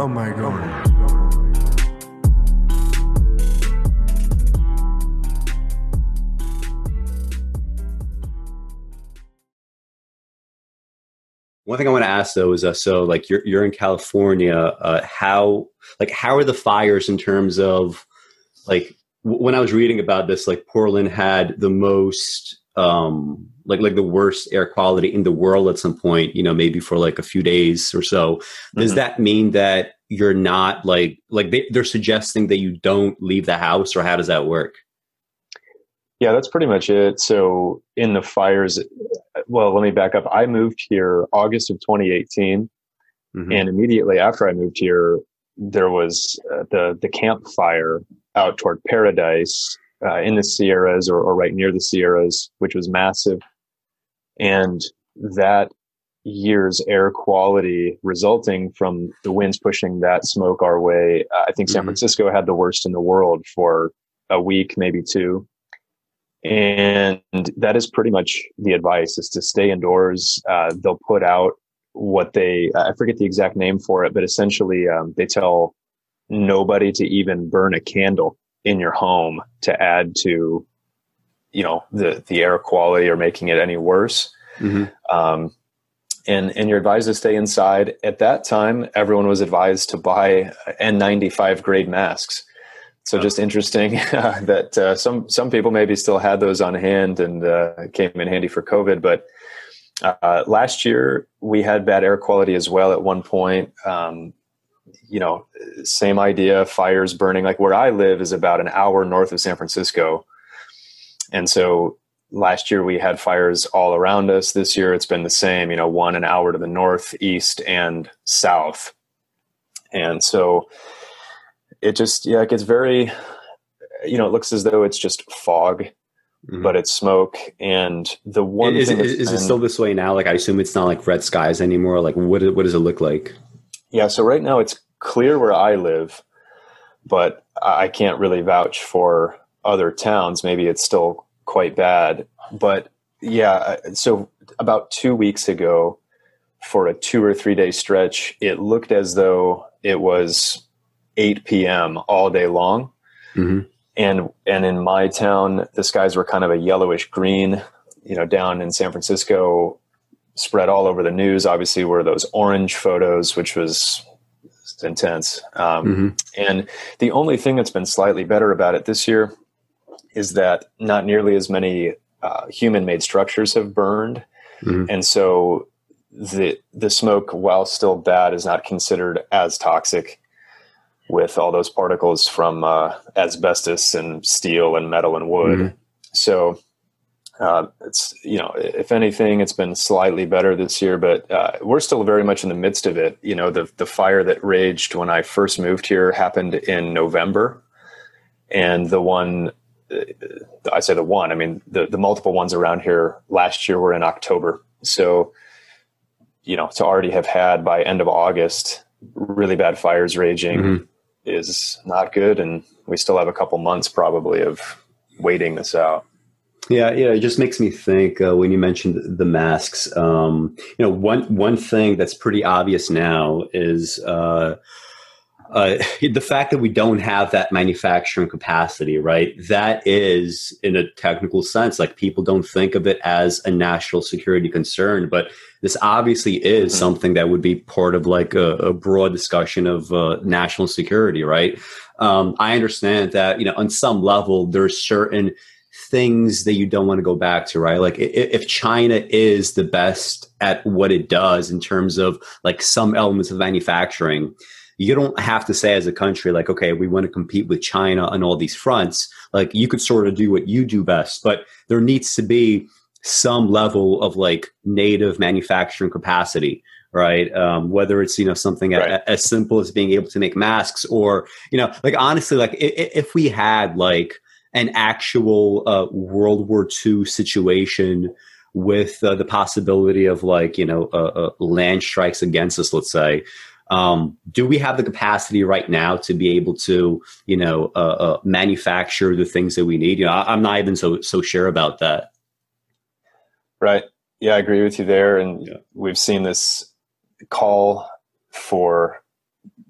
Oh my god. One thing I want to ask though is, uh, so like you're you're in California. Uh, how like how are the fires in terms of like w- when I was reading about this, like Portland had the most um like like the worst air quality in the world at some point. You know, maybe for like a few days or so. Does Mhm. that mean that you're not like like they, they're suggesting that you don't leave the house, or how does that work? Yeah, that's pretty much it. So in the fires, well, let me back up. I moved here August of 2018, Mhm. and immediately after I moved here, there was uh, the the Camp Fire out toward Paradise uh, in the Sierras or, or right near the Sierras, which was massive, and that year's air quality resulting from the winds pushing that smoke our way. Uh, I think San Mhm. Francisco had the worst in the world for a week, maybe two and that is pretty much the advice is to stay indoors uh, they'll put out what they i forget the exact name for it but essentially um, they tell nobody to even burn a candle in your home to add to you know the the air quality or making it any worse Mhm. um, and and you're advised to stay inside at that time everyone was advised to buy n95 grade masks so just interesting uh, that uh, some some people maybe still had those on hand and uh, came in handy for COVID. But uh, last year we had bad air quality as well. At one point, um, you know, same idea. Fires burning. Like where I live is about an hour north of San Francisco, and so last year we had fires all around us. This year it's been the same. You know, one an hour to the north, east, and south, and so it just yeah it gets very you know it looks as though it's just fog Mhm. but it's smoke and the one is, thing is, is it still this way now? Like I assume it's not like red skies anymore. Like what what does it look like? yeah so right now it's clear where i live but I can't really vouch for other towns maybe it's still quite bad. But yeah uh, so about two weeks ago for a two or three day stretch it looked as though it was 8 p.m all day long. Hmm and and in my town the skies were kind of a yellowish green you know down in san francisco spread all over the news. Obviously were those orange photos which was intense. Um, hmm and the only thing that's been slightly better about it this year is that not nearly as many uh, human made structures have burned Mhm. and so the the smoke while still bad is not considered as toxic with all those particles from uh, asbestos and steel and metal and wood Mhm. so uh, it's you know if anything it's been slightly better this year but uh, we're still very much in the midst of it you know the the fire that raged when i first moved here happened in november and the one i say the one i mean the the multiple ones around here last year were in october so you know to already have had by end of august really bad fires raging Mhm. is not good and we still have a couple months probably of waiting this out Yeah, yeah. It just makes me think uh, when you mentioned the masks. Um, you know, one one thing that's pretty obvious now is uh, uh, the fact that we don't have that manufacturing capacity. Right, that is in a technical sense, like people don't think of it as a national security concern, but this obviously is Mhm. something that would be part of like a, a broad discussion of uh, national security. Right. Um, I understand that you know on some level there's certain things that you don't want to go back to, right? Like if China is the best at what it does in terms of like some elements of manufacturing, you don't have to say as a country, like, okay, we want to compete with China on all these fronts. Like you could sort of do what you do best, but there needs to be some level of like native manufacturing capacity right um, whether it's you know something Right. as simple as being able to make masks or you know like honestly like i- i- if we had like an actual uh, World War II situation with uh, the possibility of like you know uh, uh, land strikes against us, let's say. Um, do we have the capacity right now to be able to, you know, uh, uh, manufacture the things that we need? You know, I, I'm not even so so sure about that. Right. Yeah, I agree with you there. And Yeah. we've seen this call for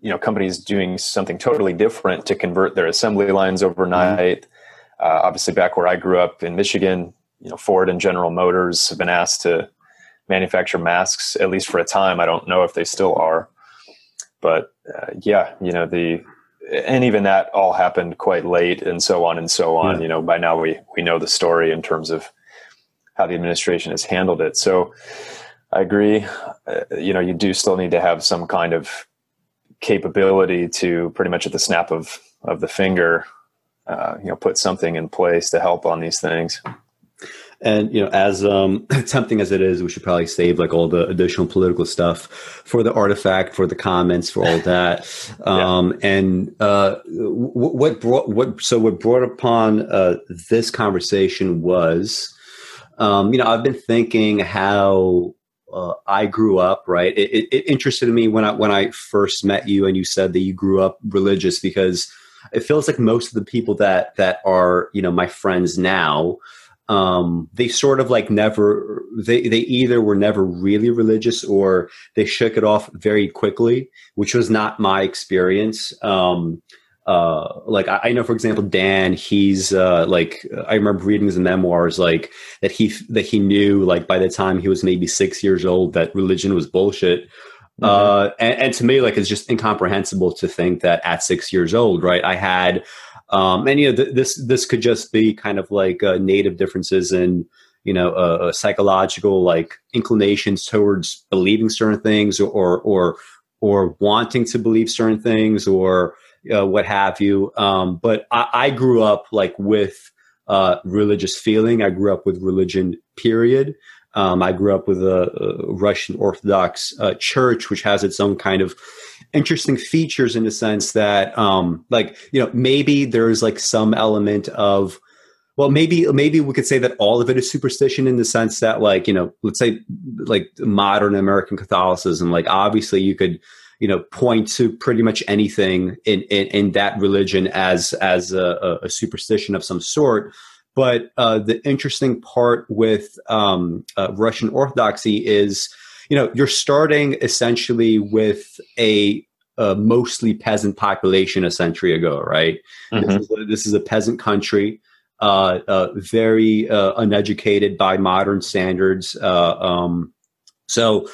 you know companies doing something totally different to convert their assembly lines overnight. Mm-hmm. Uh, obviously, back where I grew up in Michigan, you know, Ford and General Motors have been asked to manufacture masks at least for a time. I don't know if they still are, but uh, yeah, you know the and even that all happened quite late and so on and so on. Yeah. You know, by now we we know the story in terms of how the administration has handled it. So I agree. Uh, you know, you do still need to have some kind of capability to pretty much at the snap of of the finger, uh, you know, put something in place to help on these things. And you know, as um, tempting as it is, we should probably save like all the additional political stuff for the artifact, for the comments, for all that. Um, yeah. And uh, what brought what so what brought upon uh, this conversation was, um, you know, I've been thinking how uh, I grew up, right? It, it, it, interested me when I when I first met you, and you said that you grew up religious because it feels like most of the people that that are you know my friends now um, they sort of like never they they either were never really religious or they shook it off very quickly, which was not my experience. Um, uh, like I, I, know, for example, Dan, he's uh, like I remember reading his memoirs, like that he that he knew like by the time he was maybe six years old that religion was bullshit. Mm-hmm. Uh, and, and to me, like it's just incomprehensible to think that at six years old, right? I had um, and you know, th- this this could just be kind of like uh, native differences in you know uh, psychological like inclinations towards believing certain things or or or wanting to believe certain things or uh, what have you. Um, but I, I, grew up like with uh, religious feeling. I grew up with religion. Period. Um, I grew up with a, a Russian Orthodox uh, church, which has its own kind of interesting features in the sense that um like you know maybe there's like some element of well maybe maybe we could say that all of it is superstition in the sense that like you know let's say like modern american catholicism like obviously you could you know point to pretty much anything in in, in that religion as as a, a, superstition of some sort. But uh, the interesting part with um, uh, russian orthodoxy is you know you're starting essentially with a, a mostly peasant population a century ago right mm-hmm. this, is a, this, is a, peasant country uh, uh, very uh, uneducated by modern standards uh, um, so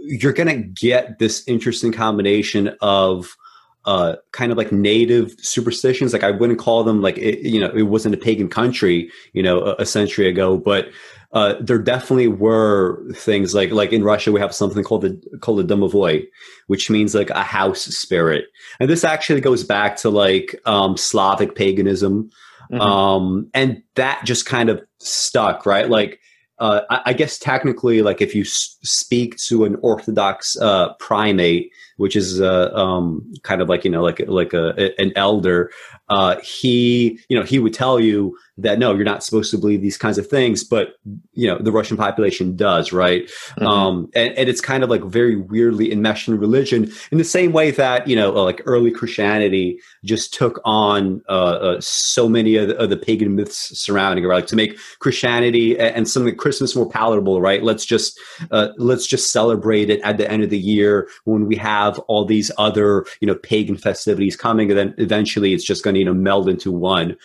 you're going to get this interesting combination of uh, kind of like native superstitions. Like I wouldn't call them like it, you know it wasn't a pagan country, you know, a, a century ago, but uh, there definitely were things like like in Russia we have something called the called the domovoi, which means like a house spirit, and this actually goes back to like um, Slavic paganism, mm-hmm. um, and that just kind of stuck, right? Like. Uh, I, I, guess technically, like if you s- speak to an Orthodox uh, primate, which is uh, um, kind of like you know like like a, an elder, uh, he you know he would tell you that no, you're not supposed to believe these kinds of things, but you know the Russian population does, right? Mm-hmm. Um, and, and, it's kind of like very weirdly enmeshed in religion, in the same way that you know like early Christianity just took on uh, uh, so many of the, of the, pagan myths surrounding it, right? Like to make Christianity and something Christmas more palatable, right? Let's just uh, let's just celebrate it at the end of the year when we have all these other you know pagan festivities coming, and then eventually it's just going to you know meld into one.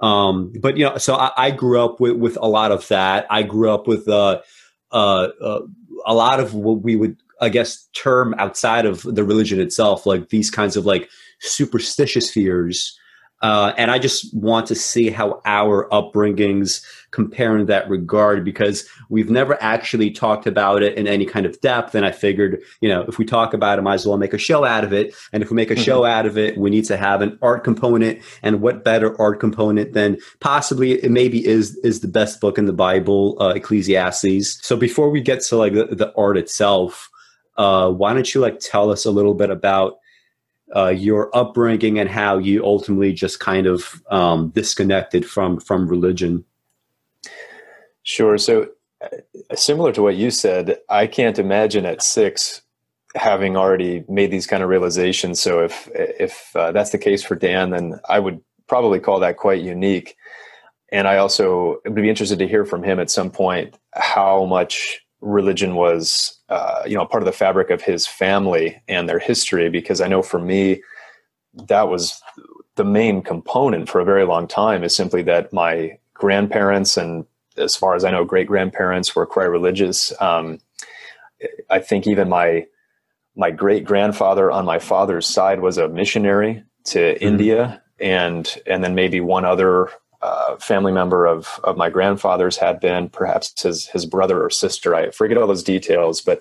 Um, but you know, so I, I, grew up with, with a lot of that. I grew up with uh, uh, uh, a lot of what we would, I guess, term outside of the religion itself, like these kinds of like superstitious fears uh, and I just want to see how our upbringings compare in that regard because we've never actually talked about it in any kind of depth. And I figured, you know, if we talk about it, might as well make a show out of it. And if we make a mm-hmm. show out of it, we need to have an art component. And what better art component than possibly it maybe is is the best book in the Bible, uh, Ecclesiastes. So before we get to like the, the art itself, uh, why don't you like tell us a little bit about uh, your upbringing and how you ultimately just kind of um, disconnected from from religion. Sure. So, uh, similar to what you said, I can't imagine at six having already made these kind of realizations. So, if if uh, that's the case for Dan, then I would probably call that quite unique. And I also would be interested to hear from him at some point how much religion was, uh, you know, part of the fabric of his family and their history. Because I know for me, that was the main component for a very long time. Is simply that my grandparents and, as far as I know, great grandparents were quite religious. Um, I think even my my great grandfather on my father's side was a missionary to mm-hmm. India, and and then maybe one other uh, family member of of my grandfather's had been perhaps his his brother or sister. I forget all those details, but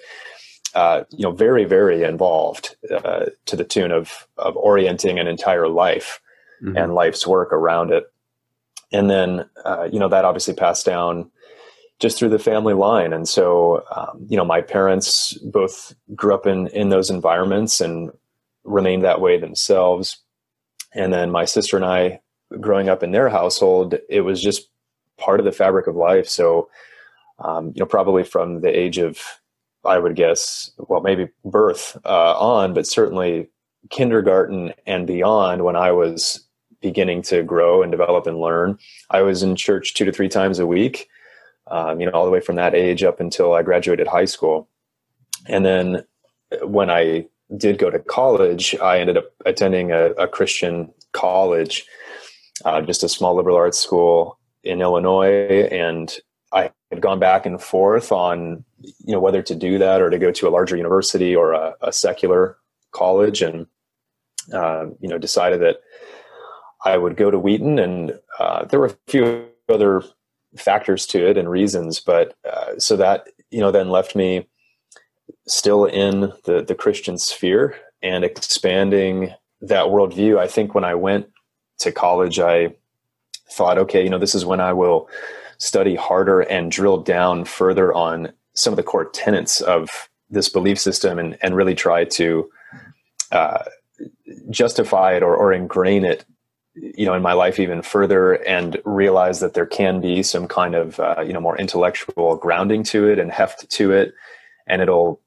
uh, you know, very very involved uh, to the tune of of orienting an entire life mm-hmm. and life's work around it. And then uh, you know that obviously passed down just through the family line. And so, um, you know, my parents both grew up in in those environments and remained that way themselves. And then my sister and I, growing up in their household, it was just part of the fabric of life. So, um, you know, probably from the age of, I would guess, well, maybe birth uh, on, but certainly kindergarten and beyond, when I was beginning to grow and develop and learn, I was in church two to three times a week um, you know, all the way from that age up until I graduated high school. And then when I did go to college, I ended up attending a, a Christian college, uh, just a small liberal arts school in Illinois. And I had gone back and forth on, you know, whether to do that or to go to a larger university or a, a secular college. And, uh, you know, decided that I would go to Wheaton. And uh, there were a few other factors to it and reasons, but uh, so that you know then left me still in the the Christian sphere and expanding that worldview. I think when I went to college, I thought, okay, you know, this is when I will study harder and drill down further on some of the core tenets of this belief system and, and really try to uh, justify it or, or ingrain it you know in my life even further and realize that there can be some kind of uh, you know more intellectual grounding to it and heft to it. And it'll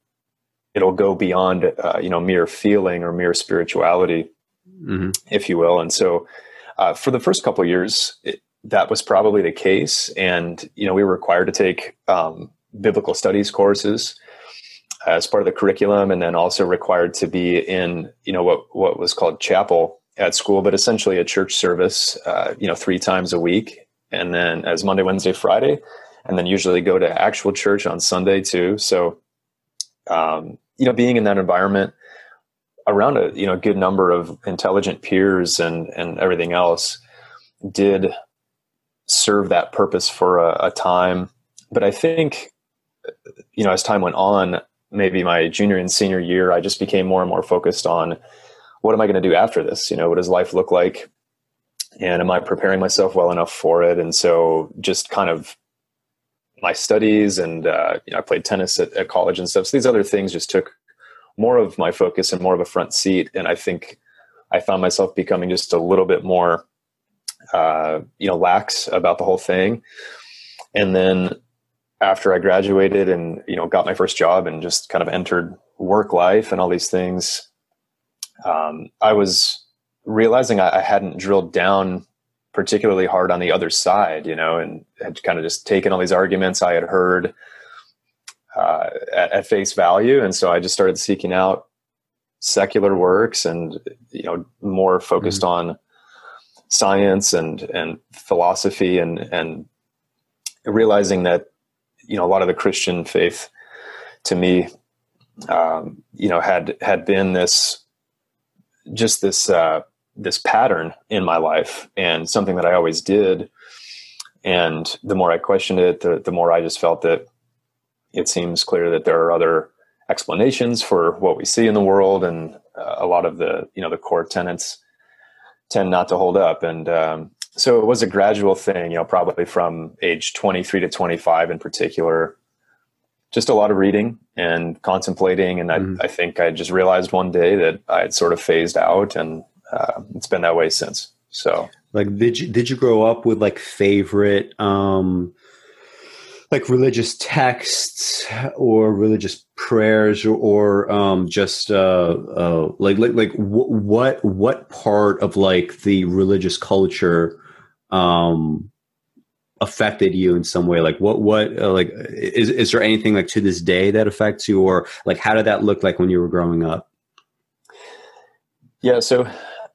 it'll go beyond uh, you know mere feeling or mere spirituality mm-hmm. if you will and so uh, for the first couple years it, that was probably the case and you know we were required to take um, biblical studies courses as part of the curriculum and then also required to be in you know what what was called chapel at school, but essentially a church service, uh, you know, three times a week, and then as Monday, Wednesday, Friday, and then usually go to actual church on Sunday too. So, um, you know, being in that environment around a you know good number of intelligent peers and and everything else did serve that purpose for a, a time. But I think, you know, as time went on, maybe my junior and senior year, I just became more and more focused on what am I going to do after this? You know, what does life look like? And am I preparing myself well enough for it? And so just kind of my studies and, uh, you know, I played tennis at, at college and stuff. So these other things just took more of my focus and more of a front seat. And I think I found myself becoming just a little bit more, uh, you know, lax about the whole thing. And then after I graduated and, you know, got my first job and just kind of entered work life and all these things, um, I was realizing I, I, hadn't drilled down particularly hard on the other side, you know, and had kind of just taken all these arguments I had heard uh, at, at, face value, and so I just started seeking out secular works and you know more focused mm-hmm. on science and and philosophy and and realizing that you know a lot of the Christian faith to me um, you know had had been this just this uh, this pattern in my life and something that I always did. And the more I questioned it, the, the more I just felt that it seems clear that there are other explanations for what we see in the world, and uh, a lot of the you know the core tenets tend not to hold up. And um, so it was a gradual thing, you know, probably from age 23 to 25 in particular, just a lot of reading and contemplating. And I, mm. I think I just realized one day that I had sort of phased out, and uh, it's been that way since. So, like, did you did you grow up with like favorite, um, like religious texts or religious prayers, or, or um, just uh, uh, like like like w- what what part of like the religious culture um affected you in some way? Like what what uh, like is is there anything like to this day that affects you? Or like how did that look like when you were growing up? Yeah so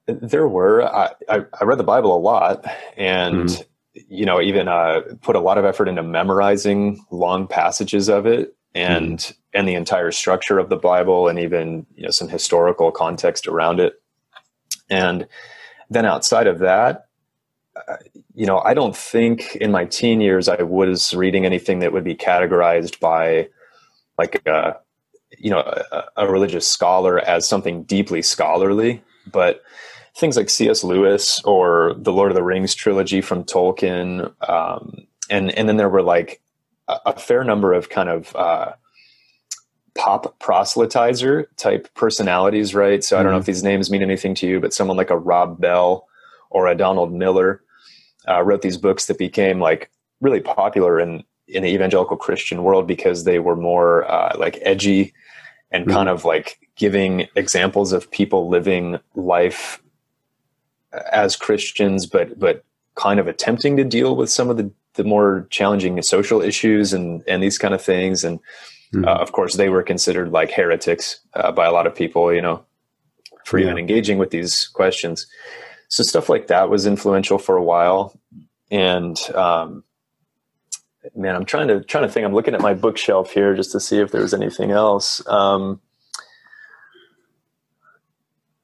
there were i i, I read the bible a lot and mm-hmm. You know even uh, put a lot of effort into memorizing long passages of it and mm-hmm. and the entire structure of the bible and even you know some historical context around it and then outside of that you know, I don't think in my teen years I was reading anything that would be categorized by like a, you know, a, a religious scholar as something deeply scholarly, but things like C.S. Lewis or the Lord of the Rings trilogy from Tolkien, um, and and then there were like a, a fair number of kind of uh, pop proselytizer type personalities, right? So mm-hmm. I don't know mm-hmm. if these names mean anything to you, but someone like a Rob Bell or a Donald Miller uh, wrote these books that became like really popular in in the evangelical Christian world because they were more uh, like edgy and mm-hmm. kind of like giving examples of people living life as Christians, but but kind of attempting to deal with some of the the more challenging social issues and and these kind of things. And mm-hmm. uh, of course, they were considered like heretics uh, by a lot of people, you know, for yeah. even engaging with these questions so stuff like that was influential for a while and um, man i'm trying to trying to think i'm looking at my bookshelf here just to see if there's anything else um,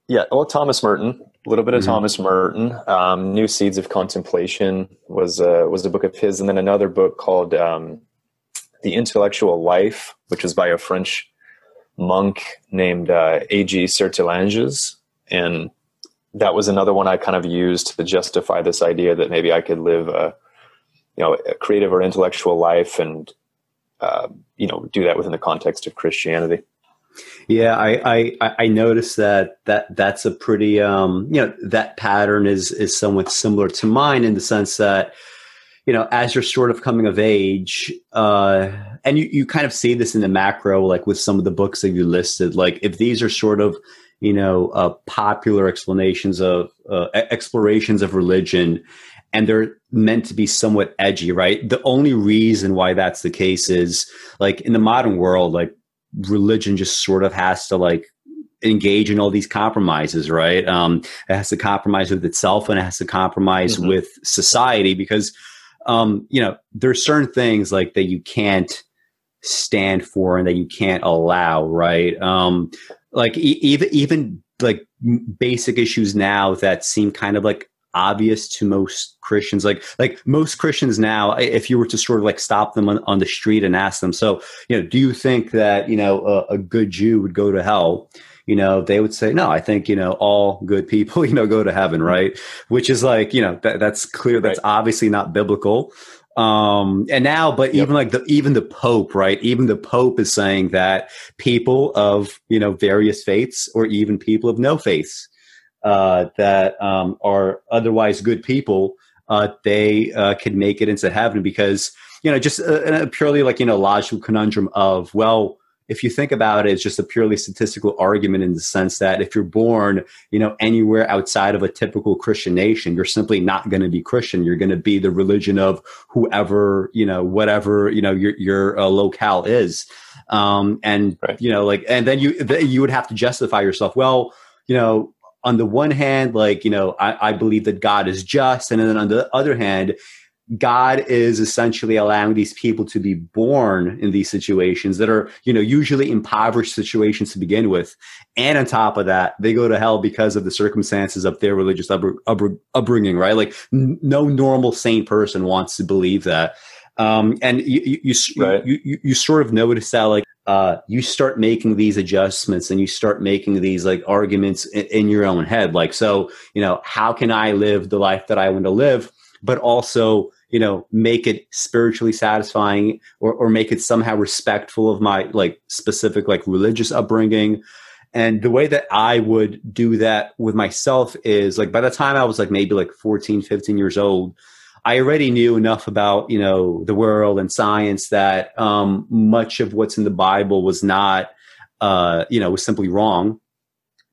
yeah well thomas merton a little bit of mm-hmm. thomas merton um, new seeds of contemplation was uh, was a book of his and then another book called um, the intellectual life which was by a french monk named uh, A.G. Sertillanges and that was another one I kind of used to justify this idea that maybe I could live a, you know, a creative or intellectual life and, uh, you know, do that within the context of Christianity. Yeah, I, I I noticed that that that's a pretty um you know that pattern is is somewhat similar to mine in the sense that you know as you're sort of coming of age uh and you you kind of see this in the macro like with some of the books that you listed like if these are sort of you know, uh, popular explanations of uh, explorations of religion, and they're meant to be somewhat edgy, right? The only reason why that's the case is like in the modern world, like religion just sort of has to like engage in all these compromises, right? Um, it has to compromise with itself and it has to compromise mm-hmm. with society because, um, you know, there's certain things like that you can't stand for and that you can't allow, right? Um, like e- even even like basic issues now that seem kind of like obvious to most Christians. Like like most Christians now, if you were to sort of like stop them on, on the street and ask them, so you know, do you think that you know a, a, good Jew would go to hell? You know, they would say, no, I think you know all good people, you know, go to heaven, right? Which is like you know that, that's clear. That's right. obviously not biblical. Um, and now, but yep. even like the even the Pope, right? Even the Pope is saying that people of you know various faiths, or even people of no faiths, uh, that um, are otherwise good people, uh, they uh, can make it into heaven because you know just a, a purely like you know logical conundrum of well if you think about it, it's just a purely statistical argument in the sense that if you're born, you know, anywhere outside of a typical Christian nation, you're simply not going to be Christian. You're going to be the religion of whoever, you know, whatever, you know, your, your uh, locale is. Um, and, right. you know, like, and then you, then you would have to justify yourself. Well, you know, on the one hand, like, you know, I, I believe that God is just. And then on the other hand, God is essentially allowing these people to be born in these situations that are, you know, usually impoverished situations to begin with. And on top of that, they go to hell because of the circumstances of their religious upbringing, right? Like n- no normal sane person wants to believe that. Um, and you, you, you, right. you, you, you sort of notice that like, uh, you start making these adjustments and you start making these like arguments in, in your own head. Like, so, you know, how can I live the life that I want to live? But also, you know make it spiritually satisfying or, or make it somehow respectful of my like specific like religious upbringing and the way that i would do that with myself is like by the time i was like maybe like 14 15 years old i already knew enough about you know the world and science that um, much of what's in the bible was not uh, you know was simply wrong.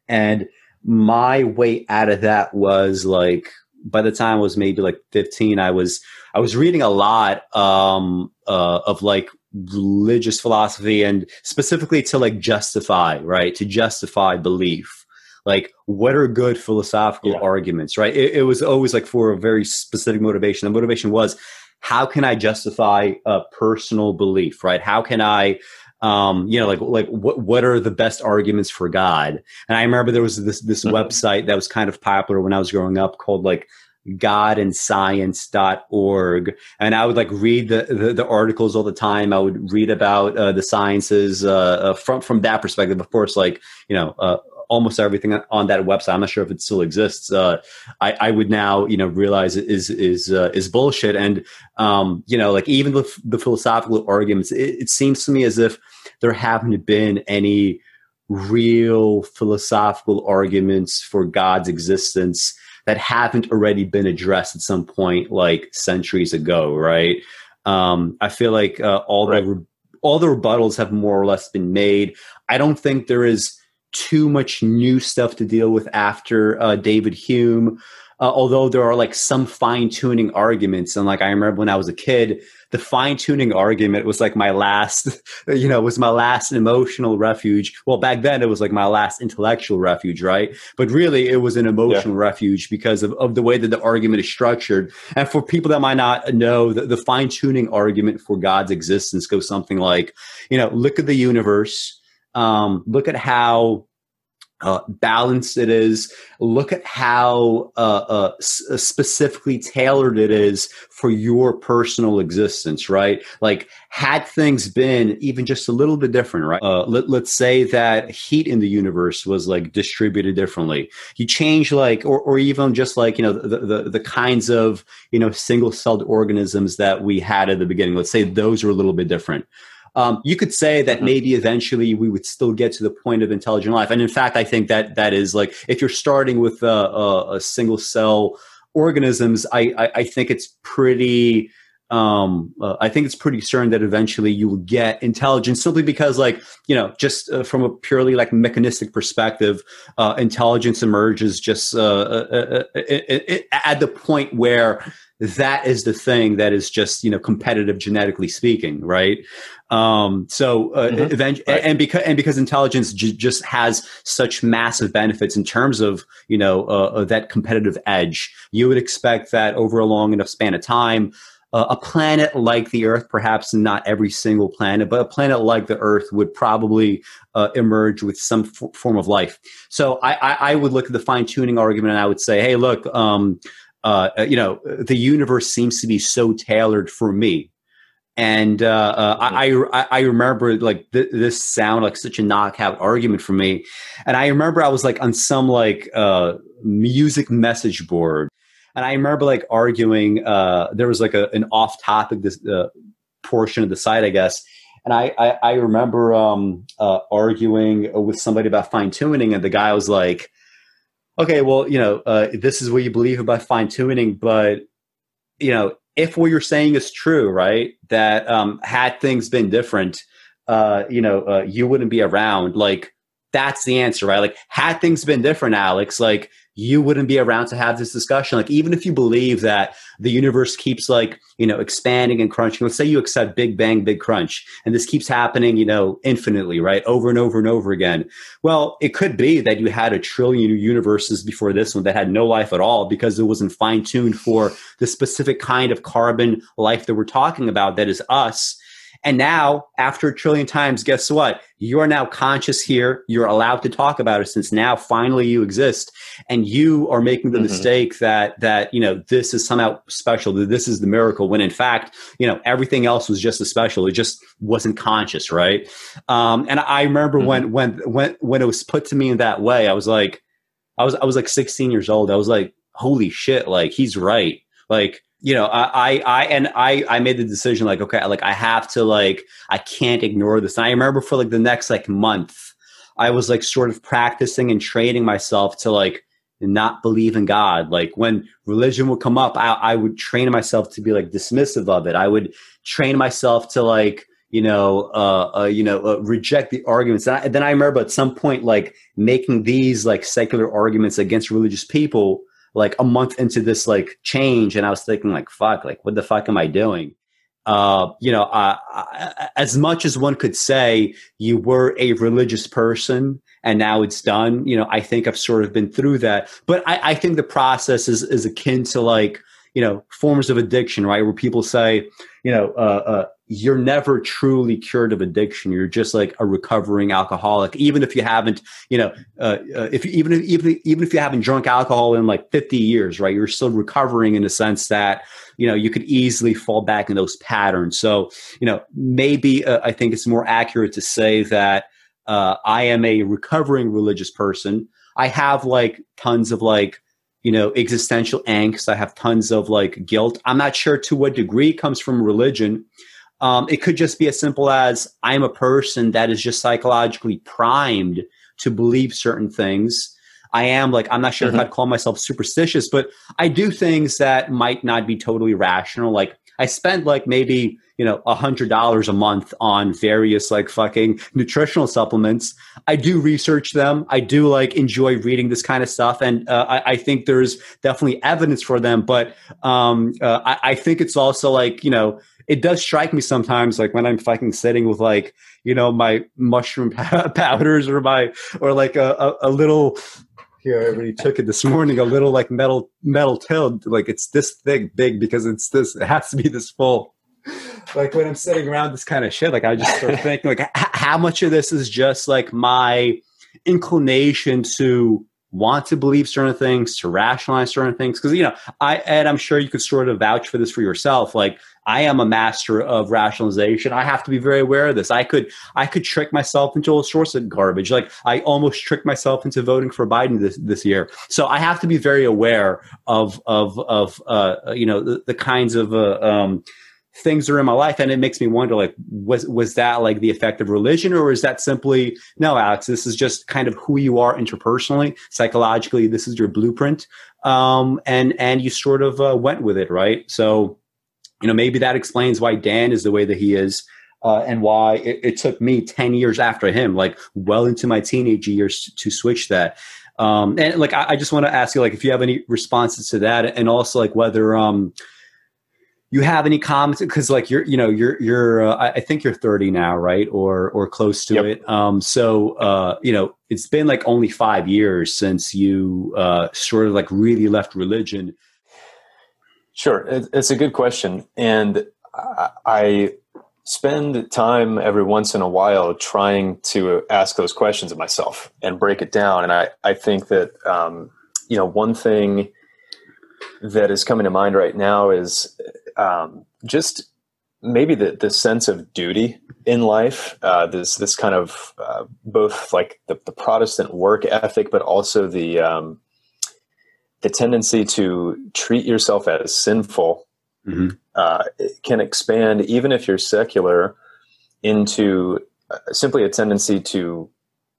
And my way out of that was like by the time I was maybe like 15, I was I was reading a lot um, uh, of like religious philosophy and specifically to like justify right? To justify belief like what are good philosophical yeah. arguments right it, it, was always like for a very specific motivation the motivation was how can i justify a personal belief right how can i um, you know, like like what what are the best arguments for God? And I remember there was this this mm-hmm. website that was kind of popular when I was growing up called like godandscience.org and science.org. And i would like read the, the, the articles all the time i would read about uh, the sciences uh, uh, from from that perspective of course like you know uh, almost everything on that website i'm not sure if it still exists uh, I, I would now you know realize it is is uh, is bullshit and um, you know like even the, the philosophical arguments it, it seems to me as if there haven't been any real philosophical arguments for god's existence that haven't already been addressed at some point like centuries ago, right? Um, I feel like uh, all right. the all the rebuttals have more or less been made. I don't think there is too much new stuff to deal with after uh, David Hume. Uh, although there are like some fine tuning arguments, and like I remember when I was a kid, the fine tuning argument was like my last, you know, was my last emotional refuge. Well, back then it was like my last intellectual refuge, right? But really it was an emotional yeah. refuge because of, of the way that the argument is structured. And for people that might not know, the, the fine tuning argument for God's existence goes something like, you know, look at the universe, um, look at how uh, balanced it is. Look at how uh, uh, s- uh, specifically tailored it is for your personal existence, right? Like, had things been even just a little bit different, right? Uh, let, let's say that heat in the universe was like distributed differently. You change like, or, or even just like, you know, the, the, the kinds of, you know, single celled organisms that we had at the beginning. Let's say those are a little bit different um, you could say that mm-hmm. maybe eventually we would still get to the point of intelligent life. And in fact, I think that that is like if you're starting with a, a, a single cell organisms, I, I, I, think it's pretty. Um, uh, I think it's pretty certain that eventually you will get intelligence simply because, like, you know, just uh, from a purely like mechanistic perspective, uh, intelligence emerges just uh, uh, uh, at the point where that is the thing that is just you know competitive genetically speaking right um, so uh, mm-hmm. event- right. and because and because intelligence j- just has such massive benefits in terms of you know uh, that competitive edge you would expect that over a long enough span of time uh, a planet like the earth perhaps not every single planet but a planet like the earth would probably uh, emerge with some f- form of life so I, I, I, would look at the fine-tuning argument and i would say hey look um, uh, uh, you know, the universe seems to be so tailored for me. And uh, uh, I, I, I remember like th- this sound like such a knockout argument for me. And I remember I was like on some like uh, music message board, and I remember like arguing. Uh, there was like a, an off topic this uh, portion of the site, I guess. And I, I, I remember um, uh, arguing with somebody about fine tuning, and the guy was like, okay, well, you know, uh, this is what you believe about fine tuning, but you know, if what you're saying is true, right, that um, had things been different, uh, you know, uh, you wouldn't be around. Like, that's the answer, right? Like, had things been different, Alex, like you wouldn't be around to have this discussion. Like, even if you believe that the universe keeps like, you know, expanding and crunching, let's say you accept Big Bang, Big Crunch, and this keeps happening, you know, infinitely, right? Over and over and over again. Well, it could be that you had a trillion universes before this one that had no life at all because it wasn't fine tuned for the specific kind of carbon life that we're talking about that is us and now, after a trillion times, guess what? You are now conscious here. You're allowed to talk about it since now finally you exist. And you are making the mm-hmm. mistake that, that, you know, this is somehow special, that this is the miracle, when in fact, you know, everything else was just as special. It just wasn't conscious, right? Um, and I remember mm-hmm. when, when, when, when it was put to me in that way, I was like, I was, I was like 16 years old. I was like, holy shit, like he's right. Like, you know, I, I, and I, I made the decision like, okay, like I have to like, I can't ignore this. And I remember for like the next like month, I was like sort of practicing and training myself to like not believe in God. Like when religion would come up, I, I would train myself to be like dismissive of it. I would train myself to like, you know, uh, uh you know, uh, reject the arguments. And, I, and then I remember at some point like making these like secular arguments against religious people like a month into this like change and I was thinking like, fuck, like what the fuck am I doing? Uh, you know, uh, as much as one could say you were a religious person and now it's done, you know, I think I've sort of been through that. But I, I think the process is, is akin to like, you know, forms of addiction, right? Where people say, you know, uh, uh, you're never truly cured of addiction. You're just like a recovering alcoholic, even if you haven't, you know, uh, uh, if even if, even even if you haven't drunk alcohol in like 50 years, right? You're still recovering in the sense that you know you could easily fall back in those patterns. So you know, maybe uh, I think it's more accurate to say that uh, I am a recovering religious person. I have like tons of like you know existential angst. I have tons of like guilt. I'm not sure to what degree comes from religion um, it could just be as simple as I'm a person that is just psychologically primed to believe certain things. I am like, I'm not sure mm-hmm. if I'd call myself superstitious, but I do things that might not be totally rational. Like I spend like maybe, you know, a hundred dollars a month on various like fucking nutritional supplements. I do research them. I do like enjoy reading this kind of stuff. And uh, I, I, think there's definitely evidence for them. But um, uh, I, I think it's also like, you know, it does strike me sometimes, like when I'm fucking sitting with like, you know, my mushroom powders or my, or like a, a, a little, here, already took it this morning, a little like metal, metal tilt, like it's this thick, big because it's this, it has to be this full. Like when I'm sitting around this kind of shit, like I just start thinking like, h- how much of this is just like my inclination to want to believe certain things, to rationalize certain things. Because, you know, I, and I'm sure you could sort of vouch for this for yourself. Like, I am a master of rationalization. I have to be very aware of this. I could, I could trick myself into all sorts of garbage. Like, I almost tricked myself into voting for Biden this, this year. So I have to be very aware of, of, of, uh, you know, the, the kinds of, uh, um, things are in my life and it makes me wonder like was was that like the effect of religion or is that simply no alex this is just kind of who you are interpersonally psychologically this is your blueprint um, and and you sort of uh, went with it right? So you know maybe that explains why dan is the way that he is uh, and why it, it, took me 10 years after him like well into my teenage years to, switch that. Um, and like I, I just want to ask you like if you have any responses to that and also like whether um you have any comments? Because like you're you know you're you're uh, i think you're 30 now right? Or or close to yep. it. Um so uh you know it's been like only five years since you uh sort of like really left religion. Sure. It's a good question. And i spend time every once in a while trying to ask those questions of myself and break it down. And i i think that um you know one thing that is coming to mind right now is um, just maybe the, the sense of duty in life, uh, this this kind of uh, both like the, the, Protestant work ethic, but also the um, the tendency to treat yourself as sinful mm-hmm. uh, can expand, even if you're secular, into uh, simply a tendency to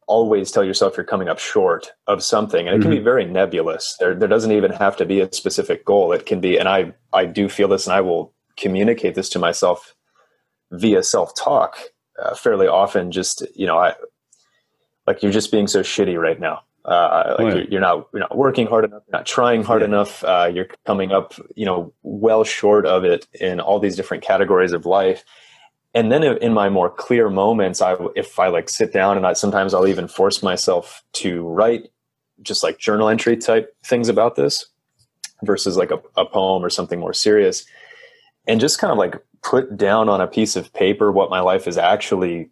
always tell yourself you're coming up short of something and it can mm-hmm. be very nebulous there, there doesn't even have to be a specific goal it can be and i i do feel this and i will communicate this to myself via self-talk uh, fairly often just you know i like you're just being so shitty right now uh, like right. you're, you're, not you're not working hard enough you're not trying hard yeah. enough uh, you're coming up you know well short of it in all these different categories of life and then in my more clear moments i if i like sit down and i sometimes i'll even force myself to write just like journal entry type things about this versus like a, a poem or something more serious and just kind of like put down on a piece of paper what my life is actually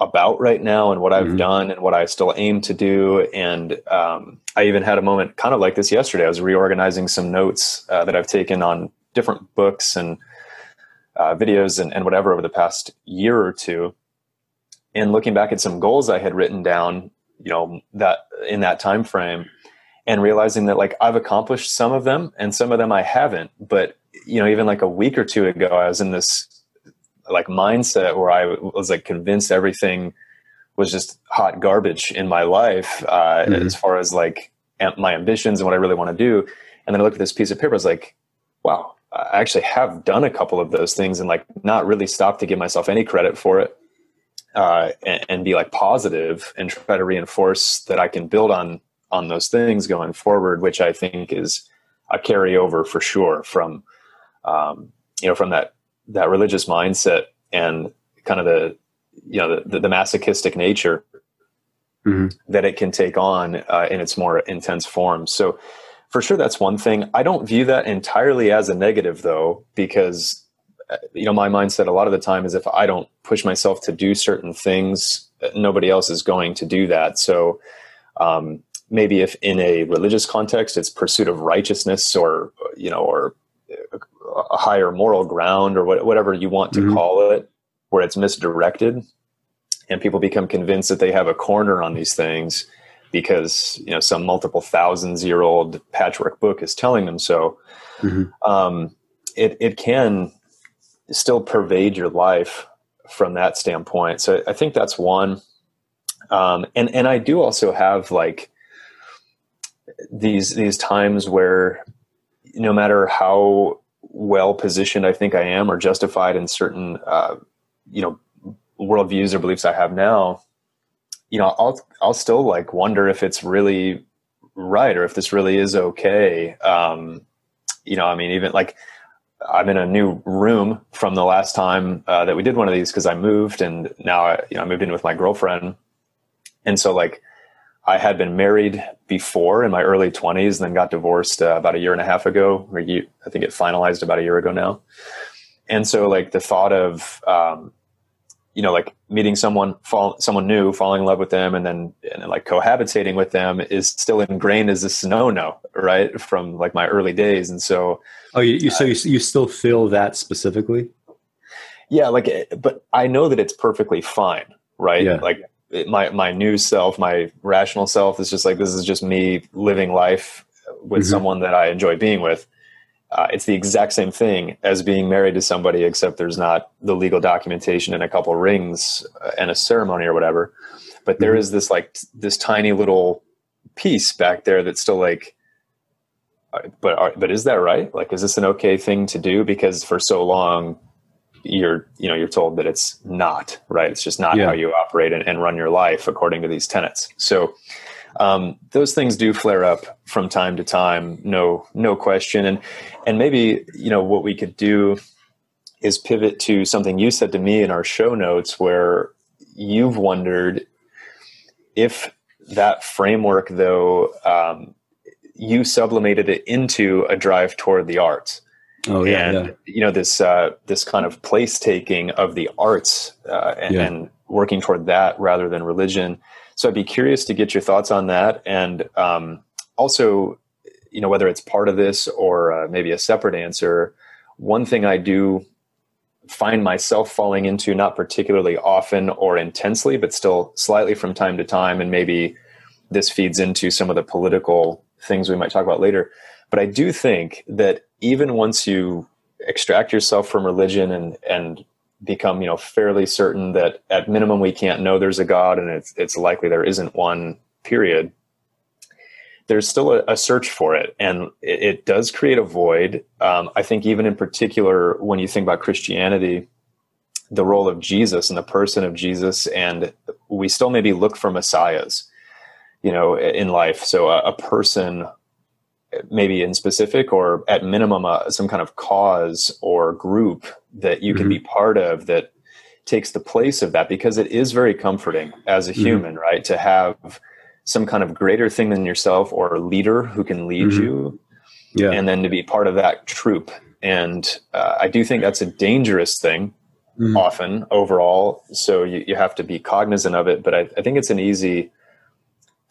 about right now and what I've mm-hmm. done and what I still aim to do. And um, I even had a moment kind of like this yesterday. I was reorganizing some notes uh, that I've taken on different books and uh, videos and, and whatever over the past year or two. And looking back at some goals i had written down you know that in that time frame and realizing that like i've accomplished some of them and some of them i haven't. But you know even like a week or two ago i was in this like mindset where i was like convinced everything was just hot garbage in my life uh, mm-hmm. as far as like my ambitions and what i really want to do. And then i looked at this piece of paper i was like wow I actually have done a couple of those things and like not really stop to give myself any credit for it uh, and, and, be like positive and try to reinforce that I can build on on those things going forward, which I think is a carryover for sure from um, you know from that that religious mindset and kind of the you know the, the masochistic nature mm-hmm. that it can take on uh, in its more intense form. So for sure, that's one thing. I don't view that entirely as a negative though, because uh, you know my mindset a lot of the time is if I don't push myself to do certain things, nobody else is going to do that. So um, maybe if in a religious context it's pursuit of righteousness or you know or a higher moral ground or whatever you want to mm-hmm. call it where it's misdirected and people become convinced that they have a corner on these things because you know some multiple thousands year old patchwork book is telling them so. Mm-hmm. um, it, it can still pervade your life from that standpoint. So i think that's one. Um, and and i do also have like these these times where no matter how well positioned I think I am or justified in certain uh, you know worldviews or beliefs I have now, you know, I'll I'll still like wonder if it's really right or if this really is okay. Um, you know, I mean, even like I'm in a new room from the last time uh, that we did one of these because I moved and now I, you know, I moved in with my girlfriend, and so like I had been married before in my early 20s, and then got divorced uh, about a year and a half ago. Or you, I think it finalized about a year ago now. And so, like the thought of, um, you know, like meeting someone, fall, someone new, falling in love with them, and then and like cohabitating with them is still ingrained as a no no, right? From like my early days, and so. Oh, you, you so uh, you, you still feel that specifically? Yeah, like, eh, but I know that it's perfectly fine, right? Yeah. Like eh, my my new self, my rational self, is just like this is just me living life with mm-hmm. someone that I enjoy being with. Uh, it's the exact same thing as being married to somebody, except there's not the legal documentation and a couple rings uh, and a ceremony or whatever. But there mm-hmm. is this like t- this tiny little piece back there that's still like, uh, but are, but is that right? Like, is this an okay thing to do? Because for so long, you're you know you're told that it's not right it's just not yeah. how you operate and, and, run your life according to these tenets so um, those things do flare up from time to time no no question and and maybe you know what we could do is pivot to something you said to me in our show notes where you've wondered if that framework though um, you sublimated it into a drive toward the arts Oh yeah, and yeah. you know this uh, this kind of place taking of the arts uh, and, yeah. and, working toward that rather than religion. So I'd be curious to get your thoughts on that, and um, also, you know, whether it's part of this or uh, maybe a separate answer. One thing I do find myself falling into, not particularly often or intensely, but still slightly from time to time, and maybe this feeds into some of the political things we might talk about later. But I do think that even once you extract yourself from religion and and become you know fairly certain that at minimum we can't know there's a god and it's it's likely there isn't one period there's still a, a search for it. And it, it does create a void. Um, i think even in particular when you think about christianity the role of jesus and the person of jesus and we still maybe look for messiahs you know in life. So a, a person maybe in specific or at minimum uh, some kind of cause or group that you can mm-hmm. be part of that takes the place of that because it is very comforting as a mm-hmm. human right to have some kind of greater thing than yourself or a leader who can lead mm-hmm. you yeah. and then to be part of that troop and uh, i do think that's a dangerous thing mm-hmm. often overall so you, you have to be cognizant of it but I, I think it's an easy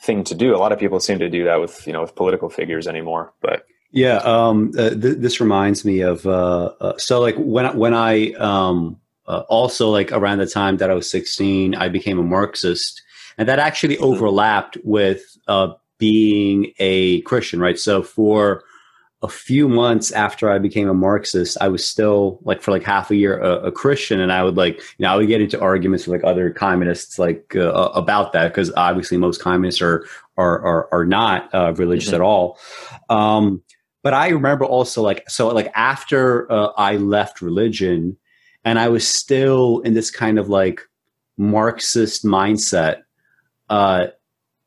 thing to do. A lot of people seem to do that with you know with political figures anymore. But yeah, um, uh, th- this reminds me of uh, uh, so like when when I um, uh, also like around the time that I was sixteen, I became a Marxist, and that actually mm-hmm. overlapped with uh, being a Christian, right? So for a few months after I became a Marxist, I was still like for like half a year a, a Christian, and I would like you know I would get into arguments with like other communists like uh, about that because obviously most communists are are are, are not uh, religious mm-hmm. at all. Um, but I remember also like so like after uh, I left religion, and I was still in this kind of like Marxist mindset. Uh,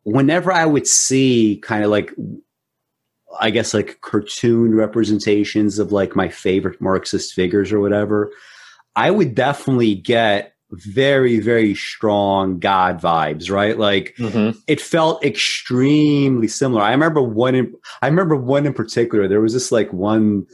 whenever I would see kind of like, I guess like cartoon representations of like my favorite Marxist figures or whatever, I would definitely get very very strong god vibes right like mm-hmm. it felt extremely similar i remember one in, i remember one in particular there was this like one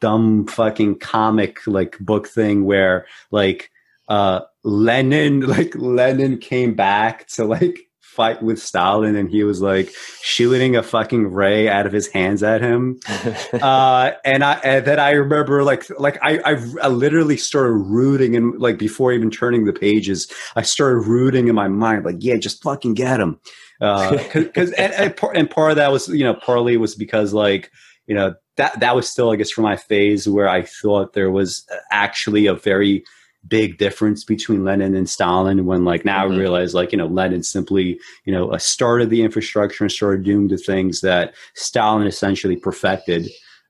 dumb fucking comic like book thing where like uh lenin like lenin came back to like fight with Stalin and he was like shooting a fucking ray out of his hands at him. uh, and I and then I remember like like I, I, I literally started rooting and like before even turning the pages, I started rooting in my mind like yeah, just fucking get him. Because uh, and, and, part, and part of that was you know partly was because like you know that that was still I guess for my phase where I thought there was actually a very big difference between Lenin and Stalin when like now mm-hmm. I realize like, you know, Lenin simply, you know, started the infrastructure and started doing the things that Stalin essentially perfected.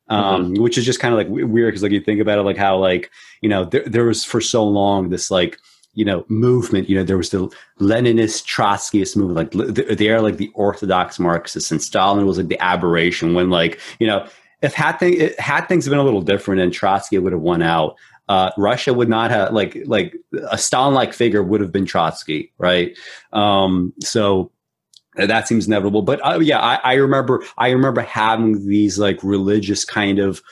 Um, mm-hmm. which is just kind of like weird because like you think about it, like how like, you know, there, there was for so long this like, you know, movement, you know, there was the Leninist Trotskyist movement, like they are like the orthodox Marxists and Stalin was like the aberration when like, you know, if had, thing, had things been a little different and Trotsky would have won out, uh, Russia would not have like like a Stalin-like figure would have been Trotsky, right? Um, so that seems inevitable. But uh, yeah, I, I, remember I remember having these like religious kind of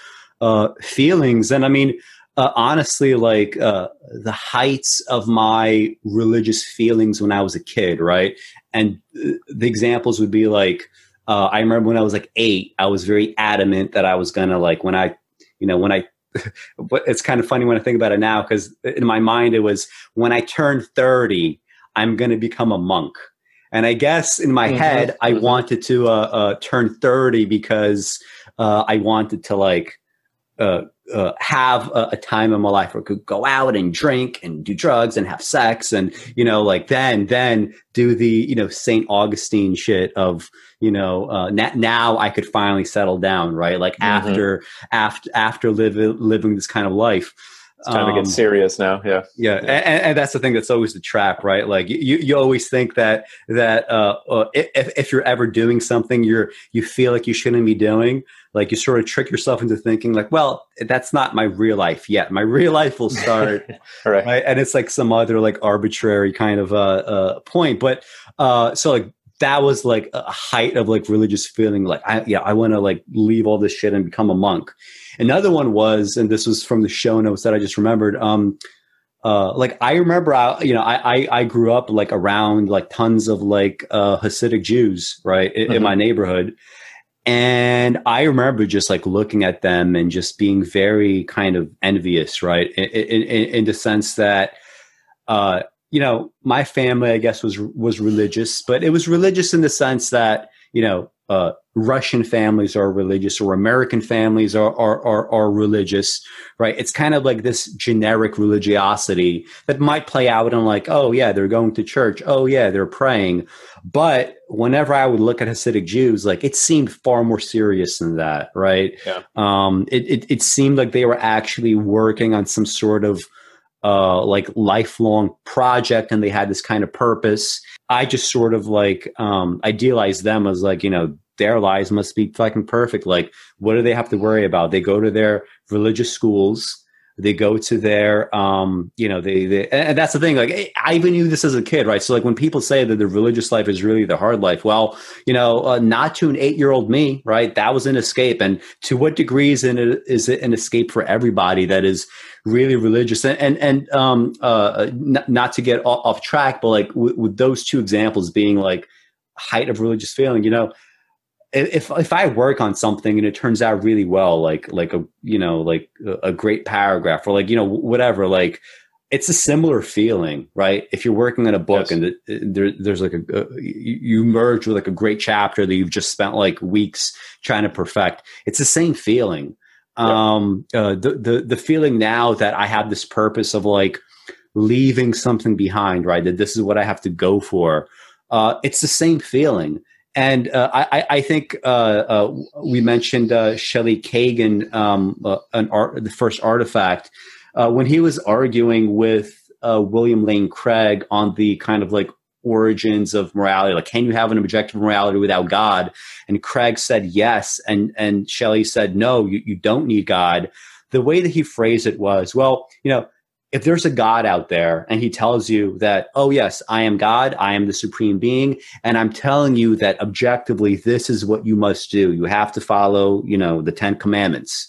uh, feelings, and I mean. Uh, honestly, like uh, the heights of my religious feelings when I was a kid, right? And uh, the examples would be like, I remember when I was like eight, I was very adamant that I was gonna like when I, you know, when I it's kind of funny when I think about it now because in my mind it was when I turn 30, I'm going to become a monk. And I guess in my mm-hmm, head, I mm-hmm. wanted to uh, uh, turn 30 because uh, I wanted to like uh, uh, have a, a, time in my life where I could go out and drink and do drugs and have sex and you know like then then do the you know Saint Augustine shit of you know uh, na- now I could finally settle down right like mm-hmm. after after after living living this kind of life. It's time um, to get serious now. Yeah. Yeah. yeah. And, and, that's the thing that's always the trap, right? Like you, you always think that, that, uh, uh, if, if you're ever doing something you're, you feel like you shouldn't be doing, like you sort of trick yourself into thinking like, well, that's not my real life yet. My real life will start. right. right. And it's like some other like arbitrary kind of, uh, uh point. But, uh, so like, that was like a height of like religious feeling like i yeah i want to like leave all this shit and become a monk another one was and this was from the show notes that i just remembered um uh, like I remember, I, you know, I, I, I grew up like around like tons of like uh, Hasidic Jews, right, in, mm-hmm. in, my neighborhood, and I remember just like looking at them and just being very kind of envious, right, in, in, in the sense that, uh, you know, my family, I guess, was was religious, but it was religious in the sense that you know, uh, Russian families are religious or American families are, are, are, are, religious, right? It's kind of like this generic religiosity that might play out in like, oh yeah, they're going to church. Oh yeah, they're praying. But whenever I would look at Hasidic Jews, like it seemed far more serious than that, right? Yeah. Um, it, it, it seemed like they were actually working on some sort of uh, like lifelong project and they had this kind of purpose. I just sort of like um, idealized them as like, you know, their lives must be fucking perfect. Like, what do they have to worry about? They go to their religious schools they go to their um you know they, they and that's the thing like i even knew this as a kid right? So like when people say that the religious life is really the hard life well you know uh, not to an eight year old me right? That was an escape. And to what degree is, it, is it an escape for everybody that is really religious? And and, and um uh n- not to get off, off track but like w- with those two examples being like height of religious feeling you know if if I work on something and it turns out really well, like like a you know like a, great paragraph or like you know whatever, like it's a similar feeling, right? If you're working on a book yes. and there, there's like a, a, you merge with like a great chapter that you've just spent like weeks trying to perfect, it's the same feeling. Um, uh, the the the feeling now that I have this purpose of like leaving something behind, right? That this is what I have to go for. Uh, it's the same feeling and uh, I, I, think uh, uh, we mentioned uh, Shelley Kagan, um, uh, an art, the first artifact, uh, when he was arguing with William Lane Craig on the kind of like origins of morality. Like, can you have an objective morality without God? And Craig said yes, and and Shelley said no. You you don't need God. The way that he phrased it was, well, you know, if there's a God out there and he tells you that, oh, yes, I am God, I am the supreme being, and I'm telling you that objectively, this is what you must do. You have to follow, you know, the Ten Commandments.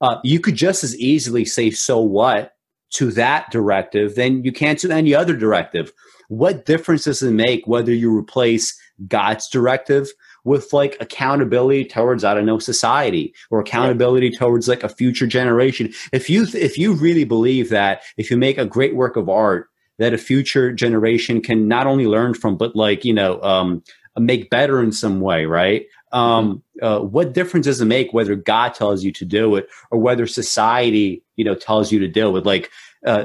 Uh, you could just as easily say, so what to that directive then you can't to any other directive. What difference does it make whether you replace God's directive with like accountability towards I don't know society or accountability towards like a future generation. If you if you really believe that if you make a great work of art that a future generation can not only learn from but like you know um, make better in some way, right? Um, mm-hmm. uh, what difference does it make whether God tells you to do it or whether society you know tells you to do it? Like uh,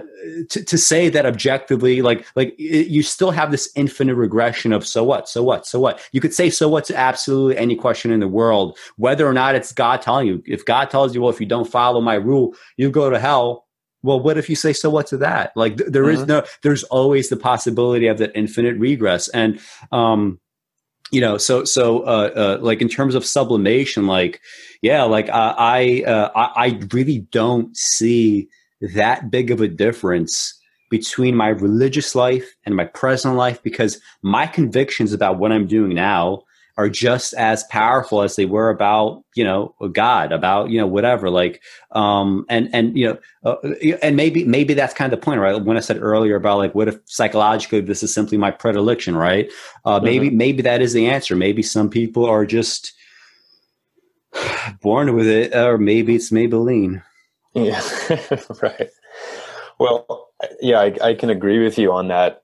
to, to say that objectively, like like it, you still have this infinite regression of so what, so what, so what. You could say so what to absolutely any question in the world, whether or not it's God telling you. If God tells you, well, if you don't follow my rule, you go to hell. Well, what if you say so what to that? Like th- there is mm-hmm. no, there's always the possibility of that infinite regress, and um, you know so so uh, uh, like in terms of sublimation like yeah like uh, i uh, I, I really don't see that big of a difference between my religious life and my present life because my convictions about what I'm doing now are just as powerful as they were about you know God about you know whatever like um and and you know uh, and maybe maybe that's kind of the point right? When I said earlier about like what if psychologically this is simply my predilection right? Uh, mm-hmm. maybe maybe that is the answer. Maybe some people are just born with it or maybe it's Maybelline yeah, right. Well, yeah, I, I can agree with you on that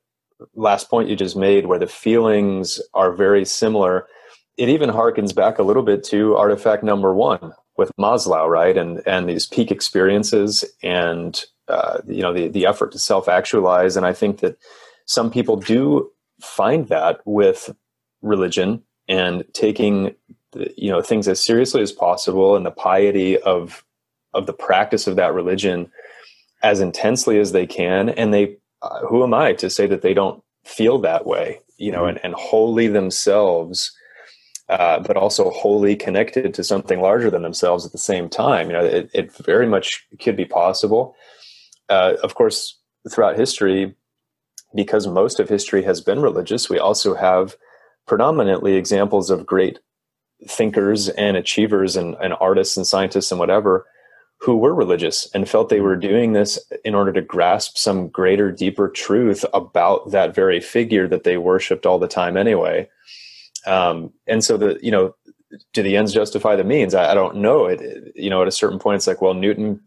last point you just made, where the feelings are very similar. It even harkens back a little bit to artifact number one with Maslow, right? And and these peak experiences and uh, you know the the effort to self actualize. And I think that some people do find that with religion and taking you know things as seriously as possible and the piety of of the practice of that religion as intensely as they can. And they uh, who am i to say that they don't feel that way you know mm-hmm. and, and wholly themselves uh, but also wholly connected to something larger than themselves at the same time? You know it, it very much could be possible. Uh, of course throughout history because most of history has been religious we also have predominantly examples of great thinkers and achievers and, and artists and scientists and whatever who were religious and felt they were doing this in order to grasp some greater, deeper truth about that very figure that they worshipped all the time anyway. Um, and so the, you know, do the ends justify the means? I, I don't know. It, it, you know, at a certain point, it's like, well, Newton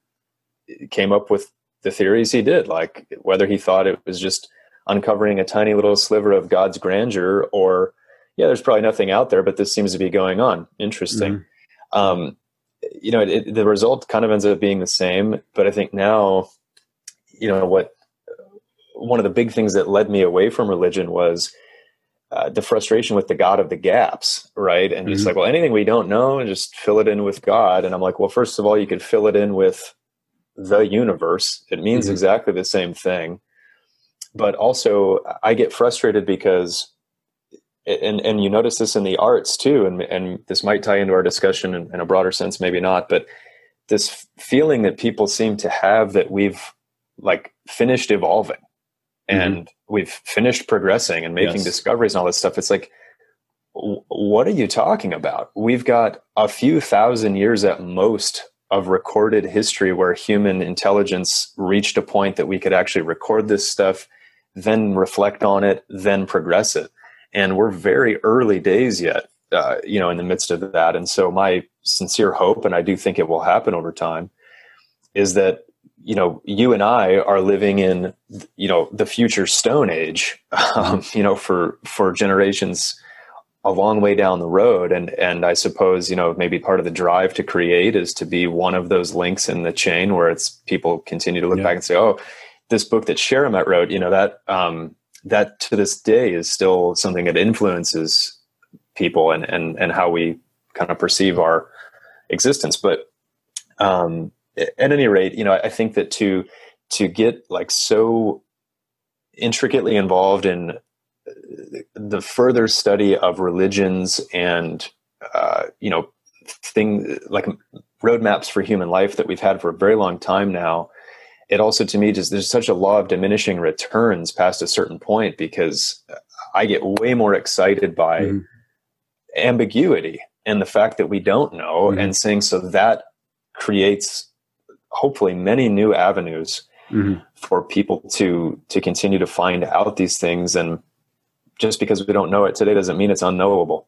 came up with the theories he did, like whether he thought it was just uncovering a tiny little sliver of God's grandeur or, yeah, there's probably nothing out there, but this seems to be going on. Interesting. Mm-hmm. Um, you know, it, the result kind of ends up being the same. But I think now, you know, what one of the big things that led me away from religion was uh, the frustration with the God of the gaps, right? And mm-hmm. just like, well, anything we don't know, just fill it in with God. And I'm like, well, first of all, you could fill it in with the universe. It means mm-hmm. exactly the same thing. But also, I get frustrated because and and you notice this in the arts too and and this might tie into our discussion in, in, a broader sense maybe not but this feeling that people seem to have that we've like finished evolving mm-hmm. and we've finished progressing and making yes. discoveries and all this stuff it's like what are you talking about we've got a few thousand years at most of recorded history where human intelligence reached a point that we could actually record this stuff then reflect on it then progress it and we're very early days yet uh, you know in the midst of that and so my sincere hope and i do think it will happen over time is that you know you and i are living in you know the future stone age um, you know for for generations a long way down the road and and i suppose you know maybe part of the drive to create is to be one of those links in the chain where it's people continue to look yeah. back and say oh this book that Sheremette wrote you know that um, that to this day is still something that influences people and and and how we kind of perceive our existence. But um, at any rate, you know, I think that to to get like so intricately involved in the further study of religions and uh, you know thing like roadmaps for human life that we've had for a very long time now it also to me just there's such a law of diminishing returns past a certain point because i get way more excited by mm-hmm. ambiguity and the fact that we don't know mm-hmm. and saying so that creates hopefully many new avenues mm-hmm. for people to to continue to find out these things and just because we don't know it today doesn't mean it's unknowable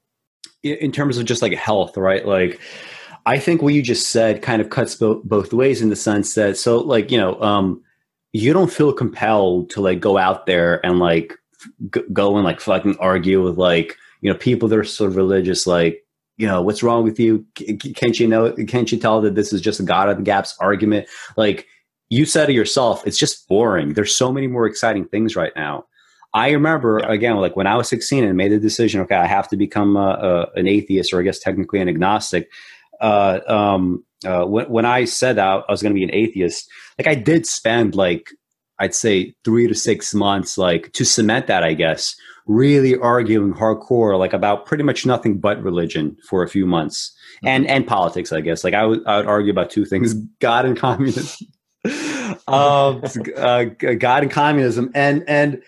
in terms of just like health right like I think what you just said kind of cuts bo- both ways in the sense that so like you know um, you don't feel compelled to like go out there and like g- go and like fucking argue with like you know people that are sort of religious like you know what's wrong with you? Can't you know can't you tell that this is just a god of the gaps argument? Like you said it yourself it's just boring. There's so many more exciting things right now. I remember yeah. again, like when I was 16 and made the decision, okay, I have to become a, a, an atheist or I guess technically an agnostic uh, um, uh, when, when I said that I was going to be an atheist, like I did spend like I'd say three to six months, like to cement that, I guess, really arguing hardcore, like about pretty much nothing but religion for a few months mm-hmm. and and politics, I guess. Like I would I would argue about two things: God and communism. um, uh, God and communism, and and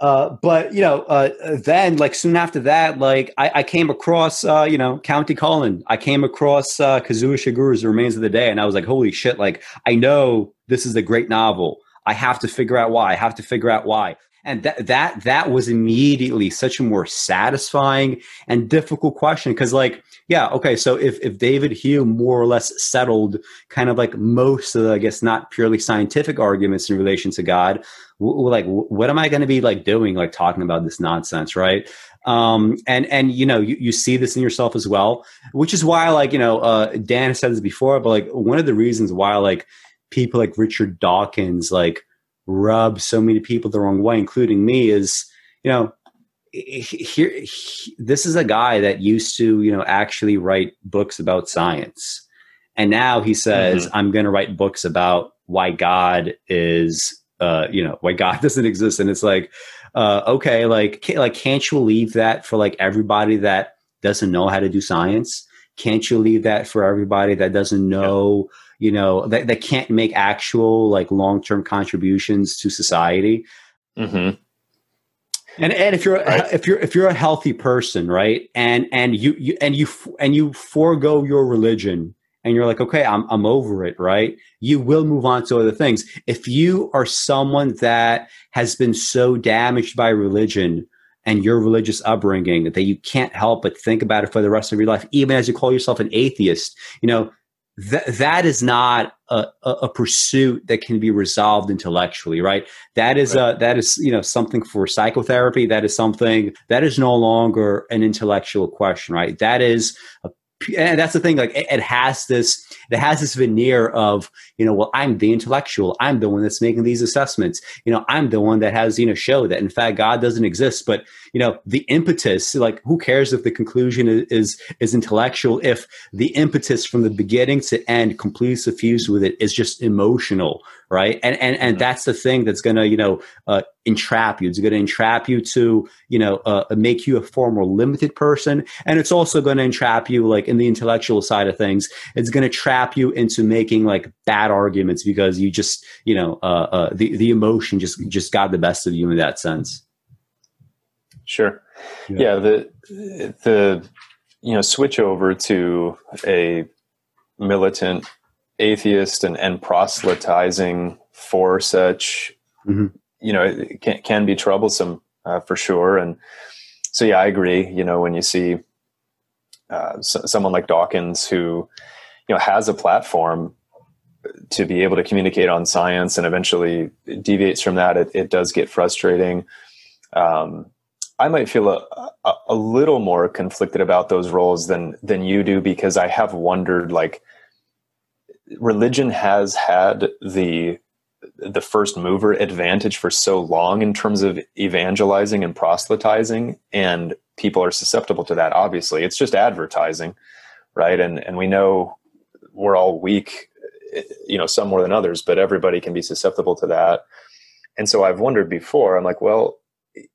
uh, but you know, uh, then like soon after that, like I, I came across uh, you know Countee Cullen. I came across uh, Kazuo Ishiguro's The Remains of the Day, and I was like, holy shit! Like I know this is a great novel. I have to figure out why. I have to figure out why. And that that that was immediately such a more satisfying and difficult question. Because like yeah okay so if if David Hume more or less settled kind of like most of the I guess not purely scientific arguments in relation to God like what am i going to be like doing like talking about this nonsense right? Um and and you know you, you see this in yourself as well which is why like you know uh dan said this before but like one of the reasons why like people like richard dawkins like rub so many people the wrong way including me is you know here he, this is a guy that used to you know actually write books about science and now he says mm-hmm. i'm going to write books about why god is uh, you know, why God doesn't exist. And it's like, uh, okay, like, can, like, can't you leave that for like everybody that doesn't know how to do science? Can't you leave that for everybody that doesn't know, yeah. You know, that, that can't make actual like long term contributions to society? Mm-hmm. And and if you're right. if you're if you're a healthy person, right, and and you, you and you and you forego your religion and you're like, okay, I'm, I'm over it, right? You will move on to other things. If you are someone that has been so damaged by religion and your religious upbringing that you can't help but think about it for the rest of your life, even as you call yourself an atheist, you know, that that is not a, a, pursuit that can be resolved intellectually, right? That is right. Uh, that is you know something for psychotherapy. That is something that is no longer an intellectual question, right? That is a and that's the thing like it, it, has this it has this veneer of you know well i'm the intellectual. I'm the one that's making these assessments. You know i'm the one that has you know show that in fact god doesn't exist. But you know the impetus like who cares if the conclusion is is, is intellectual if the impetus from the beginning to end completely suffused with it is just emotional right and and and that's the thing that's gonna you know uh, entrap you it's gonna entrap you to you know uh, make you a far more limited person and it's also gonna entrap you like in the intellectual side of things it's gonna trap you into making like bad arguments because you just you know uh, uh the the emotion just just got the best of you in that sense Sure. Yeah. yeah. the the you know switch over to a militant atheist and, and proselytizing for such mm-hmm. you know it can, can be troublesome uh, for sure and so yeah i agree you know when you see uh, so, someone like dawkins who you know has a platform to be able to communicate on science and eventually deviates from that it, it does get frustrating um, I might feel a, a, a, little more conflicted about those roles than than you do because I have wondered like religion has had the the first mover advantage for so long in terms of evangelizing and proselytizing and people are susceptible to that obviously. It's just advertising right? And and we know we're all weak you know some more than others but everybody can be susceptible to that. And so I've wondered before I'm like well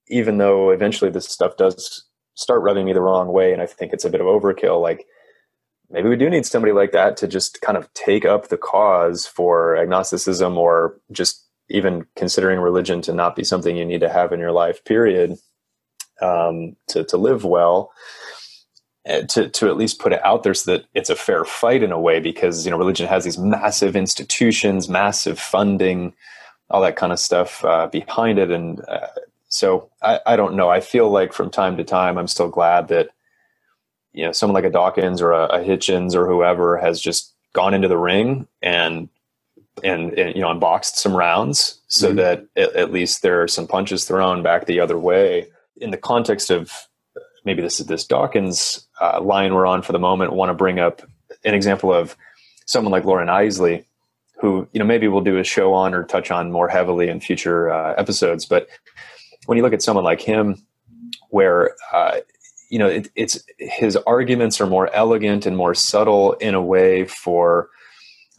even though eventually this stuff does start rubbing me the wrong way and I think it's a bit of overkill, like maybe we do need somebody like that to just kind of take up the cause for agnosticism or just even considering religion to not be something you need to have in your life, period, um, to, to live well. Eh, to, to at least put it out there so that it's a fair fight in a way because you know religion has these massive institutions massive funding all that kind of stuff uh, behind it and uh, so I, I don't know i feel like from time to time i'm still glad that you know someone like a dawkins or a, a hitchens or whoever has just gone into the ring and and, and you know unboxed some rounds so mm-hmm. that at, at least there are some punches thrown back the other way in the context of maybe this is this Dawkins uh, line we're on for the moment, want to bring up an example of someone like Loren Eiseley, who you know maybe we'll do a show on or touch on more heavily in future uh, episodes. But when you look at someone like him, where uh, you know it, it's his arguments are more elegant and more subtle in a way for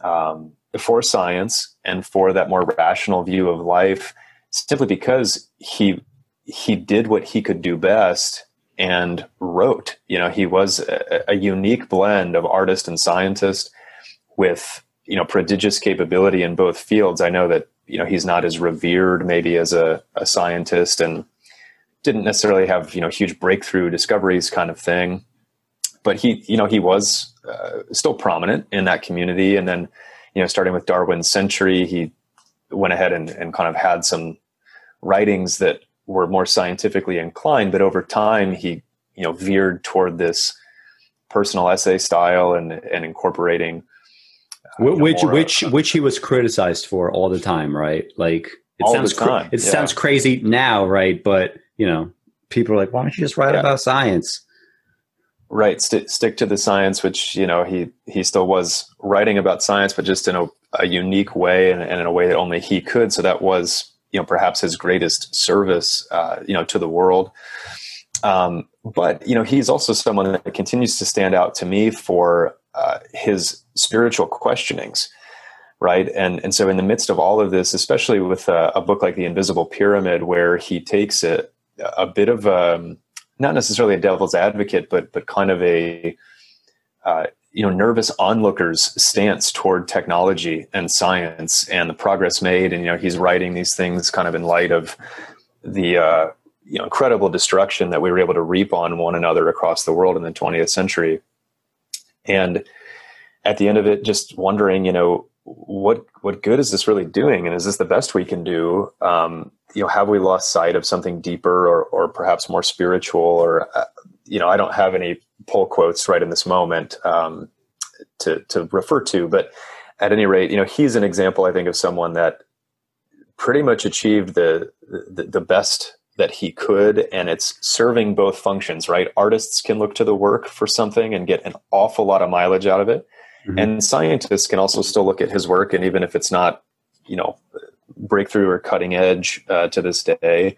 um, for science and for that more rational view of life, simply because he he did what he could do best and wrote. You know, he was a, a, unique blend of artist and scientist with, you know, prodigious capability in both fields. I know that, you know, he's not as revered maybe as a, a scientist and didn't necessarily have, you know, huge breakthrough discoveries kind of thing. But he, you know, he was uh, still prominent in that community. And then, you know, starting with Darwin's Century, he went ahead and, and kind of had some writings that were more scientifically inclined, but over time he you know veered toward this personal essay style and and incorporating uh, which know, which uh, which he was criticized for all the time, right? Like it sounds cra- it yeah. sounds crazy now, right? But you know, people are like, why don't you just write yeah. about science? Right, St- stick to the science, which you know he he still was writing about science, but just in a, a unique way and, and in a way that only he could. So that was you know perhaps his greatest service uh, you know to the world um, but you know he's also someone that continues to stand out to me for uh, his spiritual questionings right and and so in the midst of all of this especially with a, a book like the invisible pyramid where he takes it a bit of a um, not necessarily a devil's advocate but but kind of a uh, you know nervous onlookers stance toward technology and science and the progress made. And you know he's writing these things kind of in light of the uh, you know incredible destruction that we were able to reap on one another across the world in the 20th century. And at the end of it just wondering you know what what good is this really doing? And is this the best we can do? Um, you know have we lost sight of something deeper or or perhaps more spiritual or uh, you know i don't have any pull quotes right in this moment um, to to refer to. But at any rate, you know, he's an example, I think, of someone that pretty much achieved the, the, the best that he could and it's serving both functions right artists can look to the work for something and get an awful lot of mileage out of it mm-hmm. and scientists can also still look at his work and even if it's not you know breakthrough or cutting edge uh, to this day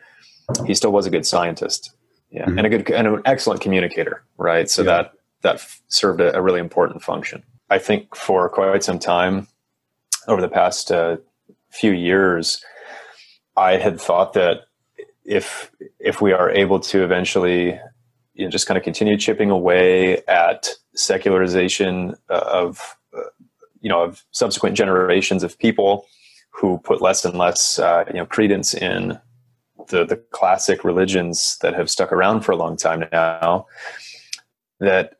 he still was a good scientist yeah mm-hmm. and a good and an excellent communicator right so yeah. that that served a, a, really important function i think for quite some time over the past uh, few years i had thought that if if we are able to eventually you know, just kind of continue chipping away at secularization of uh, you know of subsequent generations of people who put less and less uh, you know credence in the the classic religions that have stuck around for a long time now that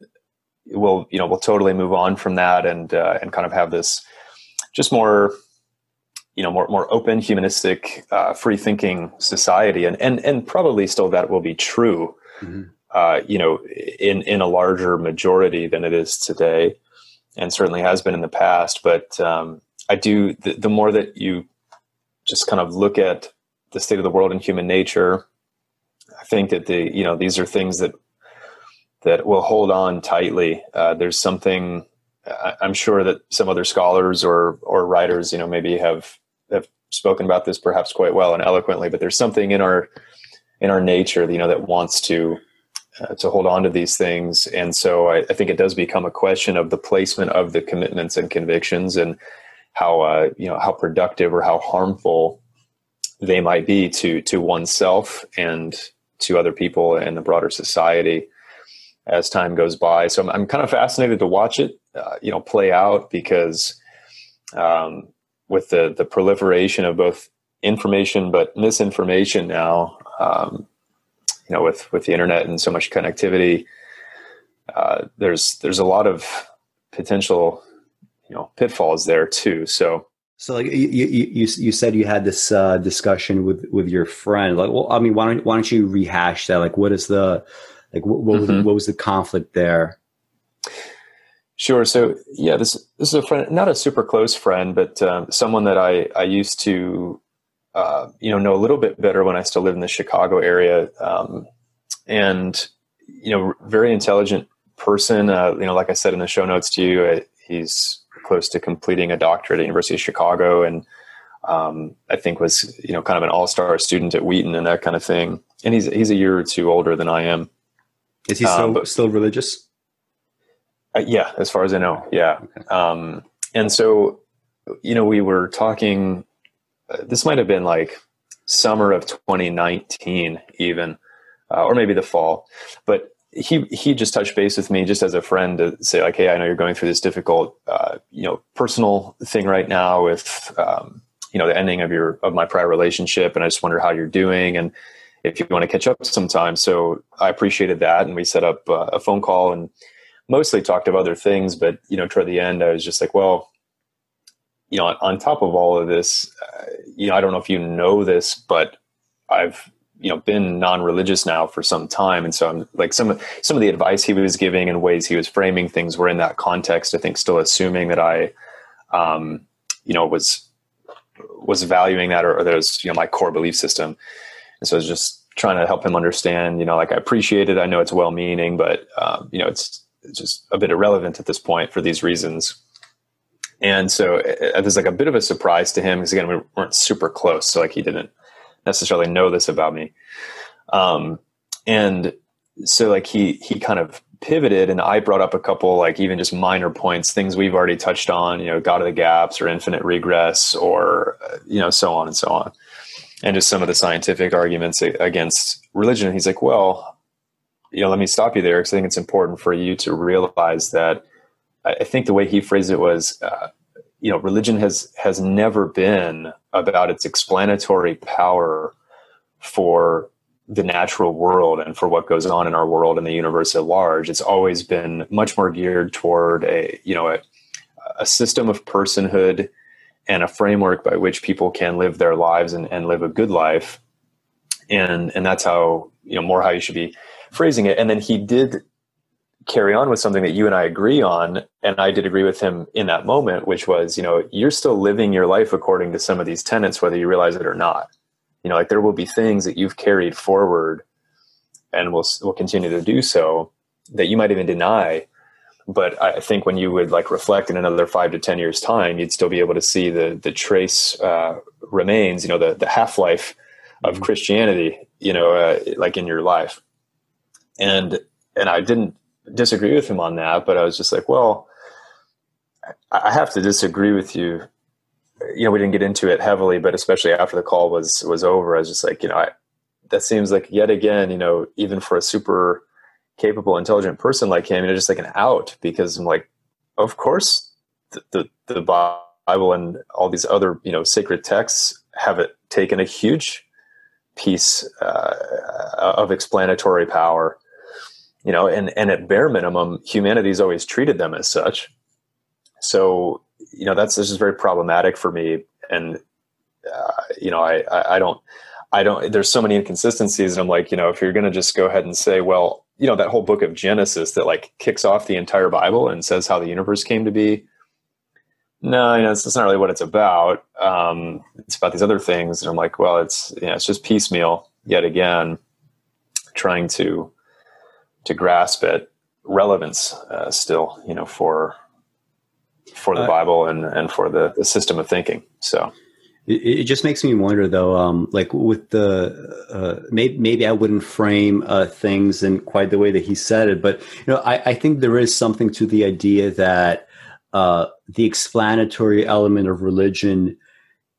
we'll you know we'll totally move on from that and uh, and kind of have this just more you know more more open humanistic uh, free thinking society and and and probably still that will be true mm-hmm. uh, you know in in a larger majority than it is today and certainly has been in the past but um, I do the, the more that you just kind of look at the state of the world and human nature. I think that the you know these are things that that will hold on tightly. Uh, there's something I'm sure that some other scholars or or writers you know maybe have have spoken about this perhaps quite well and eloquently, but there's something in our in our nature you know that wants to uh, to hold on to these things, and so I, I, think it does become a question of the placement of the commitments and convictions and how uh, you know how productive or how harmful they might be to to oneself and to other people and the broader society as time goes by. So I'm, I'm kind of fascinated to watch it, uh, you know, play out because um, with the the proliferation of both information but misinformation now, um, you know, with with the internet and so much connectivity, uh, there's there's a lot of potential, you know, pitfalls there too. So so like you, you, you said you had this uh, discussion with, with your friend. Like, well, I mean, why don't, why don't you rehash that? Like, what is the, like, what, what, mm-hmm. was, what was the conflict there? Sure. So yeah, this, this is a friend, not a super close friend, but um, someone that I, I used to, uh, you know, know a little bit better when I still lived in the Chicago area. Um, and, you know, very intelligent person, uh, you know, like I said in the show notes to you, uh, he's close to completing a doctorate at University of Chicago, and um, I think was you know kind of an all star student at Wheaton and that kind of thing. And he's he's a year or two older than I am. Is he still um, but, still religious? Uh, yeah, as far as I know, yeah. Okay. Um, and so, you know, we were talking. Uh, this might have been like summer of 2019, even, uh, or maybe the fall. But he he just touched base with me just as a friend to say like, hey, I know you're going through this difficult, uh, you know, personal thing right now with, um, you know, the ending of your of my prior relationship, and I just wonder how you're doing and if you want to catch up sometime. So I appreciated that, and we set up uh, a phone call and mostly talked of other things. But you know, toward the end, I was just like, well, you know, on, on top of all of this, uh, you know, I don't know if you know this, but I've you know been non-religious now for some time. And so i'm like some some of the advice he was giving and ways he was framing things were in that context i think still assuming that i um you know was was valuing that or, or was you know my core belief system. And so i was just trying to help him understand you know like i appreciate it. I know it's well meaning but um, you know it's, it's just a bit irrelevant at this point for these reasons. And so it, it was like a bit of a surprise to him because again we weren't super close. So like he didn't necessarily know this about me. Um, and so like he he kind of pivoted and I brought up a couple like even just minor points, things we've already touched on, you know, God of the gaps or infinite regress or uh, you know so on and so on. And just some of the scientific arguments against religion. And he's like, well, you know, let me stop you there because I think it's important for you to realize that I think the way he phrased it was, uh, you know, religion has has never been about its explanatory power for the natural world and for what goes on in our world and the universe at large. It's always been much more geared toward a, you know, a, a system of personhood and a framework by which people can live their lives and, and live a good life. And, and that's how, you know, more how you should be phrasing it. And then he did carry on with something that you and I agree on. And I did agree with him in that moment, which was, you know, you're still living your life according to some of these tenets, whether you realize it or not. You know, like there will be things that you've carried forward and will will continue to do so that you might even deny. But I think when you would like reflect in another five to ten years time, you'd still be able to see the the trace uh, remains. You know, the the half life of mm-hmm. Christianity. You know, uh, like in your life, and and I didn't disagree with him on that, but I was just like, well, I have to disagree with you. You know, we didn't get into it heavily, but especially after the call was was over, I was just like, you know, I, that seems like yet again, you know, even for a super capable, intelligent person like him, you know, just like an out because I'm like, of course, the the, the Bible and all these other you know sacred texts have it taken a huge piece uh, of explanatory power you know and and at bare minimum humanity's always treated them as such. So you know that's this is very problematic for me. And uh, you know I, I, I don't i don't there's so many inconsistencies. And i'm like you know if you're going to just go ahead and say well you know that whole book of genesis that like kicks off the entire bible and says how the universe came to be. No you know it's, it's not really what it's about. Um, it's about these other things. And i'm like well it's you know it's just piecemeal yet again trying to to grasp at relevance uh, still, you know, for for the uh, Bible and and for the, the system of thinking. So it, it just makes me wonder, though, um, like with the uh, maybe maybe I wouldn't frame uh, things in quite the way that he said it, but you know, I, I think there is something to the idea that uh, the explanatory element of religion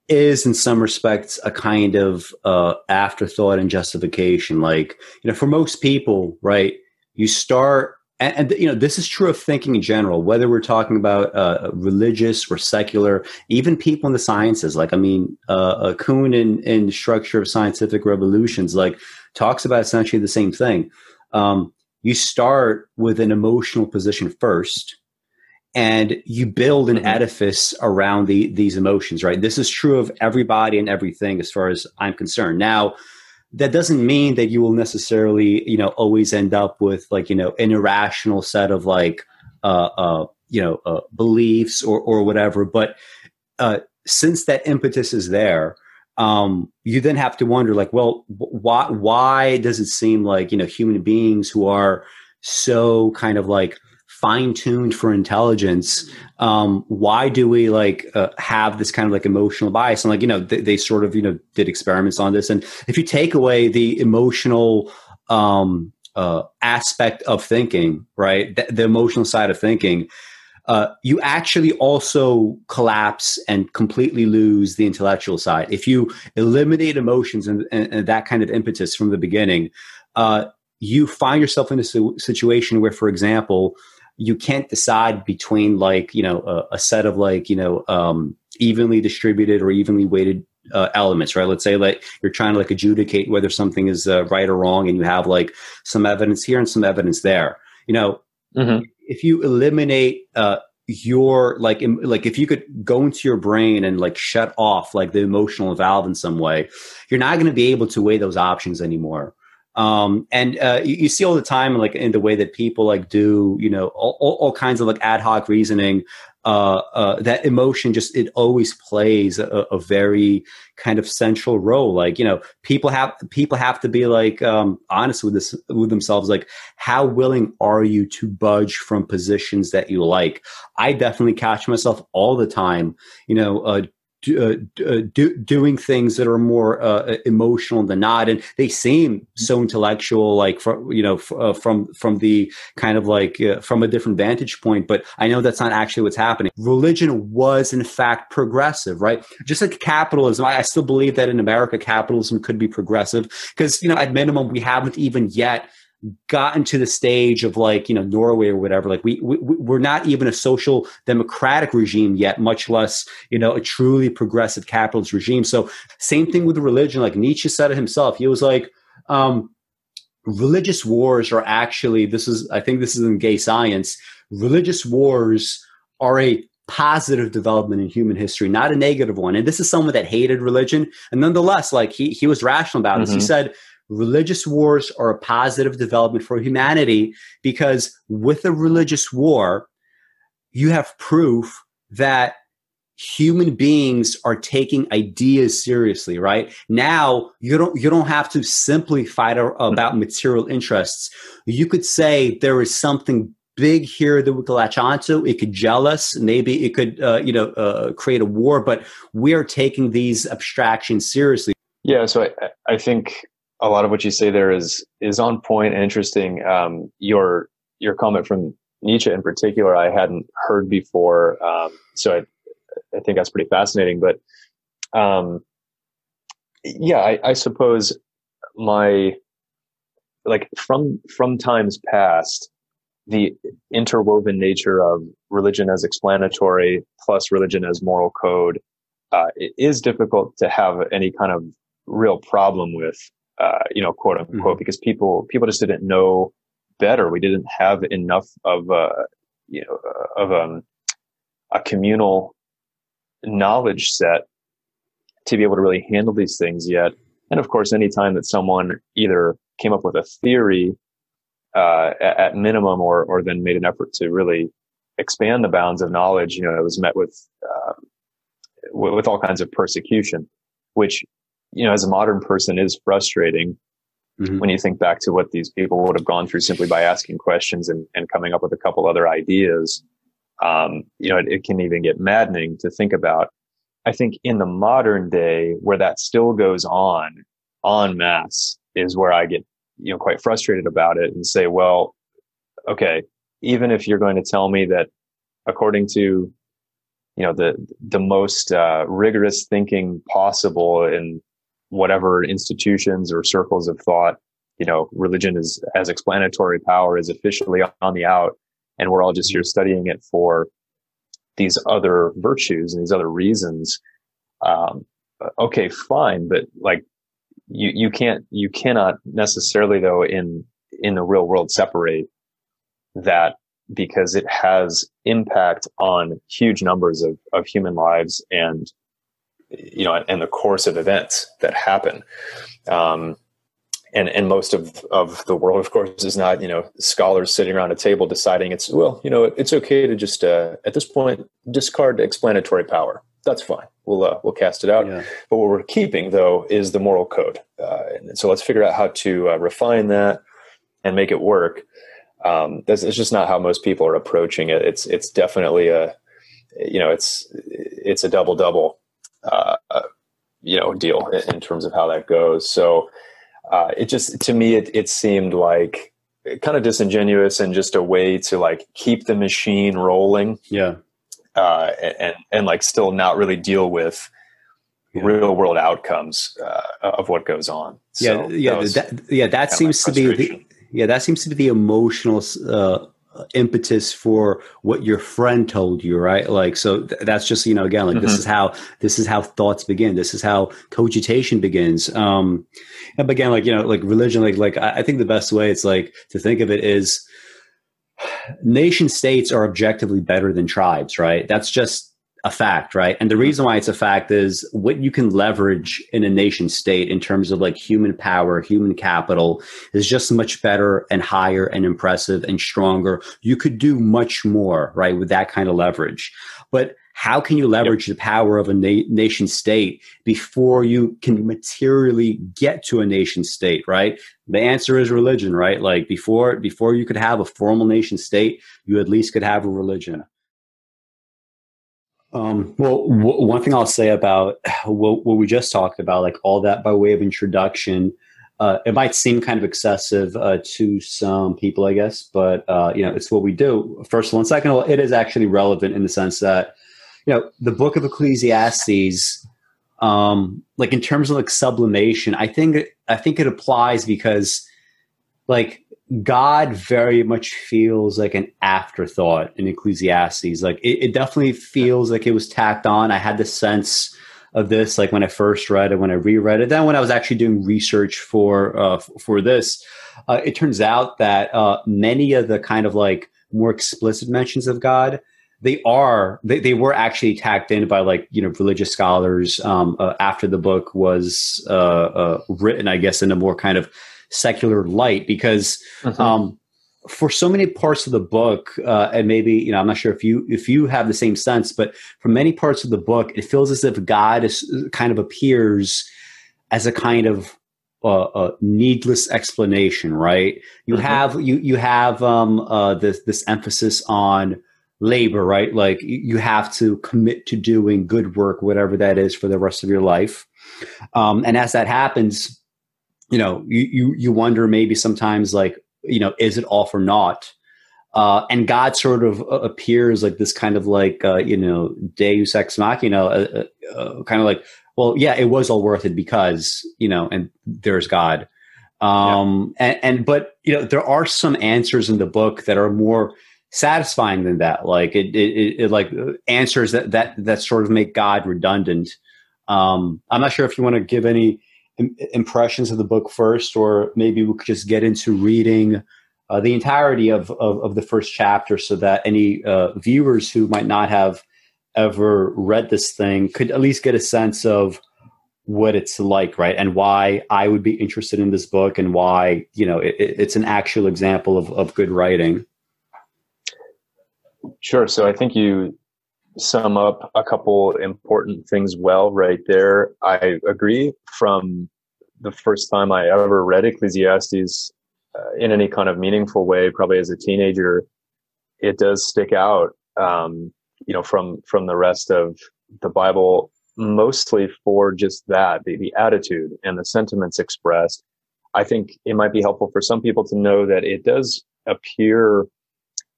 is in some respects a kind of uh, afterthought and justification. Like, you know, for most people, right, you start, and, and, you know, this is true of thinking in general, whether we're talking about uh, religious or secular, even people in the sciences. Like, I mean, uh, Kuhn in, in Structure of Scientific Revolutions, like, talks about essentially the same thing. Um, you start with an emotional position first and you build an mm-hmm. edifice around the these emotions right this is true of everybody and everything as far as i'm concerned now that doesn't mean that you will necessarily you know always end up with like you know an irrational set of like uh uh you know uh, beliefs or or whatever. But uh since that impetus is there um you then have to wonder like well why why does it seem like you know human beings who are so kind of like fine tuned for intelligence. Um, why do we like uh, have this kind of like emotional bias? And like, you know, they, they, sort of, you know, did experiments on this. And if you take away the emotional, um, uh, aspect of thinking, right? The, the emotional side of thinking, uh, you actually also collapse and completely lose the intellectual side. If you eliminate emotions and, and, and that kind of impetus from the beginning, uh, you find yourself in a situation where, for example, you can't decide between like you know a, a set of like you know um, evenly distributed or evenly weighted uh, elements, right? Let's say like you're trying to like adjudicate whether something is uh, right or wrong, and you have like some evidence here and some evidence there. You know, mm-hmm. if you eliminate uh, your like Im- like if you could go into your brain and like shut off like the emotional valve in some way, you're not going to be able to weigh those options anymore. Um, and uh, you, you, see all the time, like in the way that people like do, you know, all, all, kinds of like ad hoc reasoning. Uh, uh, that emotion just it always plays a, a, very kind of central role. Like you know, people have people have to be like um, honest with this with themselves. Like, how willing are you to budge from positions that you like? I definitely catch myself all the time. You know, uh, uh, uh, do, doing things that are more uh, emotional than not, and they seem so intellectual, like from you know f- uh, from from the kind of like uh, from a different vantage point. But I know that's not actually what's happening. Religion was in fact progressive, right? Just like capitalism, I, I still believe that in America, capitalism could be progressive because you know at minimum we haven't even yet gotten to the stage of like you know Norway or whatever like we, we we're not even a social democratic regime yet much less you know a truly progressive capitalist regime. So same thing with religion like Nietzsche said it himself. He was like um religious wars are actually this is I think this is in gay science religious wars are a positive development in human history not a negative one. And this is someone that hated religion. And nonetheless like he he was rational about mm-hmm. this. He said religious wars are a positive development for humanity because with a religious war, you have proof that human beings are taking ideas seriously right? Now you don't you don't have to simply fight about material interests. You could say there is something big here that we could latch onto. It could gel us. Maybe it could uh, you know uh, create a war but we are taking these abstractions seriously. Yeah so i, I think a lot of what you say there is is on point and interesting. Um, your your comment from Nietzsche in particular, I hadn't heard before, um, so I, I think that's pretty fascinating. But um, yeah, I, I suppose my like from from times past, the interwoven nature of religion as explanatory plus religion as moral code uh, it is difficult to have any kind of real problem with uh, you know, quote unquote, mm-hmm. because people people just didn't know better. We didn't have enough of a you know of um, a communal knowledge set to be able to really handle these things yet. And of course, any time that someone either came up with a theory uh, at, at minimum, or or then made an effort to really expand the bounds of knowledge, you know, it was met with uh, with all kinds of persecution, which you know, as a modern person is frustrating mm-hmm. when you think back to what these people would have gone through simply by asking questions and, and coming up with a couple other ideas. Um, you know, it, it can even get maddening to think about. I think in the modern day where that still goes on en masse is where I get, you know, quite frustrated about it and say, well, okay, even if you're going to tell me that according to you know the the most uh, rigorous thinking possible in whatever institutions or circles of thought you know religion is as explanatory power is officially on the out and we're all just here studying it for these other virtues and these other reasons um, okay fine but like you you can't you cannot necessarily though in in the real world separate that because it has impact on huge numbers of, of human lives and you know and the course of events that happen. Um, and and most of of the world of course is not you know scholars sitting around a table deciding it's well you know it's okay to just uh, at this point discard explanatory power. That's fine. We'll uh, we'll cast it out. Yeah. but what we're keeping though is the moral code. Uh, and so let's figure out how to uh, refine that and make it work. Um, that's it's just not how most people are approaching it. It's it's definitely a you know it's it's a double double uh, uh, you know deal in, in, terms of how that goes. So uh, it just to me it it seemed like kind of disingenuous and just a way to like keep the machine rolling. Yeah. Uh, and and like still not really deal with yeah. real world outcomes uh, of what goes on. So yeah, yeah, that, that yeah. That seems to be the, yeah, that seems to be the emotional uh, impetus for what your friend told you, right? Like, so th- that's just you know, again, like mm-hmm. this is how this is how thoughts begin. This is how cogitation begins. Um, and again, like you know, like religion, like like I, I think the best way it's like to think of it is nation states are objectively better than tribes, right? That's just a fact, right? And the mm-hmm. reason why it's a fact is what you can leverage in a nation state in terms of like human power, human capital is just much better and higher and impressive and stronger. You could do much more, right, with that kind of leverage. But how can you leverage yep. the power of a na- nation state before you can materially get to a nation state right the answer is religion right like before before you could have a formal nation state you at least could have a religion um, well, w- one thing I'll say about what, what, we just talked about, like all that by way of introduction, uh, it might seem kind of excessive uh, to some people, I guess, but uh, you know, it's what we do. First of all, and second of all, it is actually relevant in the sense that you know the Book of Ecclesiastes, um, like in terms of like sublimation, I think I think it applies because like God very much feels like an afterthought in Ecclesiastes. Like it, it, definitely feels like it was tacked on. I had the sense of this like when I first read it, when I reread it. Then when I was actually doing research for uh, for this, uh, it turns out that uh, many of the kind of like more explicit mentions of God, they are they, they were actually tacked in by like you know religious scholars um, uh, after the book was uh, uh, written, I guess, in a more kind of secular light because mm-hmm. um, for so many parts of the book, uh, and maybe you know, I'm not sure if you if you have the same sense, but for many parts of the book, it feels as if God is kind of appears as a kind of uh, a needless explanation, right? You mm-hmm. have you you have um, uh, this this emphasis on labor, right? Like you have to commit to doing good work, whatever that is, for the rest of your life. Um, and as that happens, you know, you, you, you wonder maybe sometimes like, you know, is it all for naught? Uh, and God sort of uh, appears like this kind of like, uh, you know, Deus ex machina, uh, uh, uh, kind of like, well, yeah, it was all worth it because, you know, and there's God. Um, yeah. and, and, but, you know, there are some answers in the book that are more satisfying than that. Like it, it, it like answers that, that, that sort of make God redundant. Um, I'm not sure if you want to give any, impressions of the book first, or maybe we could just get into reading uh, the entirety of, of, of, the first chapter so that any uh, viewers who might not have ever read this thing could at least get a sense of what it's like, right? And why I would be interested in this book and why, you know, it, it's an actual example of, of good writing. Sure. So I think you sum up a couple important things well right there. I agree from the first time I ever read Ecclesiastes uh, in any kind of meaningful way, probably as a teenager, it does stick out, um, you know, from from the rest of the Bible, mostly for just that the, the attitude and the sentiments expressed. I think it might be helpful for some people to know that it does appear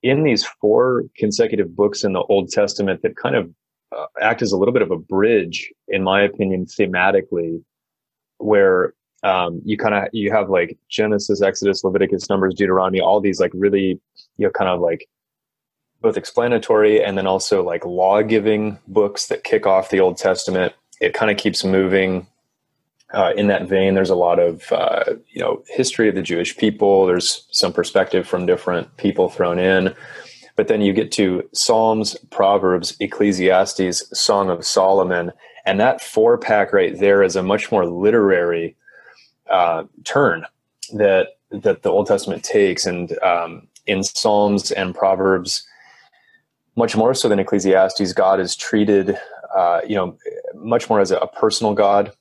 in these four consecutive books in the Old Testament that kind of uh, act as a little bit of a bridge, in my opinion, thematically, where um, you kind of you have like Genesis, Exodus, Leviticus, Numbers, Deuteronomy, all these like really you know kind of like both explanatory and then also like law giving books that kick off the Old Testament. It kind of keeps moving uh, in that vein. There's a lot of uh, you know history of the Jewish people. There's some perspective from different people thrown in. But then you get to Psalms, Proverbs, Ecclesiastes, Song of Solomon, and that four pack right there is a much more literary uh, turn that that the Old Testament takes, and um, in Psalms and Proverbs, much more so than Ecclesiastes, God is treated, uh, you know, much more as a, a personal God,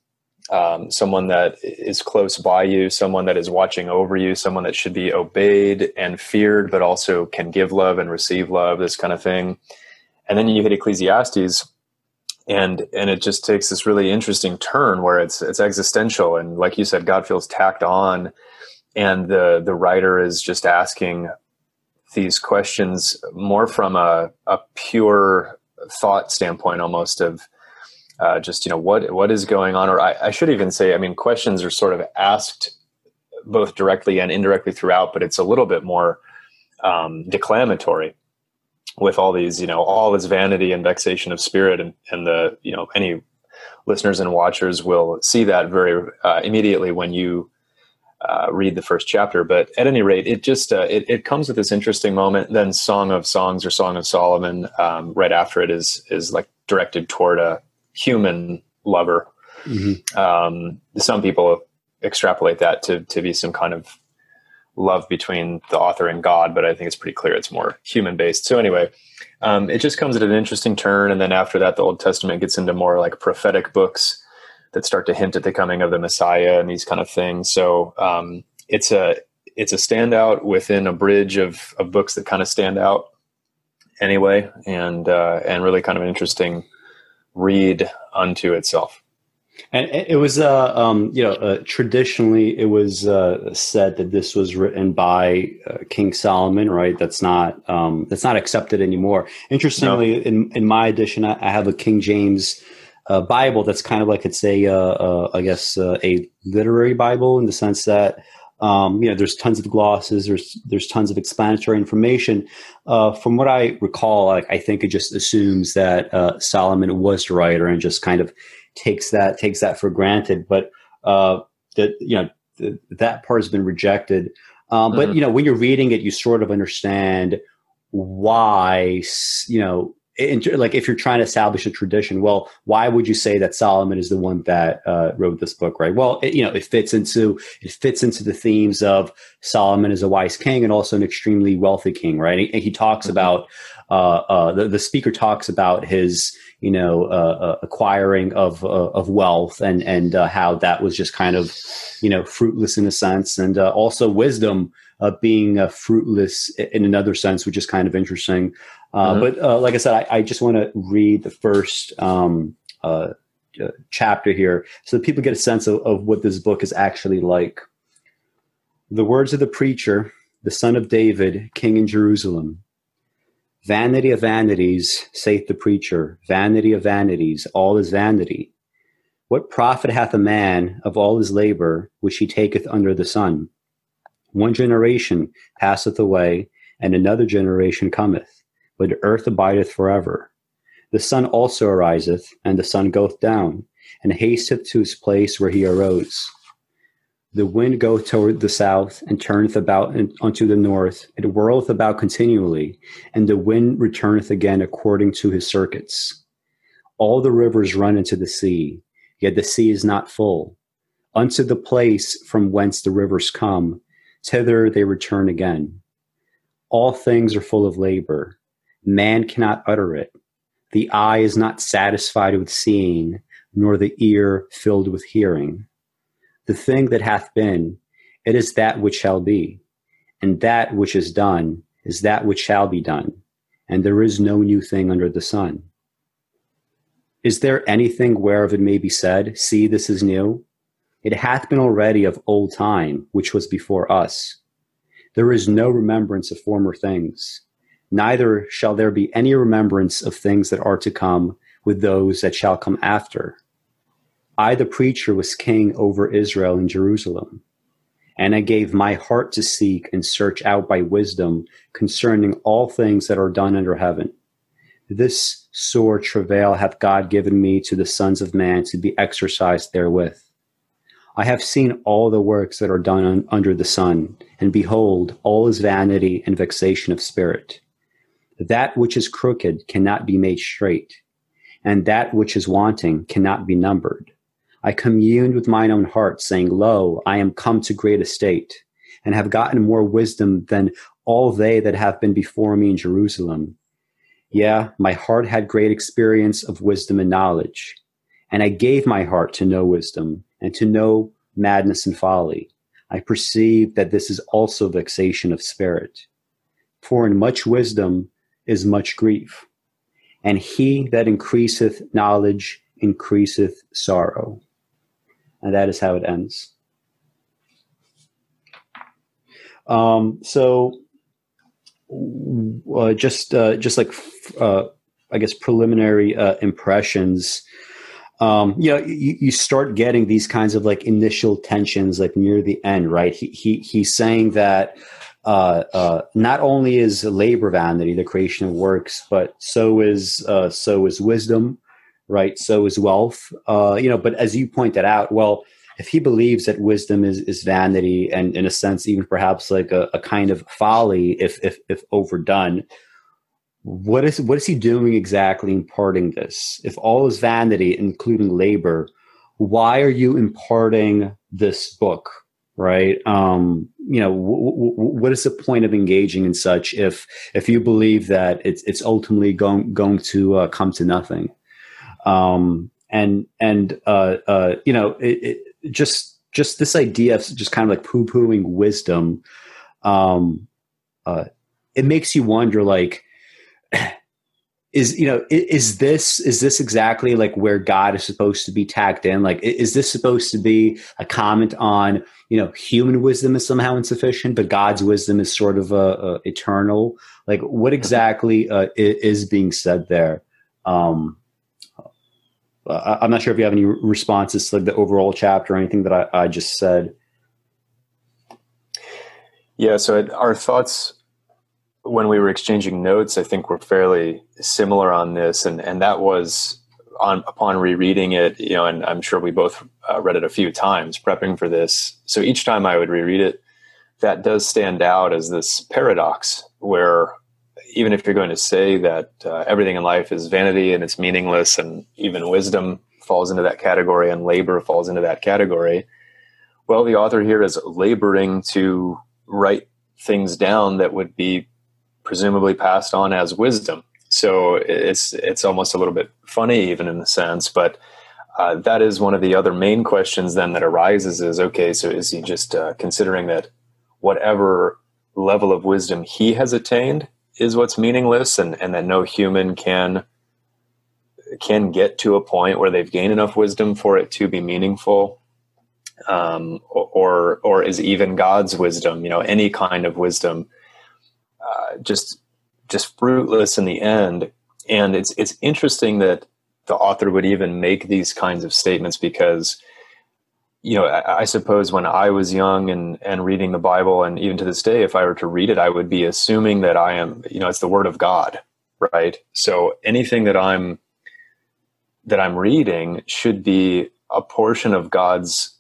um, someone that is close by you, someone that is watching over you, someone that should be obeyed and feared, but also can give love and receive love, this kind of thing. And then you hit Ecclesiastes, and and it just takes this really interesting turn where it's it's existential, and like you said, God feels tacked on, and the the writer is just asking these questions more from a, a pure thought standpoint, almost of uh, just you know what what is going on, or I, I, should even say, I mean, questions are sort of asked both directly and indirectly throughout, but it's a little bit more um, declamatory with all these, you know, all this vanity and vexation of spirit, and and the you know any listeners and watchers will see that very uh, immediately when you uh, read the first chapter. But at any rate, it just uh, it, it comes with this interesting moment. Then Song of Songs or Song of Solomon um, right after it is is like directed toward a human lover. Mm-hmm. Um, some people extrapolate that to to be some kind of love between the author and God, but I think it's pretty clear it's more human based. So anyway, um, it just comes at an interesting turn, and then after that, the Old Testament gets into more like prophetic books that start to hint at the coming of the Messiah and these kind of things. So um, it's a it's a standout within a bridge of, of books that kind of stand out anyway, and uh, and really kind of an interesting read unto itself. And it was, uh, um, you know, uh, traditionally it was uh, said that this was written by uh, King Solomon, right? That's not um, that's not accepted anymore. Interestingly, no. in in my edition, I, I have a King James uh, Bible that's kind of like it's a, uh, I guess, a literary Bible in the sense that um, you know, there's tons of glosses. There's there's tons of explanatory information. Uh, from what I recall, like, I think it just assumes that uh, Solomon was the writer and just kind of takes that takes that for granted. But uh, that you know th- that part has been rejected. Um, but mm-hmm. you know, when you're reading it, you sort of understand why you know in, like if you're trying to establish a tradition, well, why would you say that Solomon is the one that uh, wrote this book, right? Well, it, you know, it fits into it fits into the themes of Solomon is a wise king and also an extremely wealthy king, right? And he talks mm-hmm. about uh, uh, the the speaker talks about his you know uh, uh, acquiring of uh, of wealth and and how that was just kind of you know fruitless in a sense, and also wisdom uh, being uh, fruitless in another sense, which is kind of interesting. Uh, mm-hmm. But uh, like I said, I, I just want to read the first um, uh, uh, chapter here so that people get a sense of, of what this book is actually like. The words of the preacher, the son of David, king in Jerusalem. Vanity of vanities, saith the preacher, vanity of vanities, all is vanity. What profit hath a man of all his labor which he taketh under the sun? One generation passeth away, and another generation cometh, but the earth abideth forever. The sun also ariseth, and the sun goeth down, and hasteth to his place where he arose. The wind goeth toward the south, and turneth about unto the north. It whirleth about continually, and the wind returneth again according to his circuits. All the rivers run into the sea, yet the sea is not full. Unto the place from whence the rivers come, Thither they return again. All things are full of labor. Man cannot utter it. The eye is not satisfied with seeing, nor the ear filled with hearing. The thing that hath been, it is that which shall be, and that which is done is that which shall be done, and there is no new thing under the sun. Is there anything whereof it may be said, See, this is new? It hath been already of old time, which was before us. There is no remembrance of former things, neither shall there be any remembrance of things that are to come, with those that shall come after. I, the preacher, was king over Israel in Jerusalem. And I gave my heart to seek and search out by wisdom concerning all things that are done under heaven. This sore travail hath God given me to the sons of man to be exercised therewith. I have seen all the works that are done un- under the sun, and behold, all is vanity and vexation of spirit. That which is crooked cannot be made straight, and that which is wanting cannot be numbered. I communed with mine own heart, saying, Lo, I am come to great estate, and have gotten more wisdom than all they that have been before me in Jerusalem. Yeah, my heart had great experience of wisdom and knowledge, and I gave my heart to know wisdom and to know madness and folly. I perceive that this is also vexation of spirit. For in much wisdom is much grief, and he that increaseth knowledge increaseth sorrow and that is how it ends. Um, so, uh, just uh, just like uh, I guess preliminary uh, impressions. Um, you know, you, you start getting these kinds of like initial tensions, like near the end, right? He he he's saying that uh, uh, not only is labor vanity, the creation of works, but so is uh, so is wisdom, right? So is wealth. Uh, you know, but as you pointed out, well, if he believes that wisdom is, is vanity and in a sense even perhaps like a, a kind of folly if, if if overdone, what is what is he doing exactly imparting this? If all is vanity, including labor, why are you imparting this book? Right? Um, you know, w- w- what is the point of engaging in such if if you believe that it's it's ultimately going going to uh, come to nothing? um, and and uh, uh, you know it, it, just just this idea of just kind of like poo pooing wisdom um, uh, it makes you wonder like is you know is this is this exactly like where god is supposed to be tacked in? Like is this supposed to be a comment on you know human wisdom is somehow insufficient but god's wisdom is sort of a, uh eternal? Like what exactly uh, is being said there? Um uh, I'm not sure if you have any responses to like the overall chapter or anything that I, I just said. Yeah, so it, our thoughts when we were exchanging notes, I think we're fairly similar on this, and and that was on upon rereading it, you know, and I'm sure we both uh, read it a few times prepping for this. So each time I would reread it, that does stand out as this paradox where even if you're going to say that uh, everything in life is vanity and it's meaningless, and even wisdom falls into that category and labor falls into that category, well, the author here is laboring to write things down that would be presumably passed on as wisdom. So it's it's almost a little bit funny, even in the sense, but. Uh, that is one of the other main questions then that arises is okay so is he just uh, considering that whatever level of wisdom he has attained is what's meaningless and, and that no human can can get to a point where they've gained enough wisdom for it to be meaningful um, or or is even god's wisdom you know any kind of wisdom uh, just just fruitless in the end and it's it's interesting that the author would even make these kinds of statements because you know, I, I, suppose when I was young and and reading the Bible, and even to this day, if I were to read it, I would be assuming that I am, you know, it's the Word of God, right? So anything that I'm that I'm reading should be a portion of God's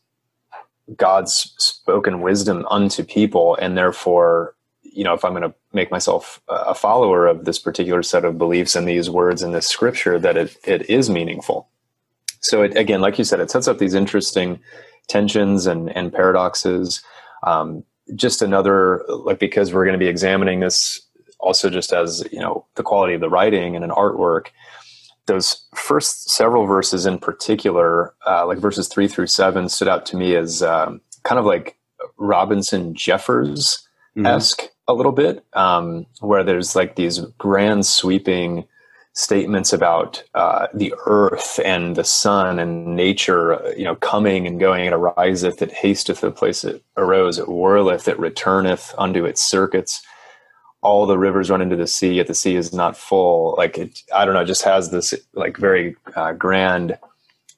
God's spoken wisdom unto people, and therefore, you know, if I'm going to make myself a follower of this particular set of beliefs and these words in this scripture, that it it is meaningful. So it, again, like you said, it sets up these interesting tensions and, and paradoxes. Um, just another, like, because we're going to be examining this also just as, you know, the quality of the writing and an artwork, those first several verses in particular, uh, like verses three through seven, stood out to me as um, kind of like Robinson Jeffers esque mm-hmm. A little bit, um, where there's like these grand sweeping statements about uh, the earth and the sun and nature, you know, coming and going. It ariseth, it hasteth the place it arose, it whirleth, it returneth unto its circuits. all the rivers run into the sea, yet the sea is not full. Like it, I don't know, it just has this like very uh, grand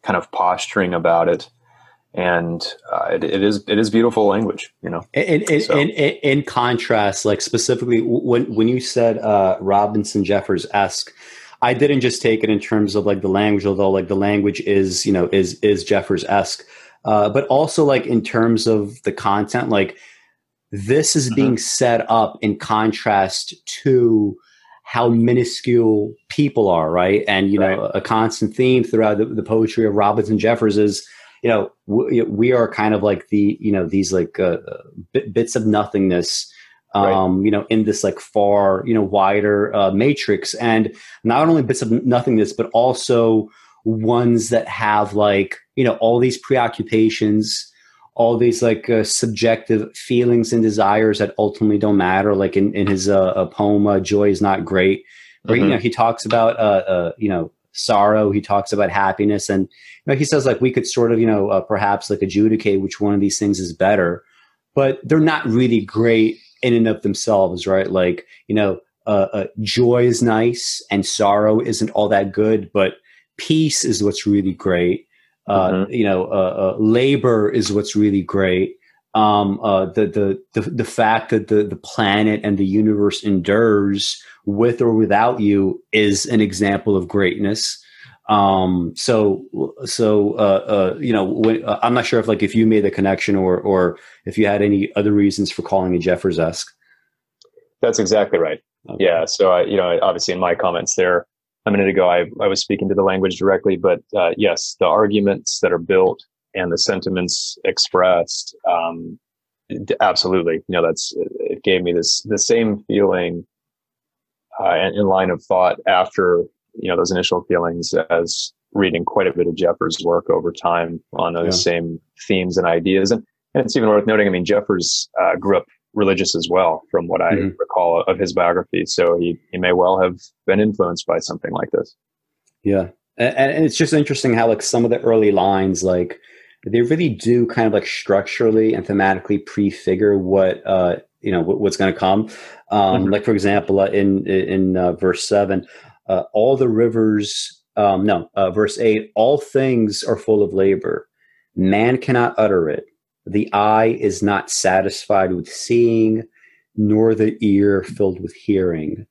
kind of posturing about it and uh, it, it is it is beautiful language you know in, in, so. in, in, contrast like specifically when when you said uh, robinson jeffers esque i didn't just take it in terms of like the language although like the language is you know is is jeffers esque uh, but also like in terms of the content like this is mm-hmm. being set up in contrast to how minuscule people are right and you right. know a constant theme throughout the, the poetry of robinson jeffers is you know, we, we are kind of like the, you know, these like uh, bits of nothingness, um, right. you know, in this like far, you know, wider uh, matrix. And not only bits of nothingness, but also ones that have like, you know, all these preoccupations, all these like uh, subjective feelings and desires that ultimately don't matter. Like in, in his uh, poem, uh, Joy is Not Great, where, mm-hmm. you know, he talks about, uh, uh, you know, sorrow. He talks about happiness, and you know, he says like we could sort of you know uh, perhaps like adjudicate which one of these things is better, but they're not really great in and of themselves, right? Like you know, uh, uh, joy is nice and sorrow isn't all that good, but peace is what's really great. Uh, mm-hmm. You know, uh, uh, labor is what's really great. Um, uh, the, the the the fact that the the planet and the universe endures with or without you is an example of greatness. Um, so, so, uh, uh, you know, when, uh, I'm not sure if like, if you made the connection or, or if you had any other reasons for calling it Jeffers-esque. That's exactly right. Okay. Yeah. So I, you know, obviously in my comments there a minute ago, I, I was speaking to the language directly, but, uh, yes, the arguments that are built and the sentiments expressed, um, absolutely, you know, that's, it gave me this, the same feeling uh, in line of thought after you know those initial feelings as reading quite a bit of Jeffers' work over time on those yeah. same themes and ideas. And, and it's even worth noting, I mean, Jeffers uh, grew up religious as well, from what I mm-hmm. recall of his biography. So he, he may well have been influenced by something like this. Yeah. And, and it's just interesting how, like, some of the early lines, like, they really do kind of like structurally and thematically prefigure what uh, you know what's going to come. Um, mm-hmm. Like for example, uh, in in uh, verse seven, uh, all the rivers. Um, no, uh, verse eight. All things are full of labor. Man cannot utter it. The eye is not satisfied with seeing, nor the ear filled with hearing.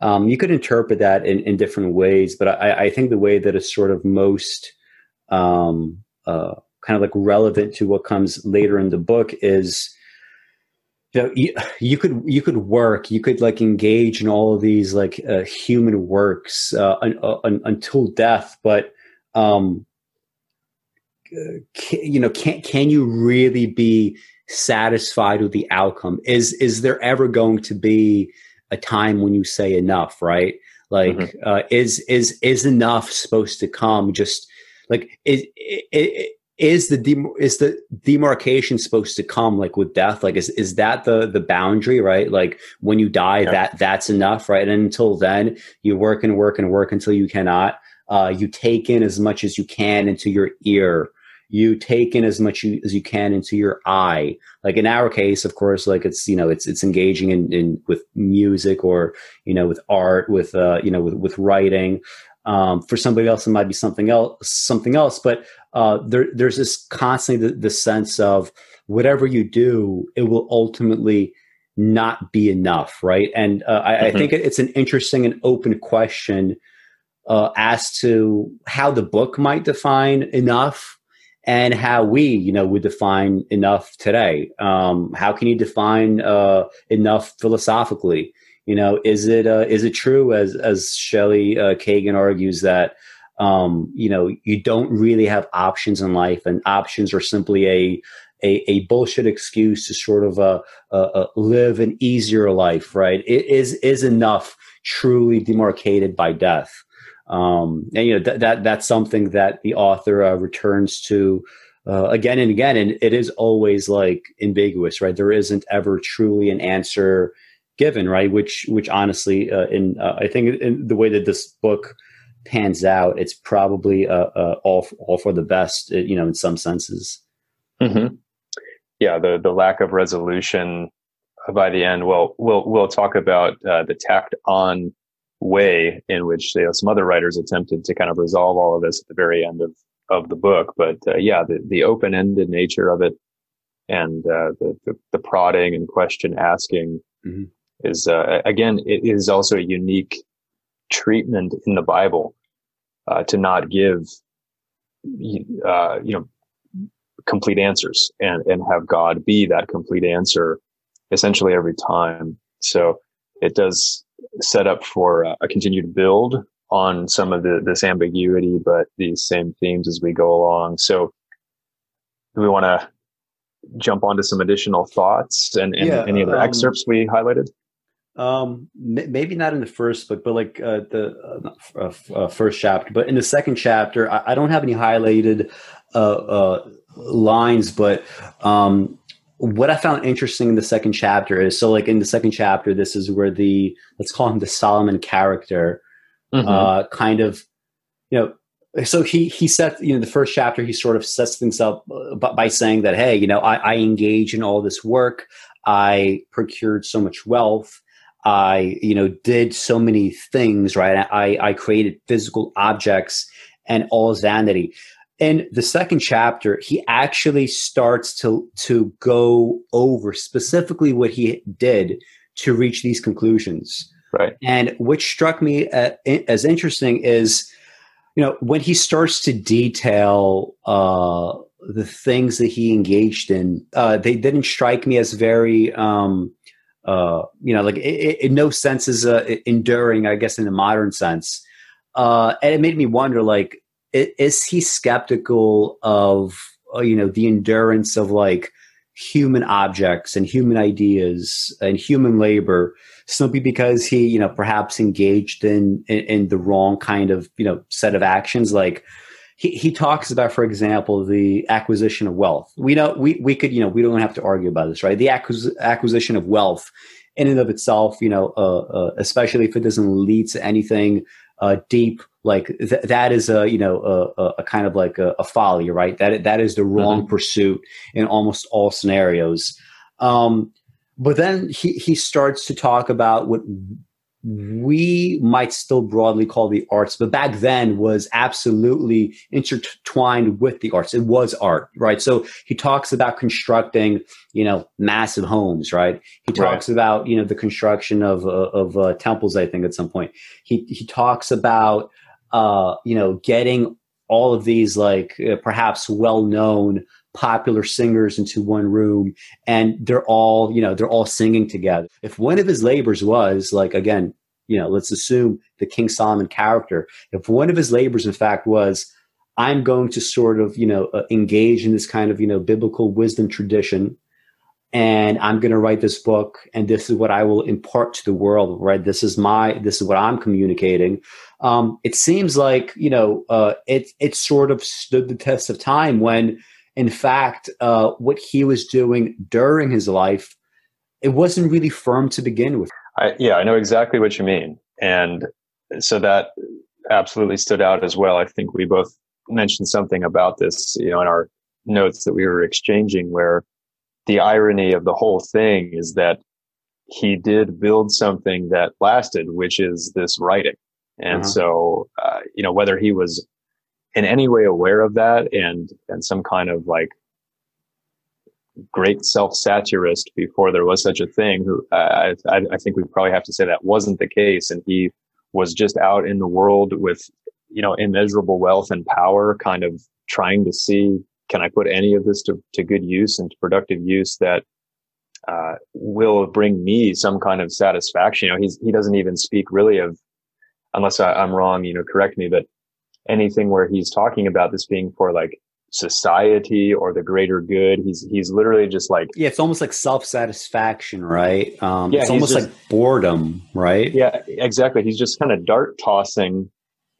Um, you could interpret that in, in different ways, but I, I, think the way that is sort of most um, uh, kind of like relevant to what comes later in the book is you know you, you, could you could work you could like engage in all of these like uh, human works uh, un, uh, un, until death but um can, you know can can you really be satisfied with the outcome? Is is there ever going to be a time when you say enough right? Like mm-hmm. uh, is is is enough supposed to come? Just like it, it is the dem- is the demarcation supposed to come like with death? Like is is that the the boundary right? Like when you die yeah. that that's enough right? And until then you work and work and work until you cannot. Uh, you take in as much as you can into your ear. You take in as much as you can into your eye. Like in our case of course like it's you know it's it's engaging in, in with music or you know with art with uh you know with, with writing. Um, for somebody else, it might be something else, something else. But uh, there, there's this constantly the, the, sense of whatever you do, it will ultimately not be enough, right? And uh, I, mm-hmm. I, think it's an interesting and open question uh, as to how the book might define enough and how we, you know, would define enough today. Um, how can you define uh, enough philosophically? You know, is it uh, is it true as as Shelly uh, Kagan argues that um, you know you don't really have options in life, and options are simply a a, a bullshit excuse to sort of uh, uh, uh live an easier life, right? It is is enough truly demarcated by death, um, and you know th- that that's something that the author uh, returns to uh, again and again, and it is always like ambiguous, right? There isn't ever truly an answer given, right? Which, which honestly, uh, in I think in the way that this book pans out, it's probably uh, uh all all for the best, uh, you know, in some senses. Mm-hmm. Yeah, the the lack of resolution by the end, well, we'll we'll talk about uh, the tacked on way in which you know, some other writers attempted to kind of resolve all of this at the very end of of the book. But uh, yeah, the the open ended nature of it, and uh, the, the, the prodding and question asking mm-hmm. is uh, again it is also a unique treatment in the Bible uh, to not give uh, you know complete answers and and have God be that complete answer essentially every time. So it does set up for a continued build on some of the, this ambiguity, but these same themes as we go along. So do we want to jump onto some additional thoughts and, and yeah, any other um, excerpts we highlighted? Um, maybe not in the first book, but like uh, the uh, uh, first chapter. But in the second chapter, I, I don't have any highlighted uh, uh, lines, but um, what I found interesting in the second chapter is so like in the second chapter, this is where the let's call him the Solomon character, mm-hmm. uh, kind of, you know, so he he set you know the first chapter he sort of sets things up uh, by, by saying that hey you know I, I engage in all this work, I procured so much wealth, I you know did so many things right, I I created physical objects and all vanity. In the second chapter he actually starts to to go over specifically what he did to reach these conclusions. Right. And which struck me uh, as interesting is you know when he starts to detail uh, the things that he engaged in uh, they didn't strike me as very um, uh, you know like in no sense is uh, enduring i guess in the modern sense. Uh, and it made me wonder like is he skeptical of uh, you know the endurance of like human objects and human ideas and human labor simply because he you know perhaps engaged in, in in, the wrong kind of you know set of actions? Like he, he talks about for example the acquisition of wealth. We know we, we could you know we don't have to argue about this right? The acquis- acquisition of wealth in and of itself you know uh, uh, especially if it doesn't lead to anything uh, deep like th- that is a you know a, a kind of like a, a, folly right? That that is the wrong mm-hmm. pursuit in almost all scenarios. Um, but then he he starts to talk about what we might still broadly call the arts, but back then was absolutely intertwined with the arts. It was art, right? So he talks about constructing, you know, massive homes, right? He talks right. about, you know, the construction of uh, of uh, temples. I think at some point he he talks about, uh, you know, getting all of these like uh, perhaps well known popular singers into one room and they're all you know they're all singing together. If one of his labors was like again you know let's assume the king solomon character if one of his labors in fact was i'm going to sort of you know uh, engage in this kind of you know biblical wisdom tradition and i'm going to write this book and this is what i will impart to the world right? This is my this is what i'm communicating. Um, it seems like you know uh, it it sort of stood the test of time when in fact, uh, what he was doing during his life, it wasn't really firm to begin with. I, yeah, I know exactly what you mean. And so that absolutely stood out as well. I think we both mentioned something about this, you know, in our notes that we were exchanging, where the irony of the whole thing is that he did build something that lasted, which is this writing. And uh-huh. so, uh, you know, whether he was in any way aware of that and and some kind of like great self-satirist before there was such a thing who uh, I, I think we probably have to say that wasn't the case. And he was just out in the world with you know immeasurable wealth and power kind of trying to see can i put any of this to, to good use and to productive use that uh, will bring me some kind of satisfaction? You know he's he doesn't even speak really of unless I, i'm wrong you know correct me but anything where he's talking about this being for like society or the greater good. He's he's literally just like yeah, it's almost like self satisfaction, right? Um, yeah, it's almost just, like boredom, right? Yeah, exactly. He's just kind of dart tossing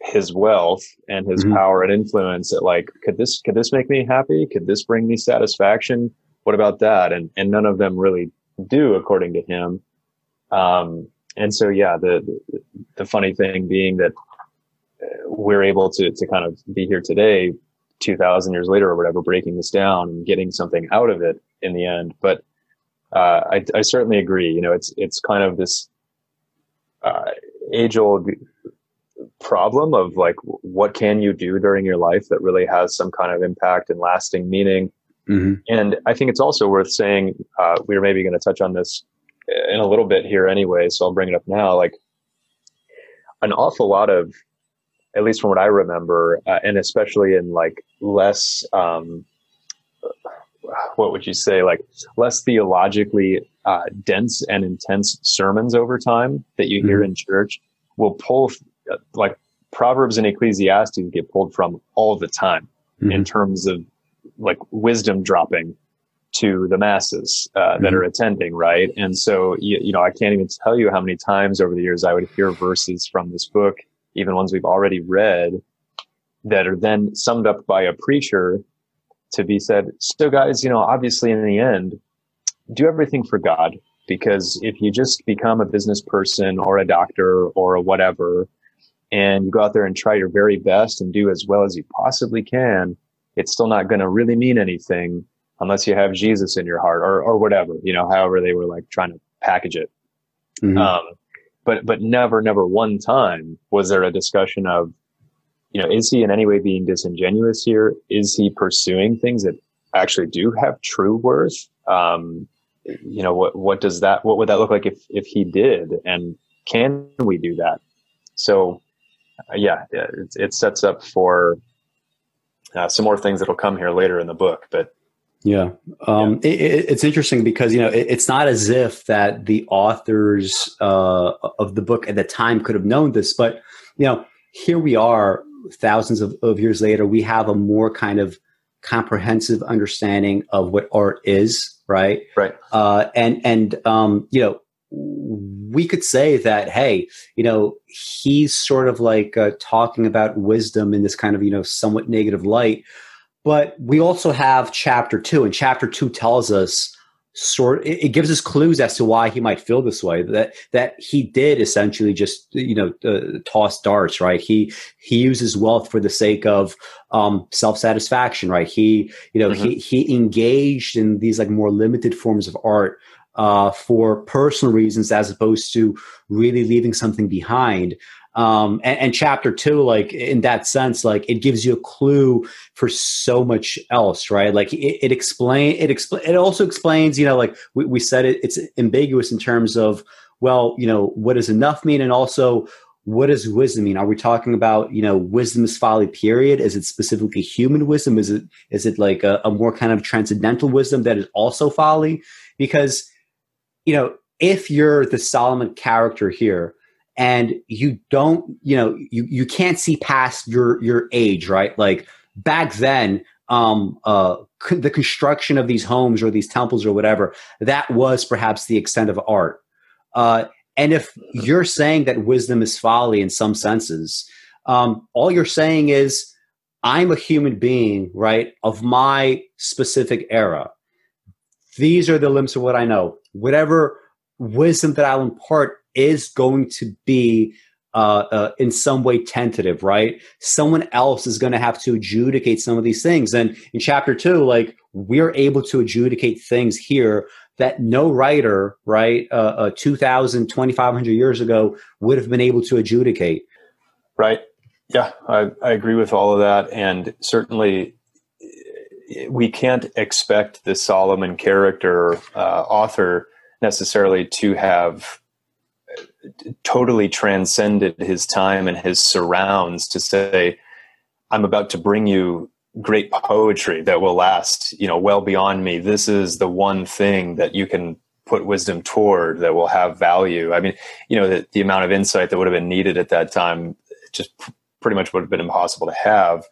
his wealth and his mm-hmm. power and influence at like could this could this make me happy could this bring me satisfaction what about that and and none of them really do according to him um and so yeah the the, the funny thing being that we're able to to kind of be here today, two thousand years later or whatever, breaking this down and getting something out of it in the end. But uh, I, I, certainly agree. You know, it's it's kind of this uh, age old problem of like, what can you do during your life that really has some kind of impact and lasting meaning? Mm-hmm. And I think it's also worth saying uh, we are maybe going to touch on this in a little bit here anyway, so I'll bring it up now. Like an awful lot of, at least from what I remember, uh, and especially in like less. Um, what would you say like less theologically uh, dense and intense sermons over time that you hear mm-hmm. in church will pull uh, like proverbs and ecclesiastes get pulled from all the time mm-hmm. in terms of like wisdom dropping to the masses uh, that mm-hmm. are attending right and so you, you know i can't even tell you how many times over the years i would hear verses from this book even ones we've already read that are then summed up by a preacher to be said, so guys, you know, obviously in the end, do everything for God. Because if you just become a business person or a doctor or a whatever, and you go out there and try your very best and do as well as you possibly can, it's still not going to really mean anything unless you have Jesus in your heart or, or whatever, you know, however they were like trying to package it. Mm-hmm. Um, but, but never, never one time was there a discussion of, you know, is he in any way being disingenuous here? Is he pursuing things that actually do have true worth? Um, you know, what, what does that, what would that look like if, if he did? And can we do that? So, uh, yeah, it, it, sets up for uh, some more things that'll come here later in the book, but yeah, um, yeah. It, it's interesting because you know it, it's not as if that the authors uh, of the book at the time could have known this, but you know here we are thousands of, of years later, we have a more kind of comprehensive understanding of what art is, right? Right. Uh, and and um, you know, we could say that, hey, you know, he's sort of like uh, talking about wisdom in this kind of you know somewhat negative light. But we also have chapter two, and chapter two tells us sort it, gives us clues as to why he might feel this way that that he did essentially just you know uh, toss darts right? He he uses wealth for the sake of um self-satisfaction right? He you know mm-hmm. he he engaged in these like more limited forms of art uh for personal reasons as opposed to really leaving something behind um, and, and, chapter two, like in that sense, like it gives you a clue for so much else, right? Like it, it explain it explain it also explains, you know, like we, we said it, it's ambiguous in terms of well, you know, what does enough mean, and also what does wisdom mean? Are we talking about you know wisdom is folly? Period. Is it specifically human wisdom? Is it is it like a, a more kind of transcendental wisdom that is also folly? Because you know if you're the Solomon character here, and you don't you know you you can't see past your your age right? Like back then um uh the construction of these homes or these temples or whatever that was perhaps the extent of art. Uh and if you're saying that wisdom is folly in some senses um all you're saying is i'm a human being right of my specific era. These are the limits of what i know. Whatever wisdom that i'll impart is going to be uh, uh, in some way tentative, right? Someone else is going to have to adjudicate some of these things. And in chapter two, like we're able to adjudicate things here that no writer, right, uh, uh, 2,000, 2,500 years ago would have been able to adjudicate. Right. Yeah, I, I agree with all of that. And certainly we can't expect the Solomon character uh, author necessarily to have totally transcended his time and his surrounds to say, I'm about to bring you great poetry that will last, you know, well beyond me. This is the one thing that you can put wisdom toward that will have value. I mean, you know, the, the amount of insight that would have been needed at that time just pretty much would have been impossible to have.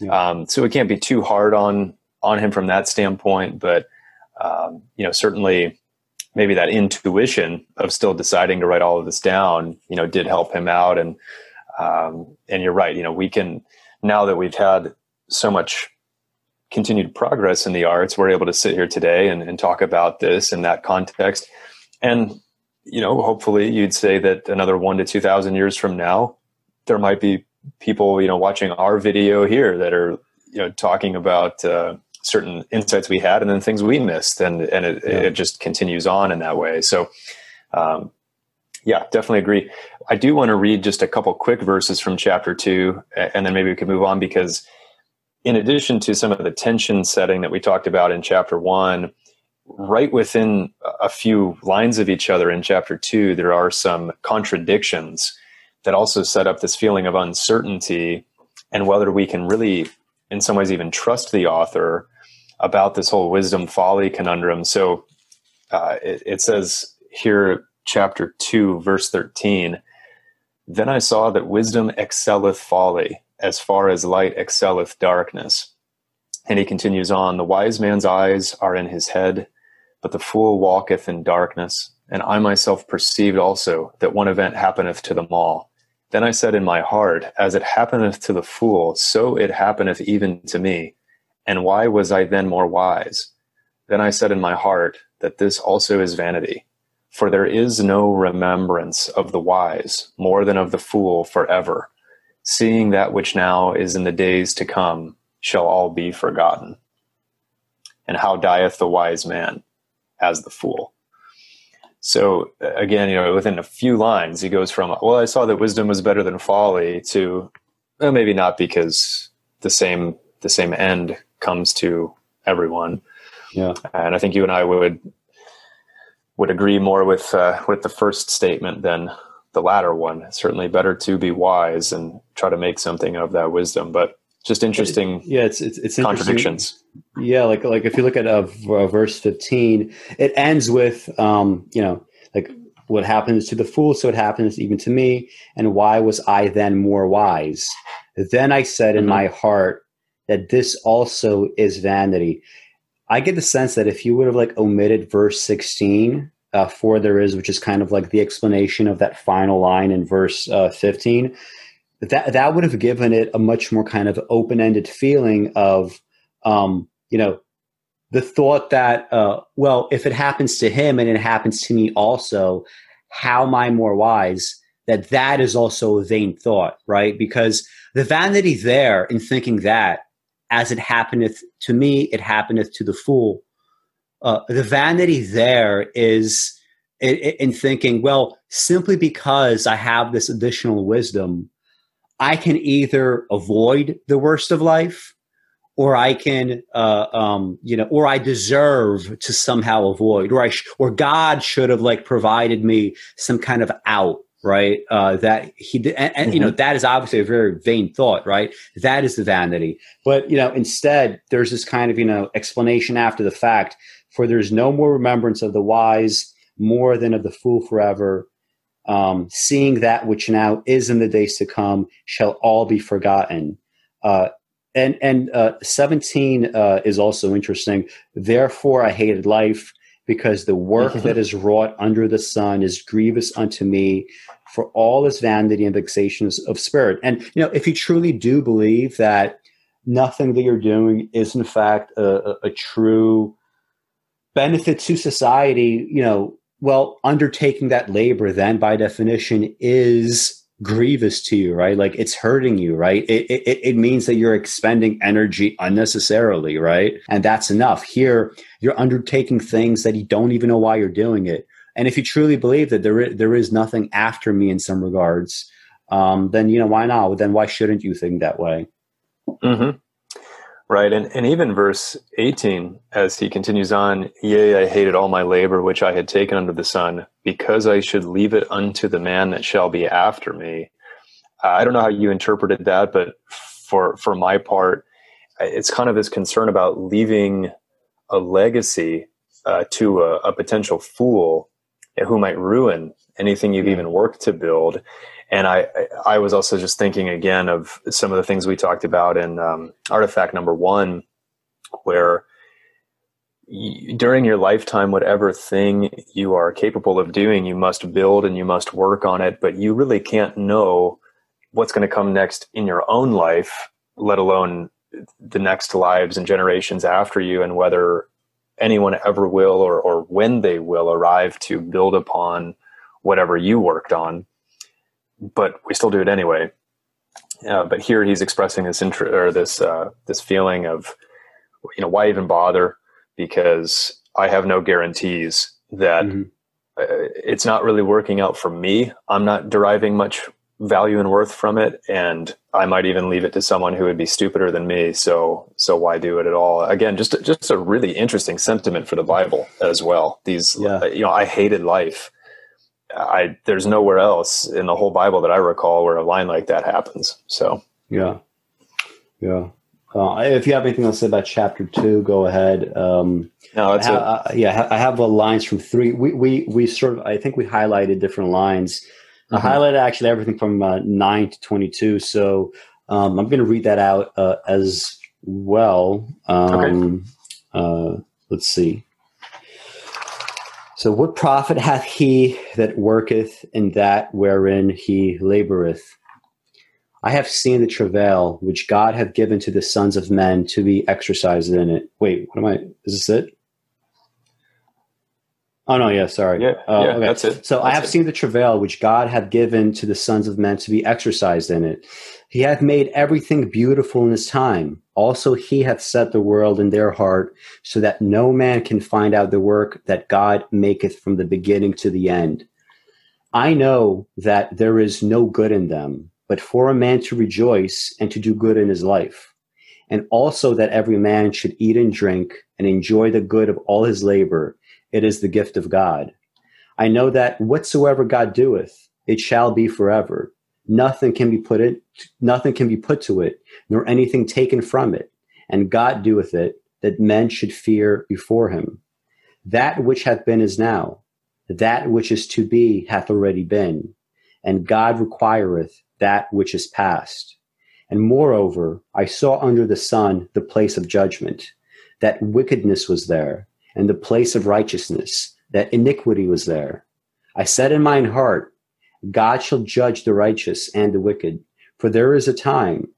Yeah. Um, so it can't be too hard on on him from that standpoint, but um, you know, certainly maybe that intuition of still deciding to write all of this down, you know, did help him out. And, um, and you're right. You know, we can, now that we've had so much continued progress in the arts, we're able to sit here today and, and talk about this in that context. And, you know, hopefully you'd say that another one to 2000 years from now, there might be people, you know, watching our video here that are, you know, talking about, uh, certain insights we had and then things we missed and and it, yeah. it just continues on in that way so um, yeah definitely agree i do want to read just a couple quick verses from chapter two and then maybe we can move on because in addition to some of the tension setting that we talked about in chapter one right within a few lines of each other in chapter two there are some contradictions that also set up this feeling of uncertainty and whether we can really in some ways even trust the author about this whole wisdom folly conundrum. So uh, it, it says here, chapter 2, verse 13 Then I saw that wisdom excelleth folly, as far as light excelleth darkness. And he continues on The wise man's eyes are in his head, but the fool walketh in darkness. And I myself perceived also that one event happeneth to them all. Then I said in my heart, As it happeneth to the fool, so it happeneth even to me. And why was I then more wise? Then I said in my heart that this also is vanity. For there is no remembrance of the wise more than of the fool forever. Seeing that which now is in the days to come shall all be forgotten. And how dieth the wise man as the fool? So uh, again, you know, within a few lines, he goes from, well, I saw that wisdom was better than folly to, well, maybe not because the same, the same end comes to everyone. Yeah. And I think you and I would would agree more with uh, with the first statement than the latter one. It's certainly better to be wise and try to make something of that wisdom, but just interesting. Yeah, it's it's, it's contradictions. Yeah, like like if you look at uh, uh, verse fifteen, it ends with um, you know like what happens to the fool, so it happens even to me. And why was I then more wise? Then I said mm-hmm. in my heart, that this also is vanity. I get the sense that if you would have like omitted verse 16, uh, for there is, which is kind of like the explanation of that final line in verse uh, 15, that that would have given it a much more kind of open-ended feeling of, um, you know, the thought that, uh, well, if it happens to him and it happens to me also, how am I more wise? That that is also a vain thought, right? Because the vanity there in thinking that as it happeneth to me, it happeneth to the fool. Uh, the vanity there is in, in thinking, well, simply because I have this additional wisdom, I can either avoid the worst of life or I can, uh, um, you know, or I deserve to somehow avoid, or I, sh- or God should have like provided me some kind of out right? Uh, that he did, and, and mm-hmm. you know mm-hmm. that is obviously a very vain thought, right? That is the vanity. But you know, instead, there's this kind of you know explanation after the fact. For there's no more remembrance of the wise more than of the fool forever. Um, seeing that which now is in the days to come shall all be forgotten. Uh, and and uh, 17 uh, is also interesting. Therefore, I hated life because the work mm-hmm. that is wrought under the sun is grievous unto me for all its vanity and vexations of spirit. And you know, if you truly do believe that nothing that you're doing is in fact a, a, a true benefit to society, you know, well, undertaking that labor then by definition is grievous to you, right? Like it's hurting you, right? It, it, it means that you're expending energy unnecessarily, right? And that's enough. Here, you're undertaking things that you don't even know why you're doing it. And if you truly believe that there is, there is nothing after me in some regards, um, then you know why not? Then why shouldn't you think that way? Mm-hmm. Right, and and even verse eighteen, as he continues on, yea, I hated all my labor which I had taken under the sun, because I should leave it unto the man that shall be after me. I don't know how you interpreted that, but for for my part, it's kind of this concern about leaving a legacy uh, to a, a potential fool who might ruin anything you've even worked to build. And I, I was also just thinking again of some of the things we talked about in um, artifact number one, where you, during your lifetime, whatever thing you are capable of doing, you must build and you must work on it, but you really can't know what's going to come next in your own life, let alone the next lives and generations after you, and whether anyone ever will or, or when they will arrive to build upon whatever you worked on but we still do it anyway uh, but here he's expressing this interest or this uh, this feeling of you know, why even bother? Because I have no guarantees that mm-hmm. it's not really working out for me. I'm not deriving much value and worth from it and i might even leave it to someone who would be stupider than me so so why do it at all again just just a really interesting sentiment for the bible as well these yeah. you know i hated life i there's nowhere else in the whole bible that i recall where a line like that happens so yeah yeah uh, if you have anything else to say about chapter two, go ahead. Um, no, that's I ha- it. Uh, yeah, I have the lines from three. We, we we sort of I think we highlighted different lines. Mm-hmm. I highlighted actually everything from uh, 9 to 22. So um, I'm going to read that out uh, as well. Um, okay. Uh, let's see. So, what profit hath he that worketh in that wherein he laboreth? I have seen the travail which God hath given to the sons of men to be exercised in it. Wait, what am I? Is this it? Oh no, yeah, sorry. Yeah, uh, yeah okay. that's it. So that's I have it. seen the travail which God hath given to the sons of men to be exercised in it. He hath made everything beautiful in his time. Also he hath set the world in their heart, so that no man can find out the work that God maketh from the beginning to the end. I know that there is no good in them, but for a man to rejoice and to do good in his life. And also that every man should eat and drink and enjoy the good of all his labor it is the gift of God. I know that whatsoever God doeth, it shall be forever. Nothing can be put it, nothing can be put to it, nor anything taken from it. And God doeth it, that men should fear before him. That which hath been is now, that which is to be hath already been, and God requireth that which is past. And moreover, I saw under the sun the place of judgment, that wickedness was there, and the place of righteousness, that iniquity was there. I said in mine heart, God shall judge the righteous and the wicked, for there is a time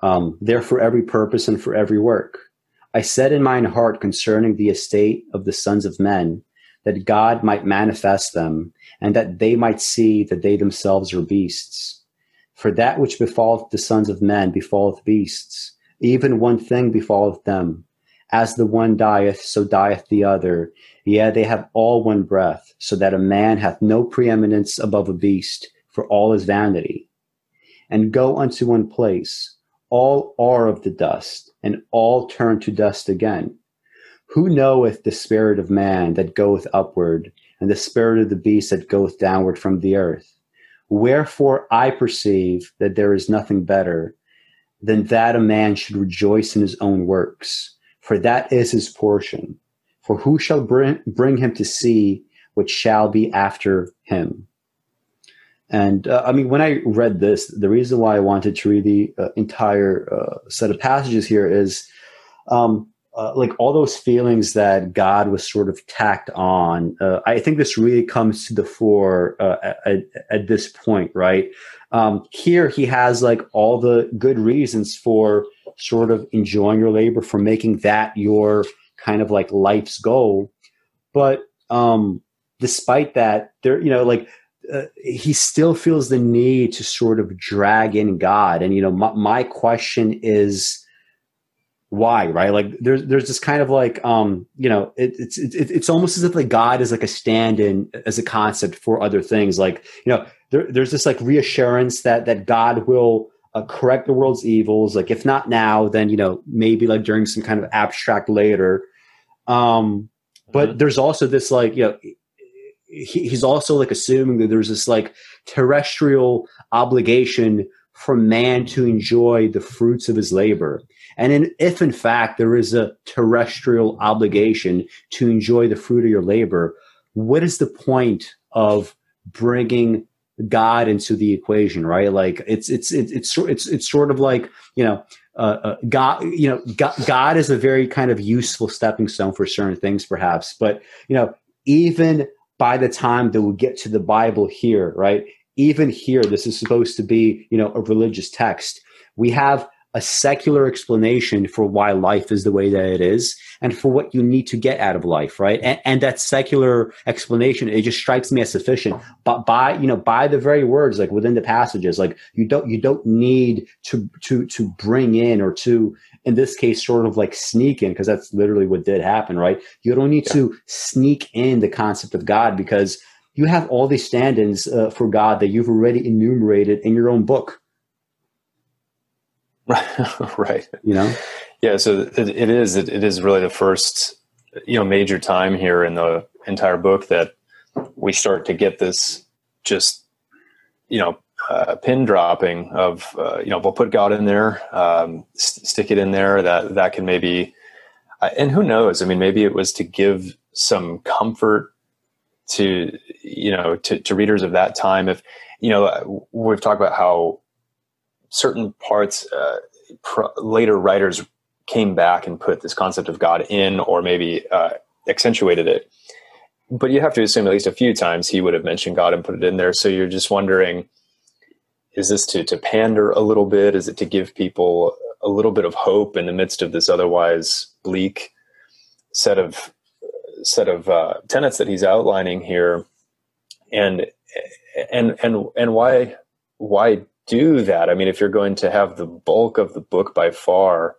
um, there for every purpose and for every work. I said in mine heart concerning the estate of the sons of men, that God might manifest them, and that they might see that they themselves are beasts. For that which befalleth the sons of men befalleth beasts, even one thing befalleth them as the one dieth, so dieth the other. Yea, they have all one breath, so that a man hath no preeminence above a beast, for all is vanity. And go unto one place. All are of the dust, and all turn to dust again. Who knoweth the spirit of man that goeth upward, and the spirit of the beast that goeth downward from the earth? Wherefore I perceive that there is nothing better than that a man should rejoice in his own works for that is his portion. For who shall bring, bring him to see what shall be after him? And uh, I mean, when I read this, the reason why I wanted to read the uh, entire uh, set of passages here is um, uh, like all those feelings that God was sort of tacked on. Uh, I think this really comes to the fore uh, at, at, this point, right? Um, here he has like all the good reasons for sort of enjoying your labor, for making that your kind of like life's goal. But um, despite that, there, you know, like uh, he still feels the need to sort of drag in God. And, you know, my, my question is, why right like there's there's this kind of like um you know it, it's it, it's almost as if like god is like a stand-in as a concept for other things like you know there, there's this like reassurance that that god will uh, correct the world's evils. Like if not now then you know maybe like during some kind of abstract later. Um but mm-hmm. there's also this like you know he, he's also like assuming that there's this like terrestrial obligation for man to enjoy the fruits of his labor. And in, if in fact there is a terrestrial obligation to enjoy the fruit of your labor, what is the point of bringing God into the equation, right? Like it's it's it's it's it's, it's sort of like you know uh, uh, God, you know, God, God is a very kind of useful stepping stone for certain things, perhaps. But you know, even by the time that we get to the Bible here, right? Even here, this is supposed to be you know a religious text. We have a secular explanation for why life is the way that it is and for what you need to get out of life, right? And, and that secular explanation, it just strikes me as sufficient. But by you know, by the very words, like within the passages, like you don't you don't need to to to bring in or to in this case sort of like sneak in because that's literally what did happen, right? You don't need yeah. to sneak in the concept of God because you have all these stand-ins uh, for God that you've already enumerated in your own book. right. You know. Yeah. So it, it is. It, it is really the first, you know, major time here in the entire book that we start to get this just, you know, uh, pin dropping of, uh, you know, we'll put God in there, um, st- stick it in there. That that can maybe, uh, and who knows? I mean, maybe it was to give some comfort to you know to, to readers of that time. If you know, we've talked about how certain parts uh, later writers came back and put this concept of God in, or maybe uh, accentuated it. But you have to assume at least a few times he would have mentioned God and put it in there. So you're just wondering, is this to, to pander a little bit? Is it to give people a little bit of hope in the midst of this otherwise bleak set of set of uh, tenets that he's outlining here? And and and and why why do that? I mean, if you're going to have the bulk of the book by far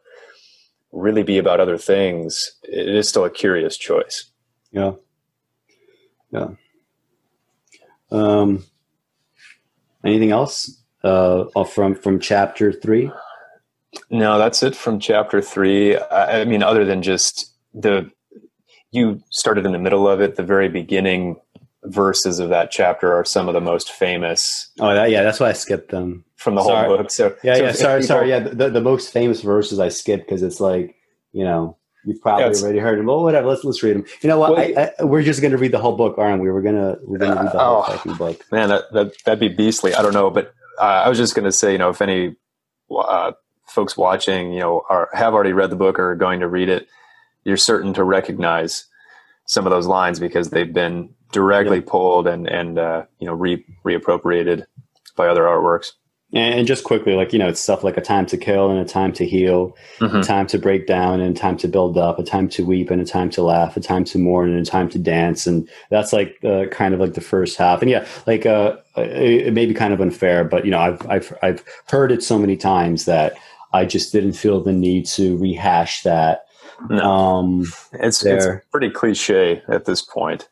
really be about other things, it is still a curious choice. Yeah. Yeah. Um, anything else uh, from from chapter three? No, that's it from chapter three. I, I mean, other than just the you started in the middle of it, the very beginning verses of that chapter are some of the most famous. Oh, that, yeah, that's why I skipped them from the sorry. whole book. So yeah, so yeah. Sorry, people, sorry. Yeah, the, the most famous verses I skipped because it's like you know you've probably yeah, already heard them. Well, whatever. Let's let's read them. You know what? Well, I, I, we're just going to read the whole book, aren't we? We're gonna we're gonna read the whole oh, fucking book. Man, that, that that'd be beastly. I don't know, but uh, I was just going to say, you know, if any uh, folks watching, you know, are have already read the book or are going to read it, you're certain to recognize some of those lines because they've been directly yeah. pulled and and uh, you know re reappropriated by other artworks. And just quickly, like you know, it's stuff like a time to kill and a time to heal, mm-hmm. a time to break down and a time to build up, a time to weep and a time to laugh, a time to mourn and a time to dance, and that's like uh, kind of like the first half. And yeah, like uh, it, it may be kind of unfair, but you know, I've I've I've heard it so many times that I just didn't feel the need to rehash that no. Um, it's, it's pretty cliche at this point.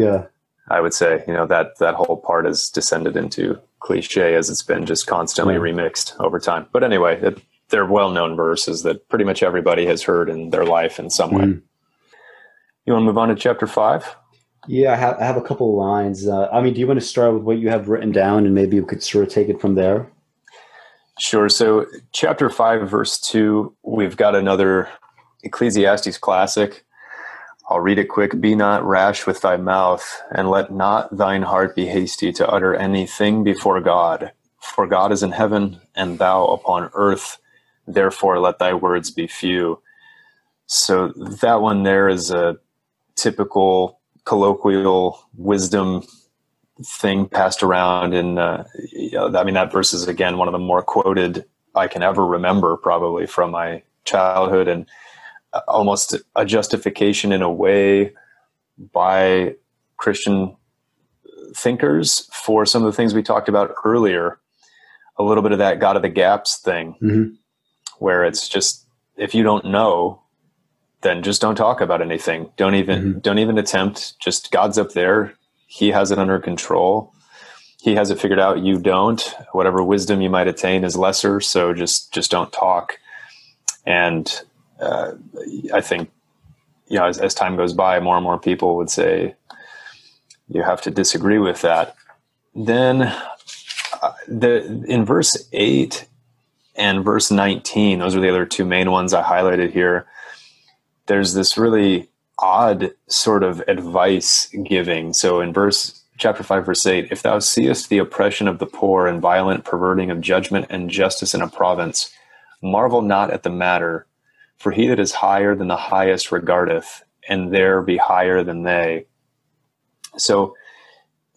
Yeah. I would say, you know, that, that whole part has descended into cliche as it's been just constantly yeah. remixed over time. But anyway, it, they're well-known verses that pretty much everybody has heard in their life in some way. Mm. You want to move on to chapter five? Yeah, I have, I have a couple of lines. Uh, I mean, do you want to start with what you have written down and maybe you could sort of take it from there? Sure. So, chapter 5, verse 2, we've got another Ecclesiastes classic. I'll read it quick. Be not rash with thy mouth, and let not thine heart be hasty to utter anything before God. For God is in heaven, and thou upon earth. Therefore, let thy words be few. So, that one there is a typical colloquial wisdom thing passed around. And uh, I mean, that verse is again one of the more quoted I can ever remember, probably from my childhood. And almost a justification in a way by Christian thinkers for some of the things we talked about earlier. A little bit of that God of the gaps thing, mm-hmm. where it's just if you don't know, then just don't talk about anything. Don't even mm-hmm. don't even attempt. Just God's up there. He has it under control. He has it figured out. You don't. Whatever wisdom you might attain is lesser. So just just don't talk. And uh, I think, you know, as, as time goes by, more and more people would say you have to disagree with that. Then, uh, the in verse eight and verse nineteen, those are the other two main ones I highlighted here. There's this really odd sort of advice giving. So in verse chapter 5 verse 8 if thou seest the oppression of the poor and violent perverting of judgment and justice in a province marvel not at the matter for he that is higher than the highest regardeth, and there be higher than they. So,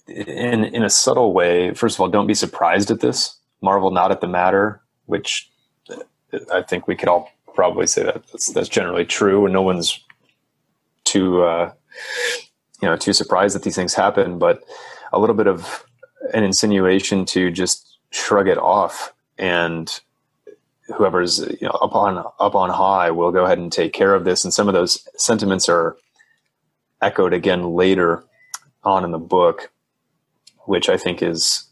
in in a subtle way, first of all, don't be surprised at this. Marvel not at the matter, which I think we could all probably say that that's, that's generally true, and no one's too uh, you know too surprised that these things happen. But a little bit of an insinuation to just shrug it off and whoever's you know up on up on high will go ahead and take care of this and some of those sentiments are echoed again later on in the book which i think is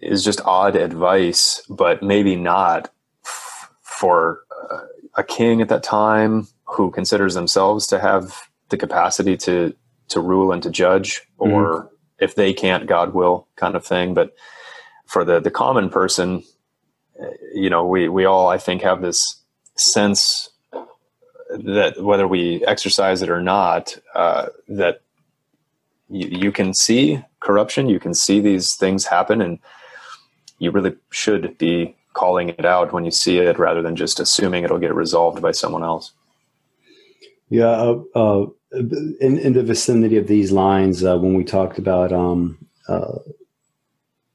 is just odd advice but maybe not f- for uh, a king at that time who considers themselves to have the capacity to to rule and to judge or mm-hmm. if they can't god will kind of thing but for the the common person you know, we we all I think have this sense that whether we exercise it or not, uh, that you, you can see corruption, you can see these things happen, and you really should be calling it out when you see it rather than just assuming it'll get resolved by someone else. Yeah, uh, uh, in in the vicinity of these lines, uh, when we talked about um,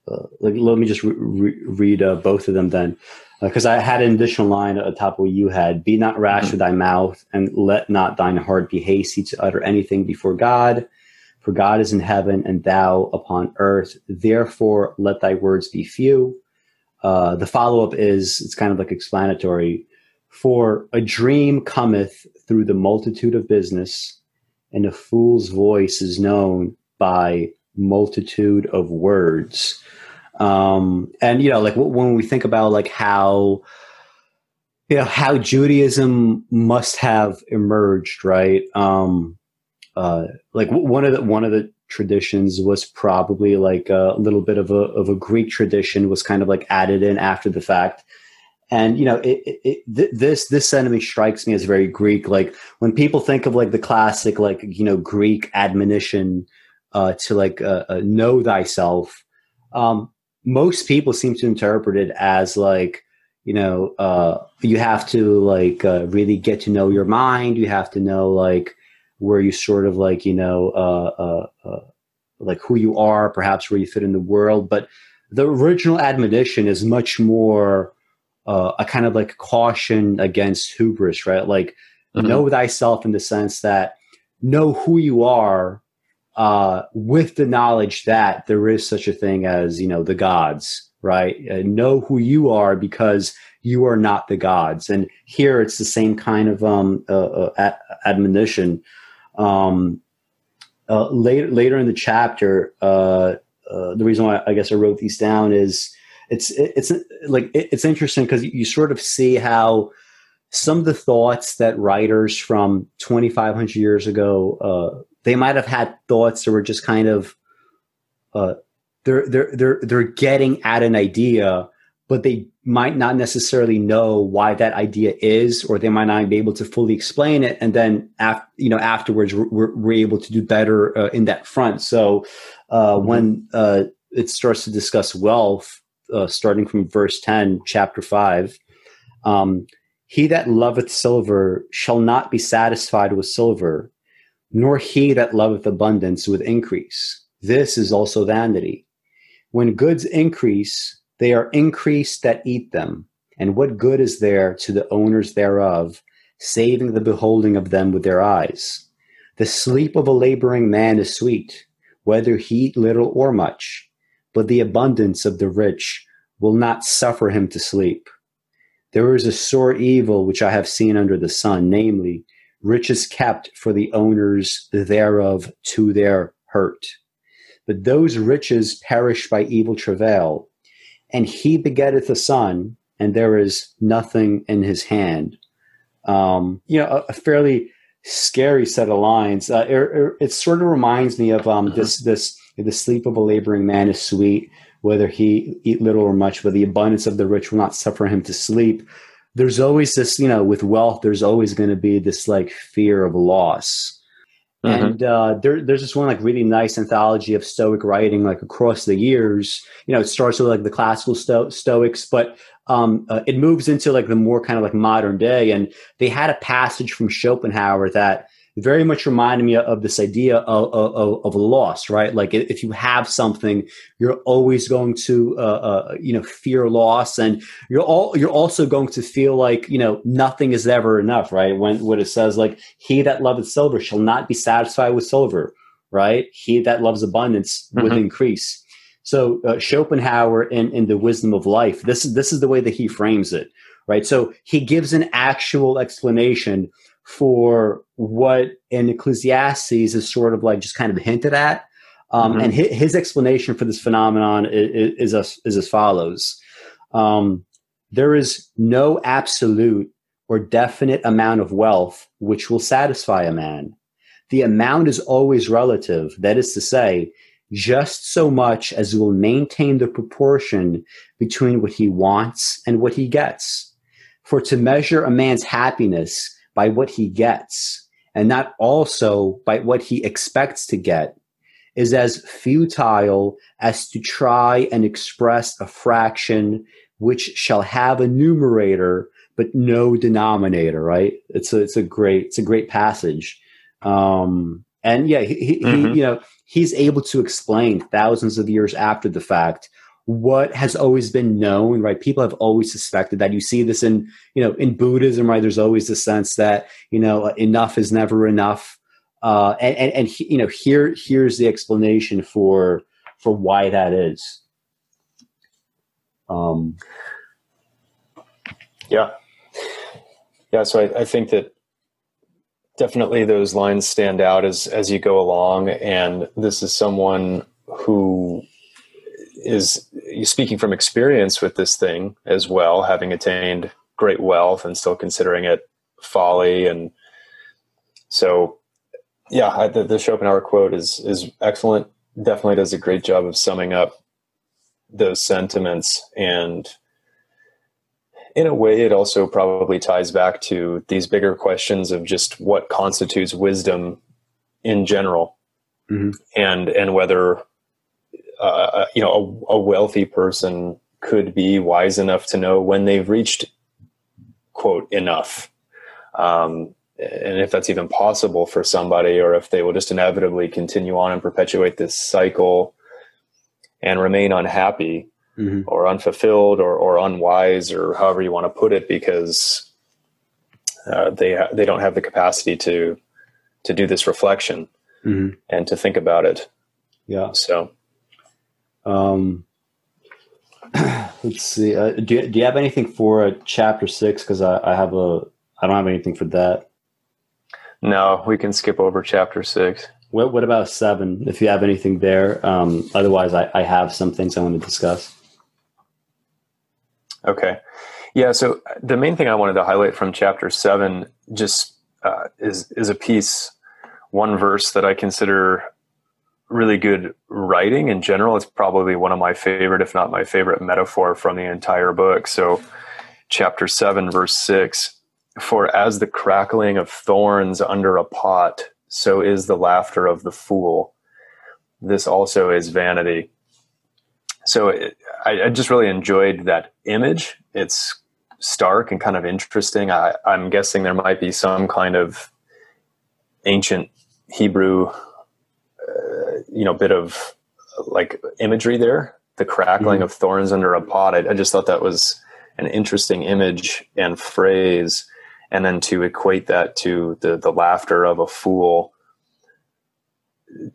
uh, like, let me just re- re- read uh, both of them then, because uh, I had an additional line at top of what you had: "Be not rash mm-hmm. with thy mouth, and let not thine heart be hasty to utter anything before God." For God is in heaven, and thou upon earth. Therefore, let thy words be few. Uh, the follow up is it's kind of like explanatory. For a dream cometh through the multitude of business, and a fool's voice is known by multitude of words. Um, and you know, like when we think about like how you know how Judaism must have emerged, right? Um, uh, like one of the one of the traditions was probably like a little bit of a of a Greek tradition was kind of like added in after the fact. And you know, it, it, it, th- this this sentiment strikes me as very Greek. Like when people think of like the classic, like you know, Greek admonition uh, to like uh, uh, know thyself. Um, most people seem to interpret it as like you know uh, you have to like uh, really get to know your mind. You have to know like where you sort of like you know uh, uh, uh like who you are perhaps where you fit in the world. But the original admonition is much more uh, a kind of like caution against hubris right? Like mm-hmm. know thyself in the sense that know who you are uh, with the knowledge that there is such a thing as you know the gods right? Uh, know who you are because you are not the gods. And here it's the same kind of um, uh, uh admonition. Um, uh, later later in the chapter uh, the reason why i guess i wrote these down is it's it's like it's interesting because you sort of see how some of the thoughts that writers from 2500 years ago they might have had thoughts that were just kind of uh, they're they're they're they're getting at an idea, but they might not necessarily know why that idea is, or they might not be able to fully explain it. And then, after you know, afterwards, we're, we're able to do better uh, in that front. So uh, mm-hmm. when uh, it starts to discuss wealth, uh, starting from verse ten, chapter five. Um, he that loveth silver shall not be satisfied with silver, nor he that loveth abundance with increase. This is also vanity. When goods increase, they are increased that eat them. And what good is there to the owners thereof, saving the beholding of them with their eyes? The sleep of a laboring man is sweet, whether he eat little or much, but the abundance of the rich will not suffer him to sleep. There is a sore evil which I have seen under the sun, namely, riches kept for the owners thereof to their hurt. But those riches perish by evil travail, and he begetteth a son, and there is nothing in his hand. Um, you know, a, a, fairly scary set of lines. Uh, it, it, sort of reminds me of um, uh-huh. this this the sleep of a laboring man is sweet, whether he eat little or much, but the abundance of the rich will not suffer him to sleep there's always this, you know, with wealth, there's always going to be this like fear of loss. Mm-hmm. And uh, there, there's this one like really nice anthology of Stoic writing, like across the years. You know, it starts with like the classical sto- Stoics, but um, uh, it moves into like the more kind of like modern day. And they had a passage from Schopenhauer that very much reminded me of this idea of, of, of loss, right? Like if you have something, you're always going to, uh, uh, you know, fear loss, and you're all you're also going to feel like you know nothing is ever enough, right? When what it says, like he that loveth silver shall not be satisfied with silver, right? He that loves abundance mm-hmm. will increase. So uh, Schopenhauer in, in the Wisdom of Life, this is this is the way that he frames it, right? So he gives an actual explanation for what in Ecclesiastes is sort of like just kind of hinted at. Um, mm-hmm. And his, his, explanation for this phenomenon is, is, as, is as follows um, There is no absolute or definite amount of wealth which will satisfy a man. The amount is always relative. That is to say, just so much as will maintain the proportion between what he wants and what he gets. For to measure a man's happiness by what he gets and not also by what he expects to get is as futile as to try and express a fraction which shall have a numerator but no denominator right it's a it's a great it's a great passage um and yeah he, mm-hmm. he you know he's able to explain thousands of years after the fact what has always been known, right? People have always suspected that. You see this in, you know, in Buddhism, right? There's always the sense that, you know, enough is never enough. Uh, and, and, and you know, here, here's the explanation for, for why that is. Um, yeah. Yeah. So I, I think that definitely those lines stand out as, as you go along. And this is someone who is speaking from experience with this thing as well, having attained great wealth and still considering it folly. And so, yeah, I, the, the Schopenhauer quote is is excellent. Definitely does a great job of summing up those sentiments and in a way it also probably ties back to these bigger questions of just what constitutes wisdom in general mm-hmm. and and whether uh, you know a, a, wealthy person could be wise enough to know when they've reached quote enough um, and if that's even possible for somebody or if they will just inevitably continue on and perpetuate this cycle and remain unhappy mm-hmm. or unfulfilled or, or unwise or however you want to put it because uh, they ha- they don't have the capacity to to do this reflection mm-hmm. and to think about it yeah so um, let's see. Uh, do you, do you have anything for uh, chapter six? Because I, I have a I don't have anything for that. No, we can skip over chapter six. What What about seven? If you have anything there, um, otherwise, I, I have some things I want to discuss. Okay, yeah. So the main thing I wanted to highlight from chapter seven just uh, is is a piece, one verse that I consider really good writing in general. It's probably one of my favorite, if not my favorite metaphor from the entire book. So, chapter 7, verse 6 For as the crackling of thorns under a pot, so is the laughter of the fool. This also is vanity. So, it, I, I, just really enjoyed that image. It's stark and kind of interesting. I, I'm guessing there might be some kind of ancient Hebrew uh, you know bit of like imagery there the crackling mm-hmm. of thorns under a pot I, I, just thought that was an interesting image and phrase and then to equate that to the the laughter of a fool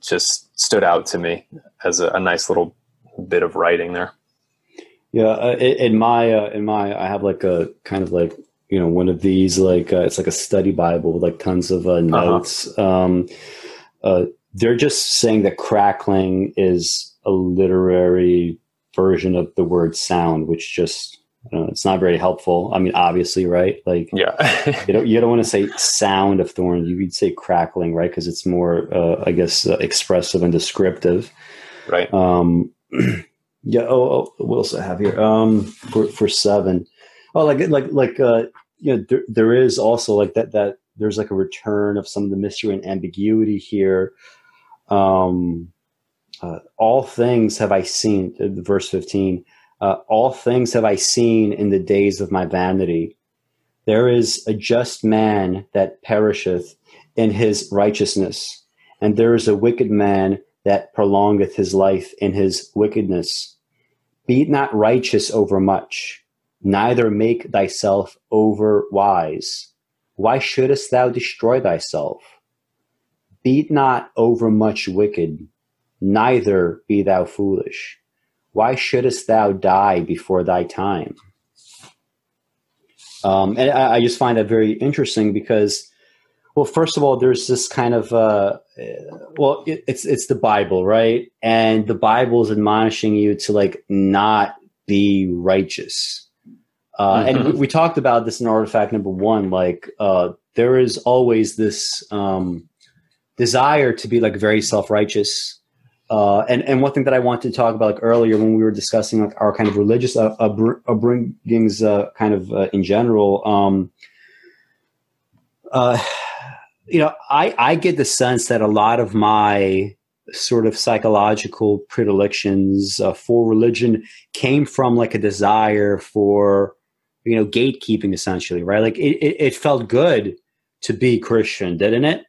just stood out to me as a, a nice little bit of writing there yeah uh, in my uh, in my i have like a kind of like you know one of these like uh, it's like a study bible with like tons of uh, uh-huh. notes uh-huh. um uh they're just saying that crackling is a literary version of the word sound, which just it's not very helpful. I mean, obviously, right? Like, yeah, you don't you don't want to say sound of thorn. You would say crackling, right? Because it's more, uh, I guess, uh, expressive and descriptive, right? Um, yeah. Oh, oh, what else I have here? Um, for for seven. Oh, like like like uh, you know, there, there is also like that that there's like a return of some of the mystery and ambiguity here um, uh, all things have I seen, uh, verse 15, uh, all things have I seen in the days of my vanity. There is a just man that perisheth, in his righteousness, and there is a wicked man that prolongeth his life in his wickedness. Be not righteous over much, neither make thyself over wise. Why shouldest thou destroy thyself? Be not overmuch wicked, neither be thou foolish. Why shouldest thou die before thy time? Um, and I, I, just find that very interesting because, well, first of all, there's this kind of, uh, well, it, it's it's the Bible, right? And the Bible is admonishing you to like not be righteous. Uh, mm-hmm. And we, we, talked about this in artifact number one. Like, uh, there is always this um, desire to be like very self righteous. Uh, and and one thing that I wanted to talk about like earlier when we were discussing like our kind of religious upbringings, uh, kind of uh, in general, um, uh, you know, I I get the sense that a lot of my sort of psychological predilections uh, for religion came from like a desire for you know gatekeeping essentially right like it, it, it felt good to be christian didn't it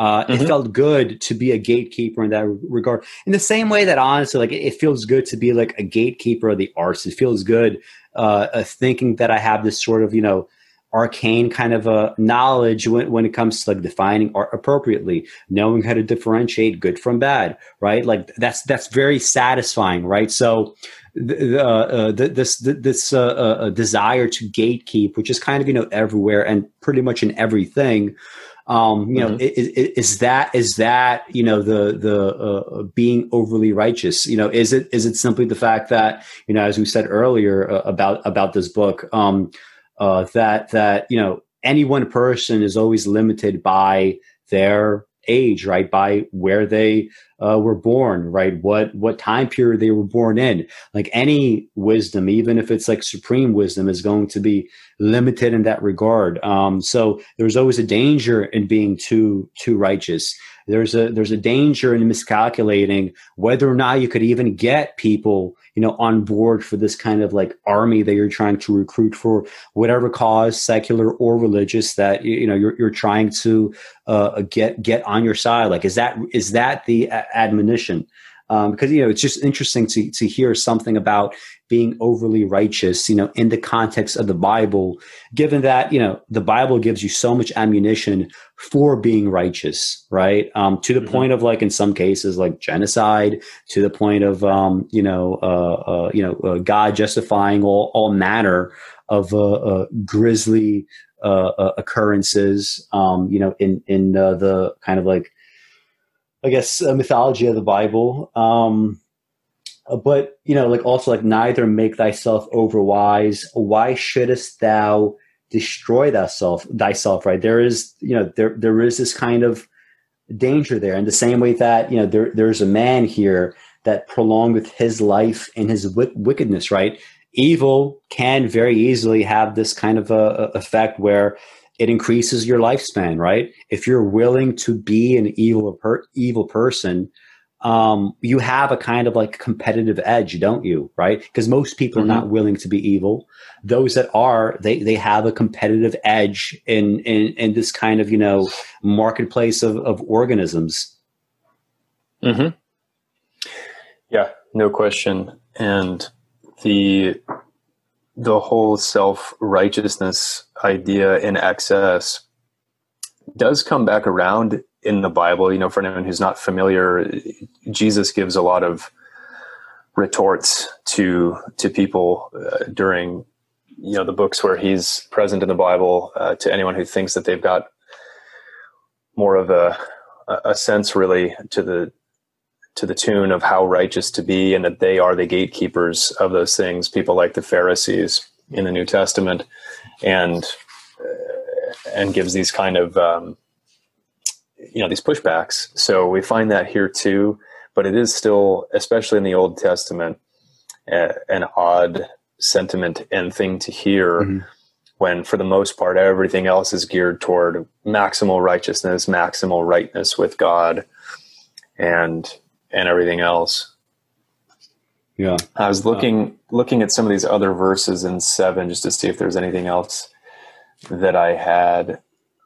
uh, mm-hmm. It felt good to be a gatekeeper in that regard. In the same way that honestly, like it feels good to be like a gatekeeper of the arts. It feels good uh, uh, thinking that I have this sort of you know arcane kind of a knowledge when, when it comes to like defining art appropriately knowing how to differentiate good from bad right like that's that's very satisfying right so the, uh, uh, this this uh, uh, desire to gatekeep which is kind of you know everywhere and pretty much in everything um, you know, mm-hmm. is, is, that is that you know the the uh, being overly righteous? You know, is it is it simply the fact that you know, as we said earlier uh, about about this book, um, uh, that that you know any one person is always limited by their age, right? By where they uh, were born, right? What what time period they were born in. Like any wisdom, even if it's like supreme wisdom, is going to be limited in that regard. Um, so there's always a danger in being too too righteous. There's a there's a danger in miscalculating whether or not you could even get people you know on board for this kind of like army that you're trying to recruit for whatever cause secular or religious that you know you're, you're trying to uh, get get on your side. Like is that is that the admonition um, because you know it's just interesting to to hear something about being overly righteous, you know, in the context of the Bible, given that you know the Bible gives you so much ammunition for being righteous, right? Um, to the mm-hmm. point of like in some cases like genocide, to the point of um, you know, uh, uh, you know, uh, God justifying all all manner of uh, uh, grisly uh, occurrences, um, you know, in in the kind of like I guess, mythology of the Bible. Um, uh, but you know, like also like neither make thyself overwise. Why shouldest thou destroy thyself? Thyself, right? There is, you know, there there is this kind of danger there. In the same way that you know, there there's a man here that prolongeth his life in his w- wickedness, right? Evil can very easily have this kind of a, a effect where it increases your lifespan, right? If you're willing to be an evil per, evil person, um, you have a kind of like competitive edge, don't you? Right? Because most people mm-hmm. are not willing to be evil. Those that are, they they have a competitive edge in in in this kind of you know marketplace of of organisms. Hmm. Yeah, no question. And the the whole self righteousness idea in excess does come back around in the Bible. You know, for anyone who's not familiar, Jesus gives a lot of retorts to to people uh, during you know the books where he's present in the Bible. Uh, to anyone who thinks that they've got more of a a sense really to the to the tune of how righteous to be and that they are the gatekeepers of those things people like the pharisees in the new testament and uh, and gives these kind of um, you know these pushbacks so we find that here too but it is still especially in the old testament uh, an odd sentiment and thing to hear mm-hmm. when for the most part everything else is geared toward maximal righteousness maximal rightness with god and and everything else. Yeah. I was looking looking at some of these other verses in seven just to see if there's anything else that I had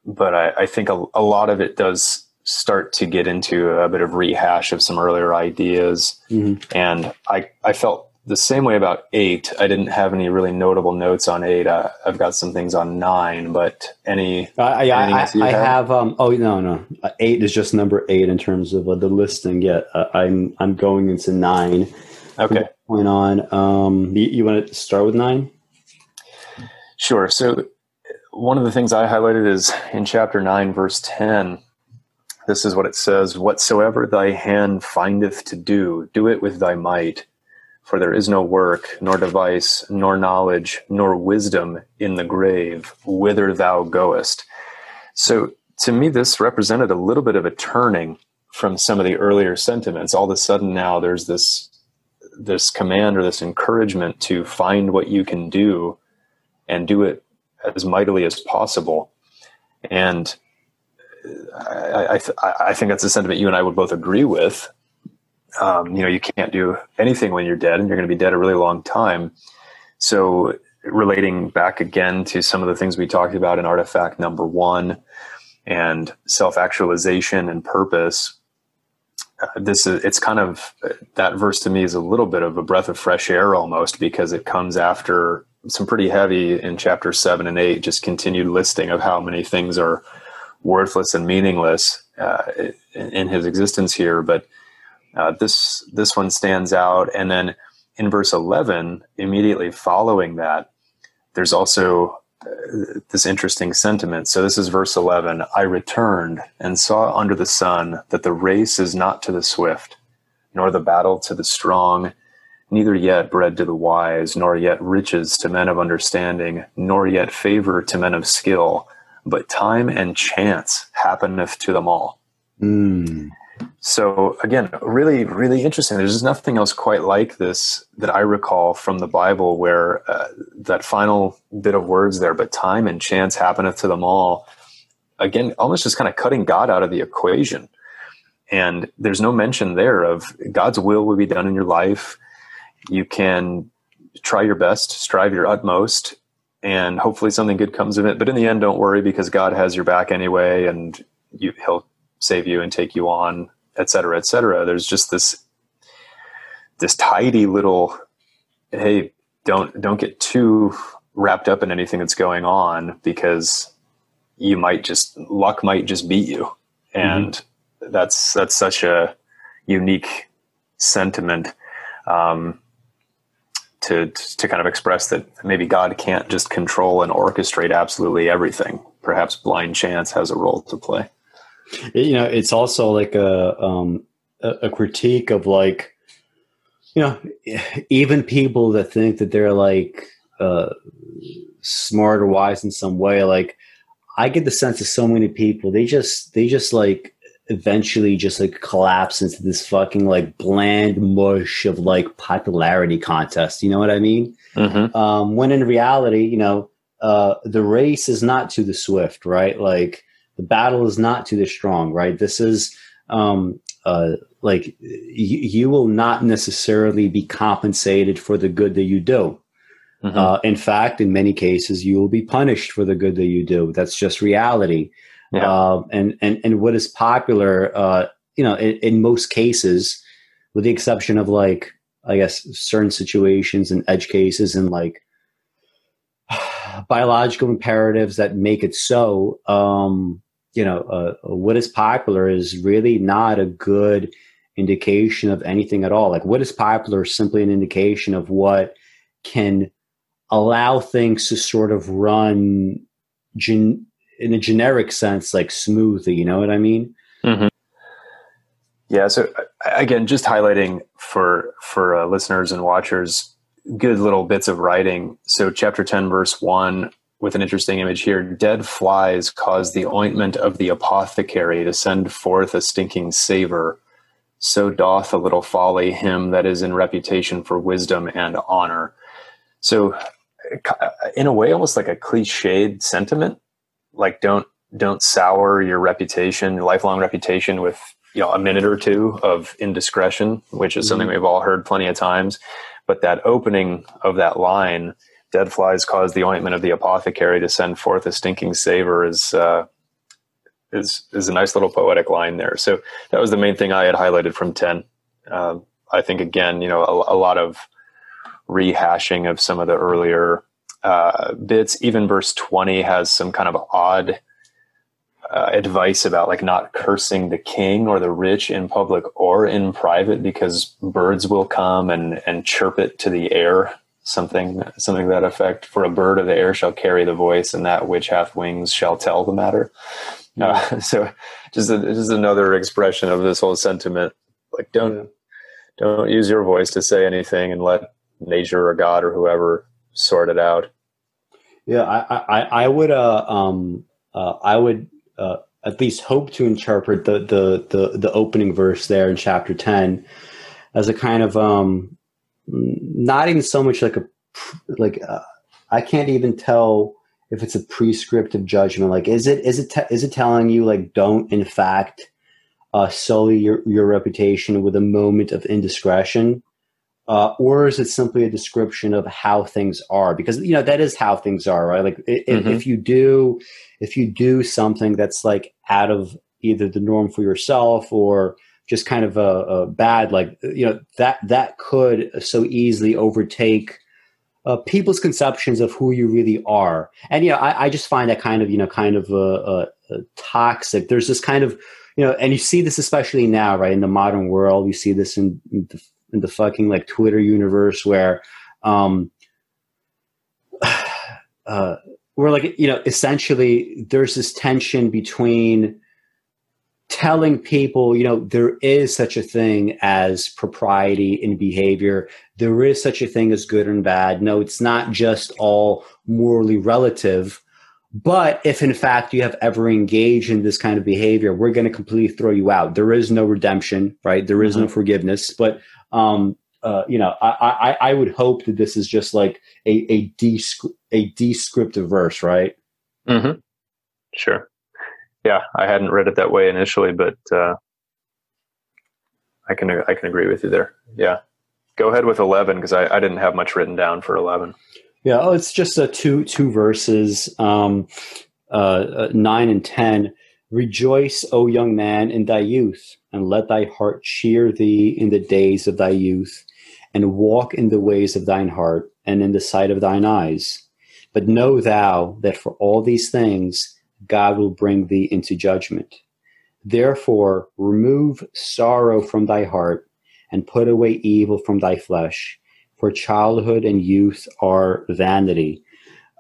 but I, I think a, a lot of it does start to get into a bit of rehash of some earlier ideas. Mm-hmm. And I, I felt the same way about eight. I didn't have any really notable notes on eight. Uh, I've got some things on nine, but any? Uh, I, I, I have. Um, oh no, no. Uh, eight is just number eight in terms of uh, the listing. Yet uh, I'm I'm going into nine. Okay. Going on. Um, you, you want to start with nine? Sure. So one of the things I highlighted is in chapter nine, verse ten. This is what it says: "Whatsoever thy hand findeth to do, do it with thy might." For there is no work, nor device, nor knowledge, nor wisdom in the grave, whither thou goest. So to me, this represented a little bit of a turning from some of the earlier sentiments. All of a sudden now there's this this command or this encouragement to find what you can do and do it as mightily as possible. And I, I, I think that's a sentiment you and I would both agree with um, you know you can't do anything when you're dead and you're going to be dead a really long time so relating back again to some of the things we talked about in artifact number one and self-actualization and purpose uh, this is it's kind of that verse to me is a little bit of a breath of fresh air almost because it comes after some pretty heavy in chapter seven and eight just continued listing of how many things are worthless and meaningless uh, in, in his existence here. But uh, this this one stands out, and then in verse eleven, immediately following that, there's also uh, this interesting sentiment. So this is verse eleven. I returned and saw under the sun that the race is not to the swift, nor the battle to the strong, neither yet bread to the wise, nor yet riches to men of understanding, nor yet favor to men of skill, but time and chance happeneth to them all. Mm. So again, really, really interesting. There's nothing else quite like this that I recall from the Bible, where uh, that final bit of words there, "But time and chance happeneth to them all." Again, almost just kind of cutting God out of the equation, and there's no mention there of God's will will be done in your life. You can try your best, strive your utmost, and hopefully something good comes of it. But in the end, don't worry because God has your back anyway, and you, He'll save you and take you on, et cetera, et cetera. There's just this this tidy little hey, don't don't get too wrapped up in anything that's going on because you might just luck might just beat you. Mm-hmm. And mm-hmm. that's that's such a unique sentiment. Um, to, to kind of express that maybe God can't just control and orchestrate absolutely everything. Perhaps blind chance has a role to play you know it's also like a um a, critique of like you know even people that think that they're like uh smart or wise in some way like i get the sense of so many people they just they just like eventually just like collapse into this fucking like bland mush of like popularity contest you know what i mean mm-hmm. um when in reality you know uh the race is not to the swift right like the battle is not to the strong, right? This is um, uh, like you, you will not necessarily be compensated for the good that you do. Mm-hmm. Uh, in fact, in many cases, you will be punished for the good that you do. That's just reality. Yeah. Uh, and and and what is popular, uh, you know, in, in, most cases, with the exception of like I guess certain situations and edge cases and like biological imperatives that make it so. Um, you know, uh, what is popular is really not a good indication of anything at all. Like what is popular is simply an indication of what can allow things to sort of run gen- in a generic sense, like smoothly. You know what I mean? Mm-hmm. Yeah. So again, just highlighting for for uh, listeners and watchers, good little bits of writing. So chapter ten, verse one with an interesting image here. Dead flies cause the ointment of the apothecary to send forth a stinking savor. So doth a little folly him that is in reputation for wisdom and honor. So, in a way, almost like a cliched sentiment, like don't don't sour your reputation, lifelong reputation, with you know a minute or two of indiscretion, which is mm-hmm. something we've all heard plenty of times. But that opening of that line dead flies cause the ointment of the apothecary to send forth a stinking savor is uh, is is a nice little poetic line there. So that was the main thing I had highlighted from ten. Um, I think again, you know, a, a, lot of rehashing of some of the earlier uh, bits. Even verse twenty has some kind of odd uh, advice about like not cursing the king or the rich in public or in private because birds will come and and chirp it to the air something something that effect for a bird of the air shall carry the voice and that which hath wings shall tell the matter. Uh, so just a, just another expression of this whole sentiment. Like don't yeah. don't use your voice to say anything and let nature or god or whoever sort it out. Yeah i i, I would uh um uh, i would uh, at least hope to interpret the, the the the opening verse there in chapter 10 as a kind of um not even so much like a like uh, I can't even tell if it's a prescriptive judgment. Like, is it is it te- is it telling you like don't in fact uh, sully your your reputation with a moment of indiscretion, uh, or is it simply a description of how things are? Because you know that is how things are, right? Like, if, mm-hmm. if you do if you do something that's like out of either the norm for yourself or just kind of a, a, bad like you know that that could so easily overtake uh, people's conceptions of who you really are. And you know i, I just find that kind of you know kind of uh, toxic. There's this kind of you know and you see this especially now right in the modern world. You see this in, in, the, in the fucking like twitter universe where um uh where like you know essentially there's this tension between telling people, you know, there is such a thing as propriety in behavior. There is such a thing as good and bad. No, it's not just all morally relative. But if in fact you have ever engaged in this kind of behavior, we're going to completely throw you out. There is no redemption, right? There is mm-hmm. no forgiveness. But um, uh, you know, I, I, I would hope that this is just like a a, descri- a descriptive verse, right? Mm-hmm. Sure yeah, I hadn't read it that way initially, but uh, I can I can agree with you there. Yeah, go ahead with eleven because I, I didn't have much written down for eleven. Yeah, oh, it's just uh, two two verses, um, uh, uh, nine and ten. Rejoice, O young man, in thy youth, and let thy heart cheer thee in the days of thy youth, and walk in the ways of thine heart, and in the sight of thine eyes. But know thou that for all these things God will bring thee into judgment. Therefore, remove sorrow from thy heart and put away evil from thy flesh, for childhood and youth are vanity.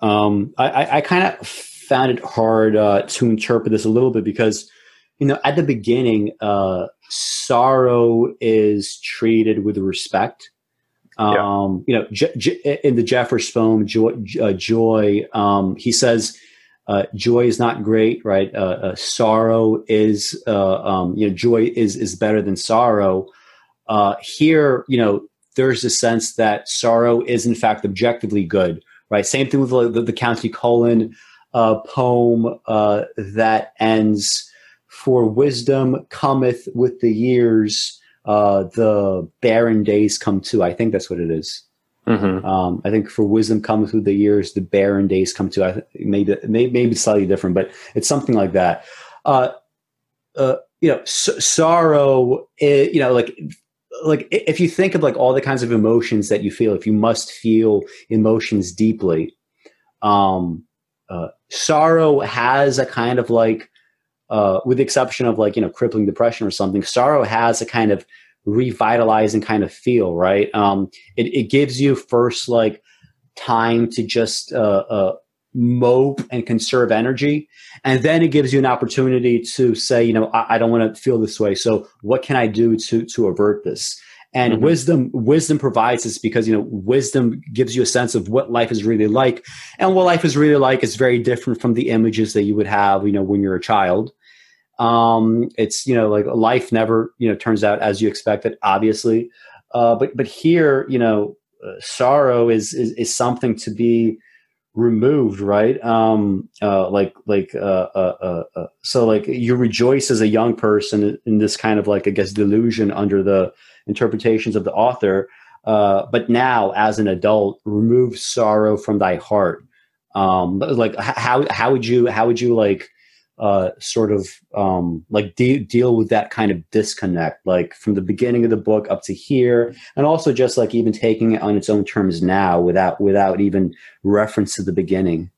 Um, I, I kind of found it hard uh, to interpret this a little bit because, you know, at the beginning, uh, sorrow is treated with respect. Um, yeah. You know, J- J- in the Jeffers poem, Joy, uh, Joy um, he says, uh, joy is not great, right? Uh, uh, sorrow is, uh, um, you know, joy is is better than sorrow. Uh, here, you know, there's a sense that sorrow is in fact objectively good, right? Same thing with the, the Countee Cullen uh, poem that ends, "For wisdom cometh with the years, the barren days come too." I think that's what it is. Mm-hmm. Um, I think for wisdom comes through the years, the barren days come to. I th- maybe maybe slightly different, but it's something like that. Uh, uh, you know, s- sorrow. Is, you know, like like if you think of like all the kinds of emotions that you feel, if you must feel emotions deeply, um, uh, sorrow has a kind of like, uh, with the exception of like you know crippling depression or something, sorrow has a kind of revitalizing kind of feel, right? Um, it, it gives you first like time to just uh, uh, mope and conserve energy. And then it gives you an opportunity to say, you know, I, I don't want to feel this way. So what can I do to to avert this? And mm-hmm. wisdom wisdom provides this because you know wisdom gives you a sense of what life is really like, and what life is really like is very different from the images that you would have, you know, when you're a child. Um, it's you know like life never you know turns out as you expected, obviously. Uh, but but here you know uh, sorrow is, is is something to be removed, right? Um, uh, like like uh, uh, uh, uh, so like you rejoice as a young person in this kind of like I guess delusion under the interpretations of the author. Uh, but now, as an adult, remove sorrow from thy heart. Um, like how how would you how would you like uh, sort of um, like de- deal with that kind of disconnect, like from the beginning of the book up to here, and also just like even taking it on its own terms now, without without even reference to the beginning.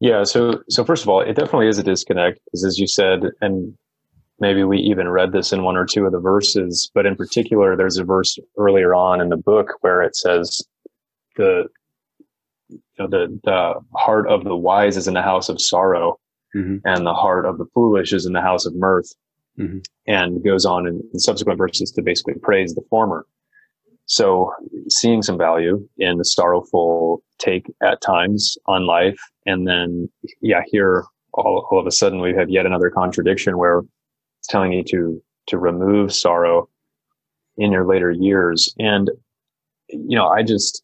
Yeah. So so first of all, it definitely is a disconnect because, as you said, and maybe we even read this in one or two of the verses, but in particular, there's a verse earlier on in the book where it says the you know, the the heart of the wise is in the house of sorrow, mm-hmm. and the heart of the foolish is in the house of mirth, mm-hmm. and goes on in, in, subsequent verses to basically praise the former. So, seeing some value in the sorrowful take at times on life, and then yeah, here all, all of a sudden we have yet another contradiction where it's telling you to to remove sorrow in your later years, and you know, I just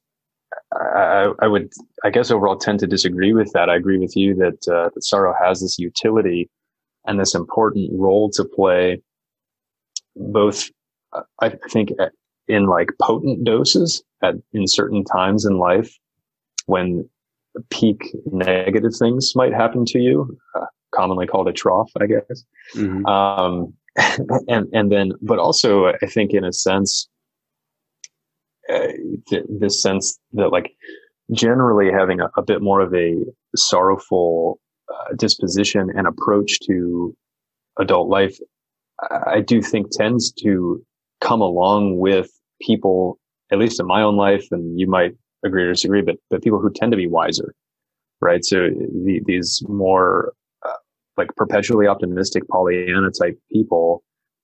I, I, would, I guess, overall tend to disagree with that. I agree with you that, uh, that sorrow has this utility and this important role to play, both, uh, I think, in like potent doses at in certain times in life when peak negative things might happen to you, uh, commonly called a trough, I guess. Mm-hmm. Um, and and then, but also, I think, in a sense, uh, th- this sense that like generally having a, a bit more of a sorrowful uh, disposition and approach to adult life, I, I do think tends to come along with people, at least in my own life, and you might agree or disagree, but but people who tend to be wiser, right? So the, these more uh, like perpetually optimistic Pollyanna type people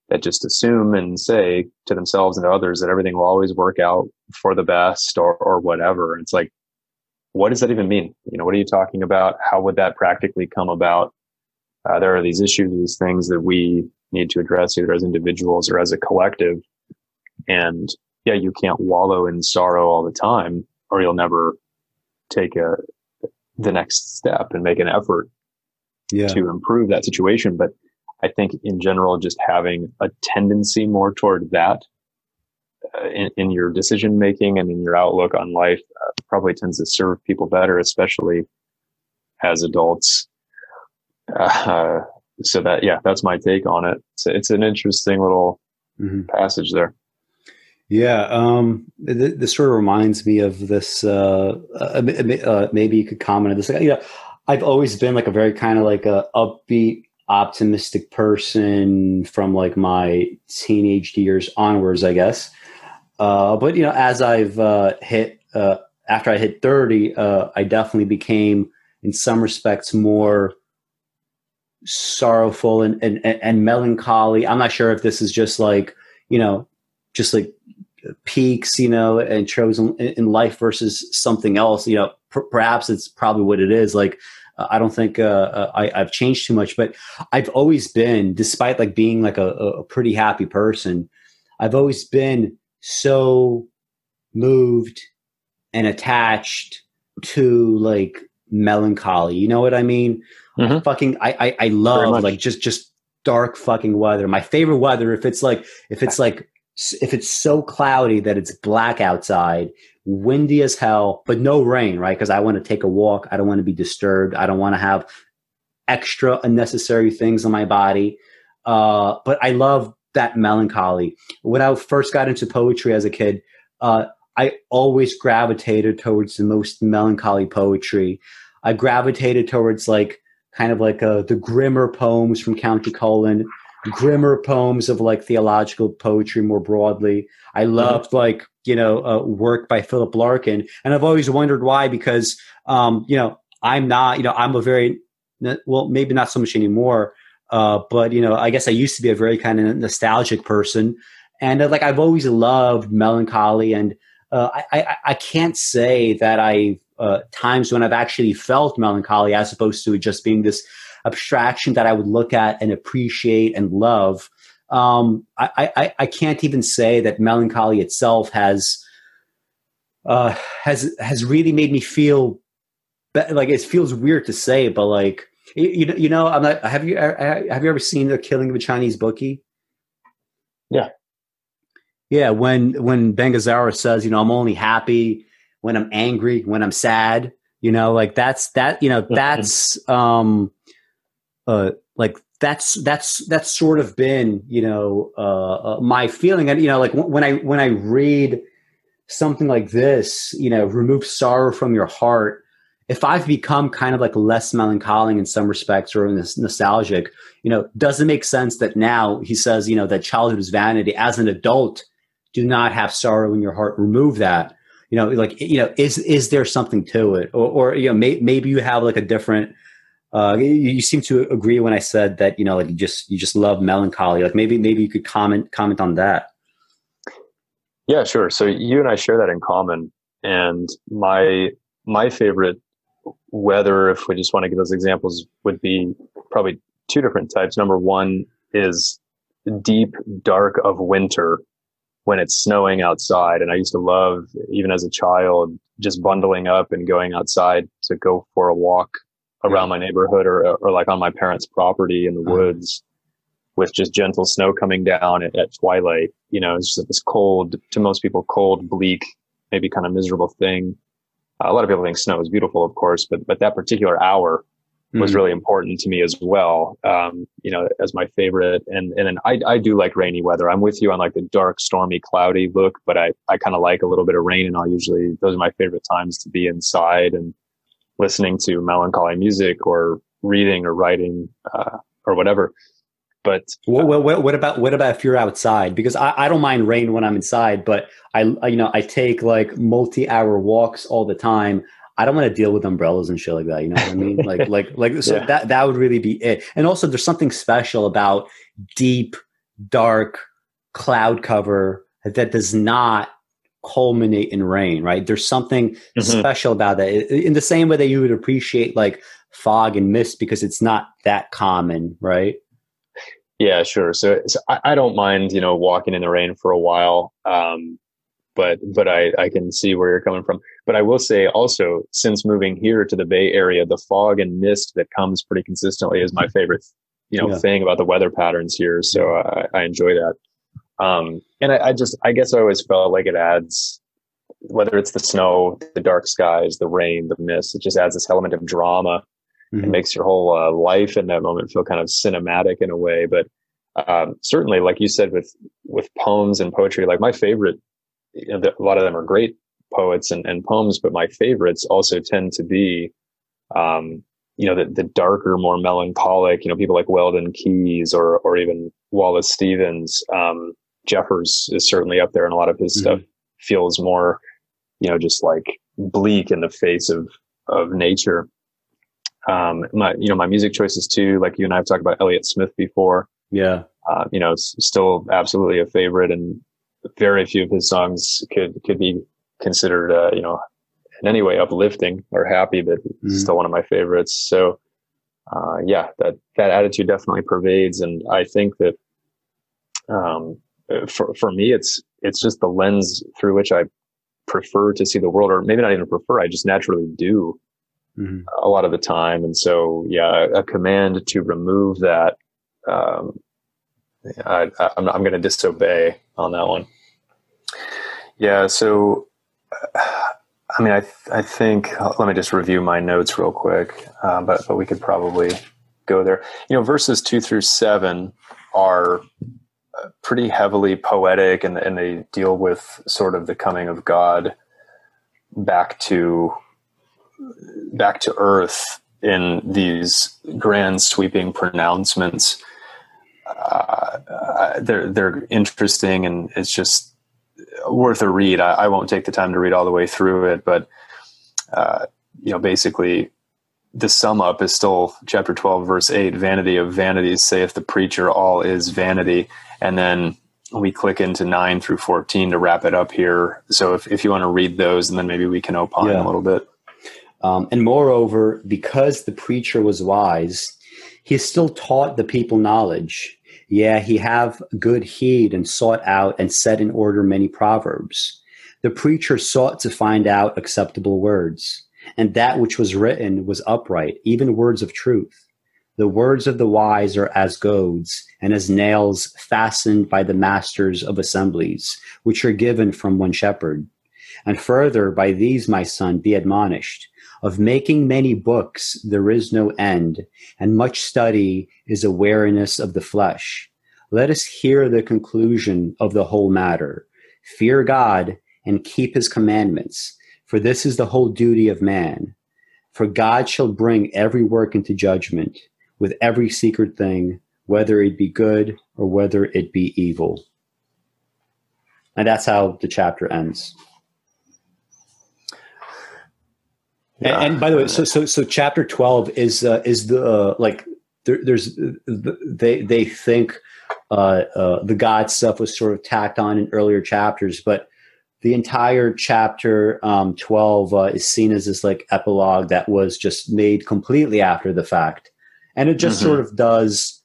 that just assume and say to themselves and to others that everything will always work out for the best or, or whatever. It's like, what does that even mean? You know, what are you talking about? How would that practically come about? Uh, there are these issues, these things that we need to address either as individuals or as a collective. And yeah, you can't wallow in sorrow all the time or you'll never take a, the next step and make an effort yeah. to improve that situation. But I think in general, just having a tendency more toward that uh, in, in, your decision making and in your outlook on life uh, probably tends to serve people better, especially as adults. Uh, so that, yeah, that's my take on it. So it's an interesting little mm-hmm. passage there. Yeah, um, th- this sort of reminds me of this. Uh, uh, maybe you could comment on this. You know, I've always been like a very kind of like a upbeat, optimistic person from like my teenage years onwards, I guess. Uh, but you know, as I've uh, hit uh, after I hit thirty, uh, I definitely became, in some respects, more sorrowful and, and and melancholy. I'm not sure if this is just like you know, just like peaks, you know, and chosen in life versus something else. You know, per- perhaps it's probably what it is. Like I don't think uh, uh, I, have changed too much, but I've always been, despite like being like a, a pretty happy person, I've always been so moved and attached to like melancholy. You know what I mean? Mm-hmm. Fucking, I, I, I love like just just dark fucking weather. My favorite weather if it's like if it's like if it's so cloudy that it's black outside windy as hell, but no rain, right? Because I want to take a walk. I don't want to be disturbed. I don't want to have extra unnecessary things on my body. Uh, but I love that melancholy. When I first got into poetry as a kid, uh, I always gravitated towards the most melancholy poetry. I gravitated towards like kind of like uh, the grimmer poems from Countee Cullen, grimmer poems of like theological poetry more broadly. I mm-hmm. loved mm-hmm. like you know uh, work by Philip Larkin, and I've always wondered why because um, you know I'm not you know I'm a very well maybe not so much anymore, uh, but you know I guess I used to be a very kind of nostalgic person, and uh, like I've always loved melancholy, and uh, I, I, I can't say that I uh, times when I've actually felt melancholy as opposed to just being this abstraction that I would look at and appreciate and love. Um, I, I, I can't even say that melancholy itself has uh, has has really made me feel be- like it feels weird to say, but like you know, you know, I'm not. Have you have you ever seen the Killing of a Chinese Bookie? Yeah, yeah. When when Ben Gazzara says, you know, I'm only happy when I'm angry, when I'm sad. You know, like that's that. You know, that's um uh, like that's that's that's sort of been you know uh, uh, my feeling. And you know like when i when i read something like this you know remove sorrow from your heart if i've become kind of like less melancholic in some respects or nostalgic you know does it make sense that now he says you know that childhood is vanity? As an adult do not have sorrow in your heart. Remove that. You know like you know is is there something to it? Or, or you know may, maybe you have like a different uh, you, seem to agree when I said that you know like you just you just love melancholy. Like maybe maybe you could comment comment on that. Yeah, sure. So you and I share that in common, and my my favorite weather, if we just want to give those examples, would be probably two different types. Number one is deep dark of winter when it's snowing outside, and I used to love even as a child just bundling up and going outside to go for a walk around my neighborhood or, or like on my parents' property in the uh-huh. woods with just gentle snow coming down at, at twilight. You know, it's just this cold, to most people, cold, bleak, maybe kind of miserable thing. Uh, a lot of people think snow is beautiful, of course, but, but that particular hour was mm-hmm. really important to me as well. Um, you know, as my favorite. And, and then I, I do like rainy weather. I'm with you on like the dark, stormy, cloudy look, but I, I kind of like a little bit of rain and I'll usually, those are my favorite times to be inside and, listening to melancholy music or reading or writing uh, or whatever. But uh, what, what, what, about what about if you're outside? Because I, I don't mind rain when I'm inside, but I, I you know I take like multi-hour walks all the time. I don't want to deal with umbrellas and shit like that. You know what I mean? Like like like so yeah. that that would really be it. And also, there's something special about deep, dark cloud cover that does not culminate in rain, right? There's something mm-hmm. special about that. In the same way that you would appreciate like fog and mist because it's not that common, right? Yeah, sure. So, so I, I, don't mind, you know, walking in the rain for a while. Um, but but I, I can see where you're coming from. But I will say also, since moving here to the Bay Area, the fog and mist that comes pretty consistently is my favorite, you know, yeah. thing about the weather patterns here. So I, I enjoy that. Um, and I, I, just, I guess I always felt like it adds, whether it's the snow, the dark skies, the rain, the mist, it just adds this element of drama mm-hmm. and makes your whole uh, life in that moment feel kind of cinematic in a way. But um, certainly, like you said, with with poems and poetry, like my favorite, you know, the, a lot of them are great poets and, and poems, but my favorites also tend to be, um, you know, the, the darker, more melancholic, you know, people like Weldon Kees or, or even Wallace Stevens. Um, Jeffers is certainly up there, and a lot of his mm-hmm. stuff feels more, you know, just like bleak in the face of of nature. Um, my you know my music choices too, like you and I have talked about Elliott Smith before. Yeah, uh, you know, it's still absolutely a favorite, and very few of his songs could could be considered, uh, you know, in any way uplifting or happy, but mm-hmm. still one of my favorites. So, uh, yeah, that that attitude definitely pervades, and I think that um, for for me, it's it's just the lens through which I prefer to see the world, or maybe not even prefer. I just naturally do mm-hmm. a lot of the time, and so yeah, a command to remove that. Um, I, am I'm going to disobey on that one. Yeah. So, I mean, I th- I think let me just review my notes real quick, uh, but but we could probably go there. You know, verses two through seven are pretty heavily poetic and, and they deal with sort of the coming of God back to back to earth in these grand sweeping pronouncements. Uh, uh, they're they're interesting and it's just worth a read. I, I, won't take the time to read all the way through it, but uh, you know, basically, the sum up is still chapter twelve, verse eight: "Vanity of vanities, saith the preacher, all is vanity." And then we click into 9 through 14 to wrap it up here. So if, if you want to read those, and then maybe we can opine yeah. a little bit. Um, and moreover, because the preacher was wise, he still taught the people knowledge. Yeah, he have good heed and sought out and set in order many proverbs. The preacher sought to find out acceptable words, and that which was written was upright, even words of truth. The words of the wise are as goads, and as nails fastened by the masters of assemblies, which are given from one shepherd. And further, by these, my son, be admonished. Of making many books, there is no end, and much study is a weariness of the flesh. Let us hear the conclusion of the whole matter. Fear God and keep his commandments, for this is the whole duty of man. For God shall bring every work into judgment with every secret thing, whether it be good or whether it be evil. And that's how the chapter ends. Yeah. And, and, by the way, so so so chapter twelve is uh, is the uh, like there, there's they they think uh, uh, the God stuff was sort of tacked on in earlier chapters, but the entire chapter um, 12 uh, is seen as this like epilogue that was just made completely after the fact. And it just mm-hmm. sort of does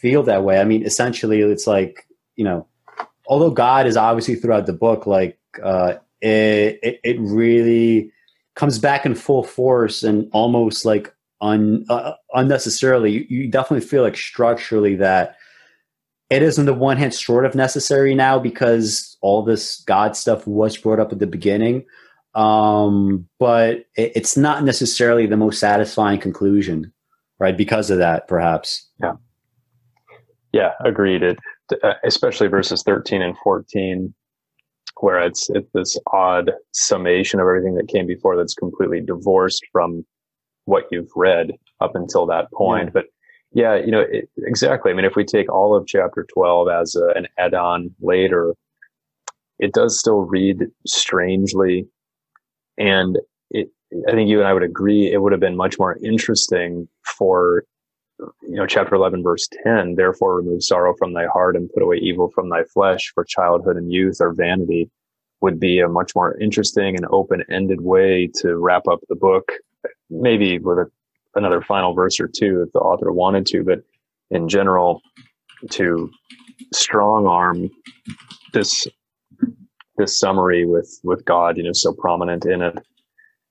feel that way. I mean essentially it's like you know although god is obviously throughout the book like uh, it, it, it really comes back in full force and almost like un, uh, unnecessarily. You, you definitely feel like structurally that it is on the one hand sort of necessary now because all this God stuff was brought up at the beginning. Um, but it, it's not necessarily the most satisfying conclusion, right? Because of that, perhaps. Yeah. Yeah, agreed. It, uh, especially verses 13 and 14, where it's, it's this odd summation of everything that came before that's completely divorced from what you've read up until that point. Yeah. But yeah, you know, it, exactly. I mean, if we take all of chapter 12 as a, an add on later, it does still read strangely. And it, I think you and I would agree it would have been much more interesting for, you know, chapter 11, verse 10, therefore remove sorrow from thy heart and put away evil from thy flesh, for childhood and youth are vanity, would be a much more interesting and open ended way to wrap up the book, maybe with a another final verse or two if the author wanted to, but in general, to strong arm this this summary with with God, you know, so prominent in it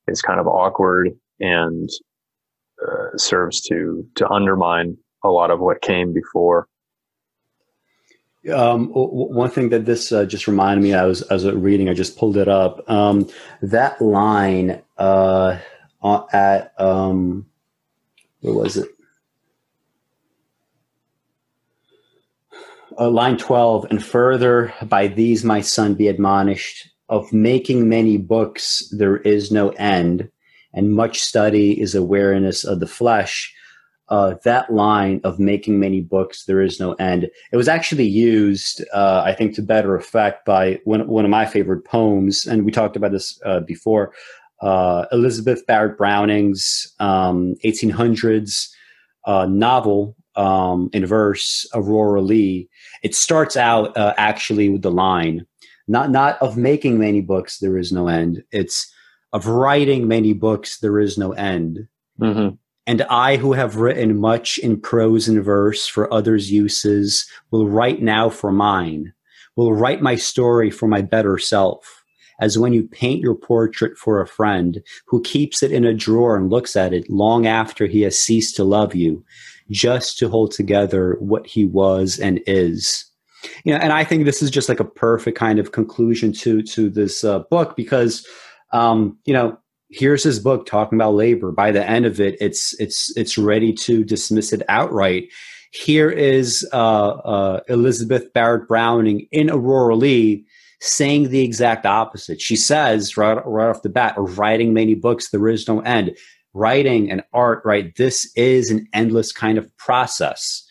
is kind of awkward and uh, serves to to undermine a lot of what came before. Um, one thing that this uh, just reminded me, I was as reading, I just pulled it up. Um, that line uh, at um, where was it? Uh, line 12, and further, by these my son be admonished, of making many books there is no end, and much study is awareness of the flesh. Uh, that line of making many books there is no end. It was actually used, uh, I think, to better effect by one, one of my favorite poems, and we talked about this uh, before, uh, Elizabeth Barrett Browning's um, 1800s uh, novel um, in verse, Aurora Leigh. It starts out uh, actually with the line, not not of making many books there is no end. It's of writing many books there is no end. Mm-hmm. And I, who have written much in prose and verse for others' uses, will write now for mine. Will write my story for my better self as when you paint your portrait for a friend who keeps it in a drawer and looks at it long after he has ceased to love you, just to hold together what he was and is. You know, and I think this is just like a perfect kind of conclusion to to this uh, book because, um, you know, here's his book talking about labor. By the end of it, it's it's it's ready to dismiss it outright. Here is uh, uh, Elizabeth Barrett Browning in Aurora Leigh saying the exact opposite. She says right, right off the bat, writing many books, there is no end. Writing and art, right? This is an endless kind of process.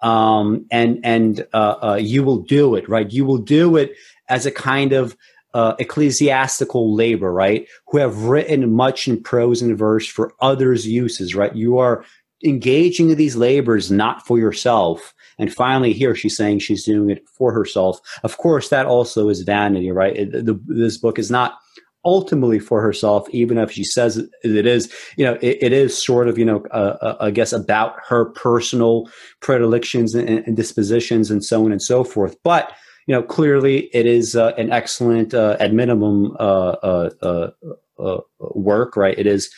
Um, and and uh, uh, you will do it, right? You will do it as a kind of uh, ecclesiastical labor, right? Who have written much in prose and verse for others' uses, right? You are engaging in these labors not for yourself, and finally, here she's saying she's doing it for herself. Of course, that also is vanity, right? It, the, this book is not ultimately for herself, even if she says it is, you know, it, it is sort of, you know, uh, uh, I guess about her personal predilections and, and, dispositions and so on and so forth. But, you know, clearly it is uh, an excellent, uh, at minimum, uh, uh, work, right? It is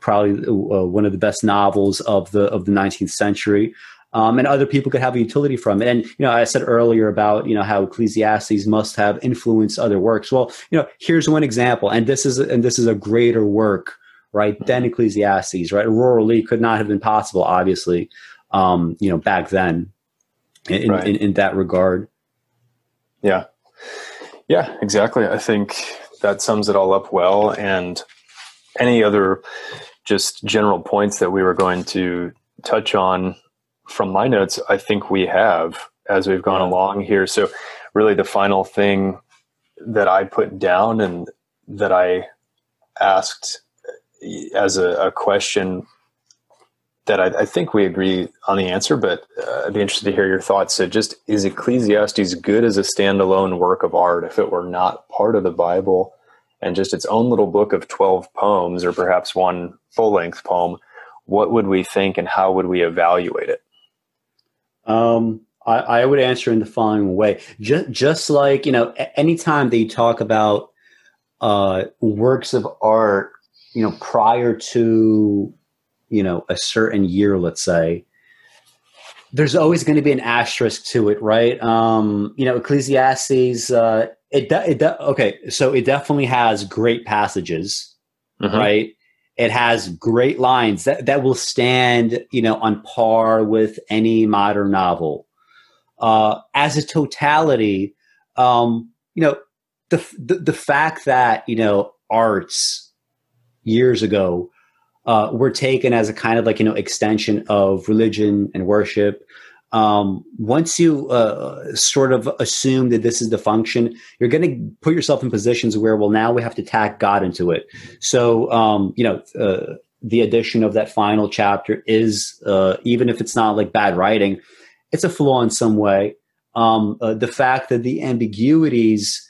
probably one of the best novels of the of the 19th century um, and other people could have a utility from it. And you know, I said earlier about you know how Ecclesiastes must have influenced other works. Well, you know, here's one example, and this is and this is a greater work, right, mm-hmm. than Ecclesiastes, right? Aurora could not have been possible, obviously, um, you know, back then in, right. in, in that regard. Yeah. Yeah, exactly. I think that sums it all up well. And any other just general points that we were going to touch on from my notes, I think we have as we've gone yeah. along here. So, really, the final thing that I put down and that I asked as a, a question that I, I, think we agree on the answer, but uh, I'd be interested to hear your thoughts. So, just is Ecclesiastes good as a standalone work of art if it were not part of the Bible and just its own little book of 12 poems or perhaps one full length poem? What would we think and how would we evaluate it? Um, I, I would answer in the following way. Just, just like, you know, anytime they talk about uh, works of art, you know, prior to, you know, a certain year, let's say, there's always going to be an asterisk to it, right? Um, you know, Ecclesiastes, uh, it, de- it de- okay, so it definitely has great passages, mm-hmm. right? It has great lines that, that will stand, you know, on par with any modern novel. Uh, as a totality, um, you know, the, the, the fact that you know arts years ago uh, were taken as a kind of like you know extension of religion and worship. Um, once you uh, sort of assume that this is the function, you're going to put yourself in positions where, well, now we have to tack God into it. So, um, you know, uh, the addition of that final chapter is, uh, even if it's not like bad writing, it's a flaw in some way. Um, uh, the fact that the ambiguities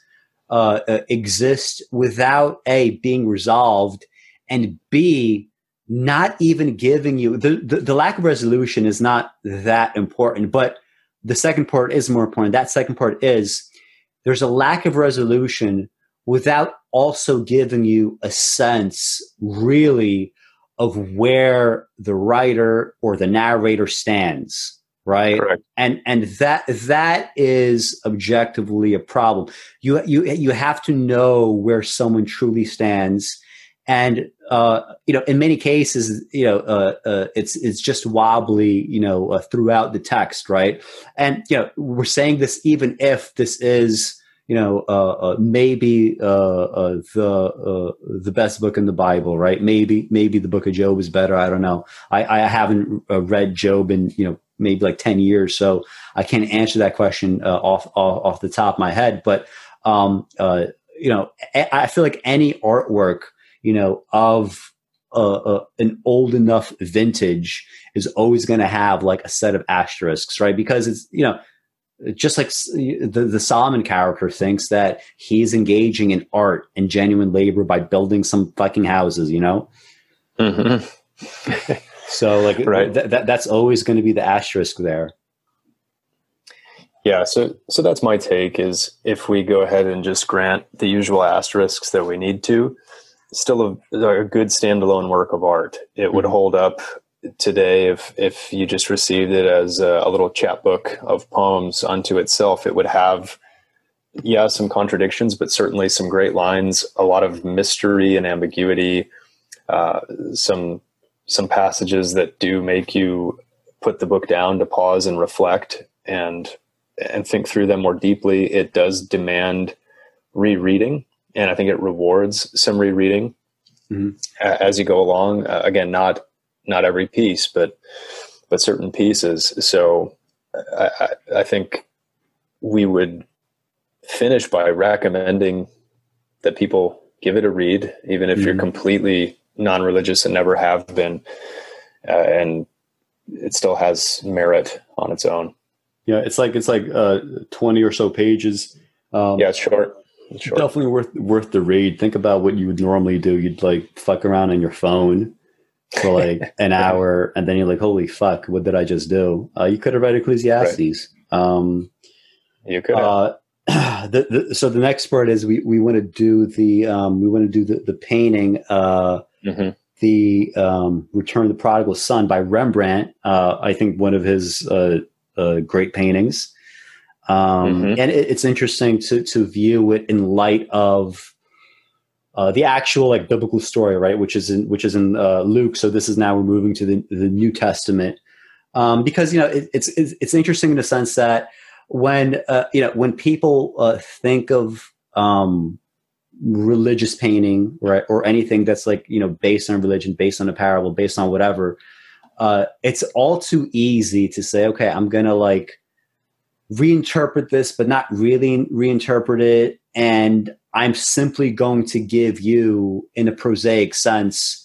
uh, uh, exist without a being resolved, and b not even giving you the, the, the lack of resolution is not that important, but the second part is more important. That second part is there's a lack of resolution without also giving you a sense really of where the writer or the narrator stands right Correct. and and that that is objectively a problem you you you have to know where someone truly stands and uh, you know in many cases you know uh, uh, it's it's just wobbly you know uh, throughout the text right and you know we're saying this even if this is you know uh, uh, maybe the the best book in the bible right maybe maybe the book of job is better i don't know i i haven't read job in you know maybe like 10 years. So I can't answer that question off, off, off the top of my head. But um, you know, I feel like any artwork, you know, of uh, uh, an old enough vintage is always going to have like a set of asterisks, right? Because it's you know, just like the the Solomon character thinks that he's engaging in art and genuine labor by building some fucking houses, you know. Mm-hmm. So like right. Th- that that's always going to be the asterisk there. Yeah, so so that's my take is if we go ahead and just grant the usual asterisks that we need to, still a, a good standalone work of art. It mm-hmm. would hold up today if if you just received it as a, a, little chapbook of poems unto itself. It would have yeah some contradictions, but certainly some great lines, a lot of mystery and ambiguity, uh, some some passages that do make you put the book down to pause and reflect and and think through them more deeply. It does demand rereading, and I think it rewards some rereading mm-hmm. as you go along. Uh, again, not not every piece, but but certain pieces. So I, I, I think we would finish by recommending that people give it a read, even if mm-hmm. you're completely non-religious and never have been, uh, and it still has merit on its own. Yeah, it's like it's like uh, twenty or so pages. Um, yeah, it's short. Short. Definitely worth worth the read. Think about what you would normally do. You'd like fuck around on your phone for like an hour, and then you're like, "Holy fuck, what did I just do?" Uh, you could have read Ecclesiastes. Right. Um, you could. Uh, the, the, so the next part is we, we want to do the um, we want to do the, the painting uh, mm-hmm. the um, Return of the Prodigal Son by Rembrandt. Uh, I think one of his uh, uh, great paintings. Um, mm-hmm. And it, it's interesting to, to view it in light of uh, the actual like biblical story, right? Which is in which is in uh, Luke. So this is now we're moving to the the New Testament um, because you know it, it's, it's, it's interesting in the sense that when uh, you know when people uh, think of um, religious painting right or anything that's like you know based on religion, based on a parable, based on whatever, uh, it's all too easy to say, okay, I'm gonna like reinterpret this, but not really reinterpret it, and I'm simply going to give you, in a prosaic sense,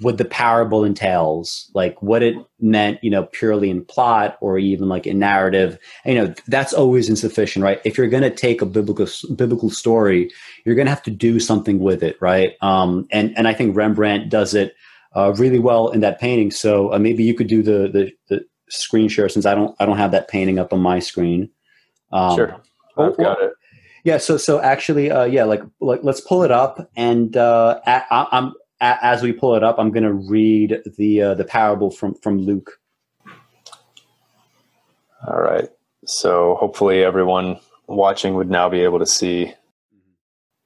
what the parable entails, like what it meant, you know, purely in plot or even like in narrative. And, you know, that's always insufficient, right? If you're going to take a biblical biblical story, you're going to have to do something with it, right? Um, and and I think Rembrandt does it uh, really well in that painting. So uh, maybe you could do the, the, the screen share since I don't I don't have that painting up on my screen. Um, sure, I've got it. Yeah, so so actually, uh, yeah, like like let's pull it up, and uh, I, I'm as we pull it up, I'm going to read the uh, the parable from from Luke. All right. So hopefully everyone watching would now be able to see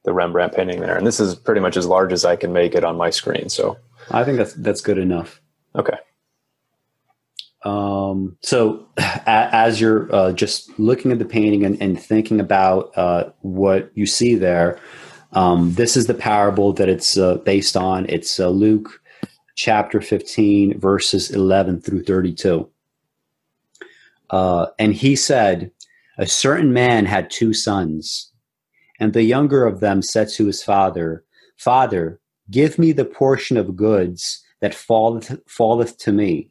the Rembrandt painting there, and this is pretty much as large as I can make it on my screen. So I think that's that's good enough. Okay. Um, so as you're uh, just looking at the painting and, and thinking about uh, what you see there, um, this is the parable that it's uh, based on. It's uh, Luke chapter 15, verses 11 through 32. Uh, and he said, A certain man had two sons, and the younger of them said to his father, Father, give me the portion of goods that falleth, falleth to me.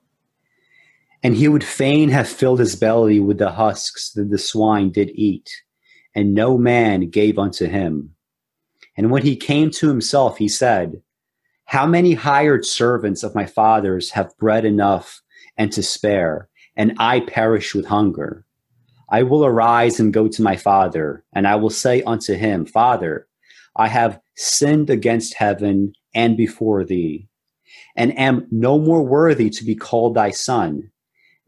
And he would fain have filled his belly with the husks that the swine did eat, and no man gave unto him. And when he came to himself, he said, How many hired servants of my father's have bread enough and to spare, and I perish with hunger? I will arise and go to my father, and I will say unto him, Father, I have sinned against heaven and before thee, and am no more worthy to be called thy son.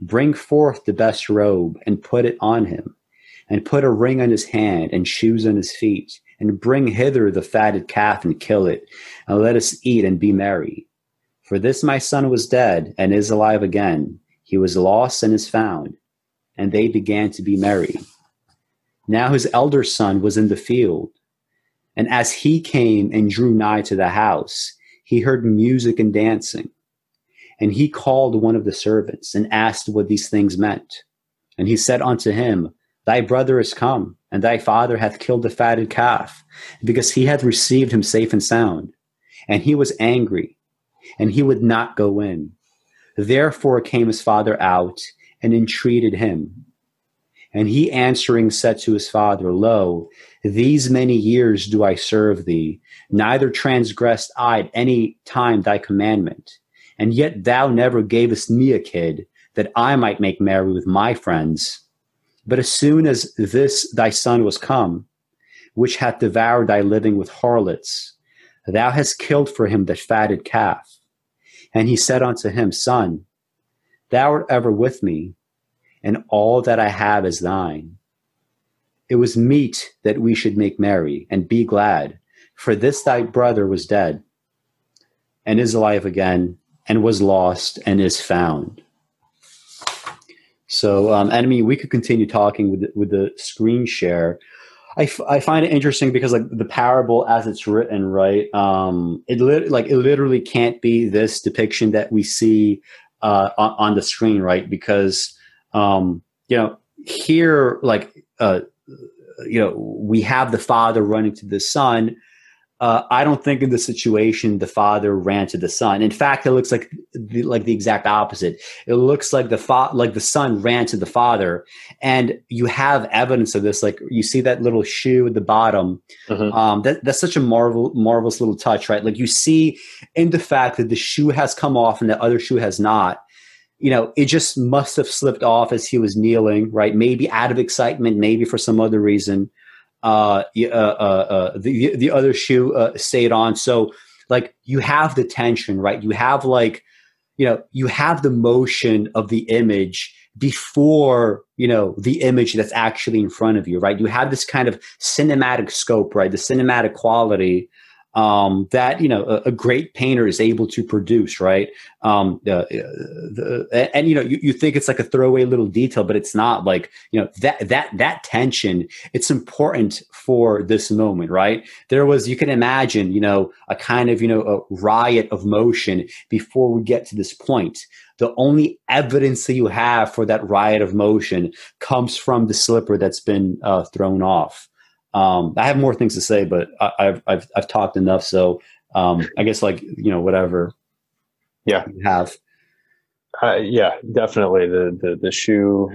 Bring forth the best robe and put it on him, and put a ring on his hand and shoes on his feet and bring hither the fatted calf and kill it, and let us eat and be merry. For this my son was dead and is alive again. He was lost and is found. And they began to be merry. Now his elder son was in the field. And as he came and drew nigh to the house, he heard music and dancing. And he called one of the servants and asked what these things meant. And he said unto him, Thy brother is come, and thy father hath killed the fatted calf, because he hath received him safe and sound. And he was angry, and he would not go in. Therefore came his father out and entreated him. And he answering said to his father, Lo, these many years do I serve thee, neither transgressed I at any time thy commandment. And yet thou never gavest me a kid, that I might make merry with my friends. But as soon as this thy son was come, which hath devoured thy living with harlots, thou hast killed for him the fatted calf. And he said unto him, Son, thou art ever with me, and all that I have is thine. It was meet that we should make merry and be glad, for this thy brother was dead, and is alive again, and was lost, and is found. So, um, and I mean, we could continue talking with the, with the screen share. I, f- I find it interesting because like the parable as it's written right um it li- like it literally can't be this depiction that we see uh on, on the screen right because um you know here like uh you know we have the father running to the son uh, I don't think in the situation the father ran to the son. In fact, it looks like the, like the exact opposite. It looks like the fa- like the son ran to the father, and you have evidence of this. Like you see that little shoe at the bottom. Mm-hmm. Um, that, that's such a marvel marvelous little touch, right? Like you see in the fact that the shoe has come off and the other shoe has not. You know, it just must have slipped off as he was kneeling, right? Maybe out of excitement, maybe for some other reason uh, uh, uh, uh, the the other shoe uh, stayed on. So like you have the tension, right? You have like you know you have the motion of the image before you know the image that's actually in front of you, right? You have this kind of cinematic scope, right? The cinematic quality um, that you know a, a, great painter is able to produce, right? Um, uh, the, and, and, you know you, you think it's like a throwaway little detail, but it's not. Like you know that that that tension, it's important for this moment, right? There was you can imagine, you know, a kind of you know a riot of motion before we get to this point. The only evidence that you have for that riot of motion comes from the slipper that's been uh, thrown off. Um, I have more things to say, but I, have I've I've talked enough. So um, I guess like you know whatever. Yeah, you have. Uh, yeah, definitely. The, the the shoe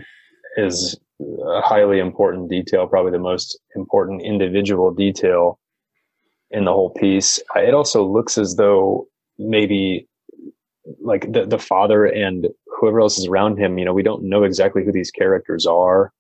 is a highly important detail, probably the most important individual detail in the whole piece. It also looks as though maybe like the the father and whoever else is around him. You know, we don't know exactly who these characters are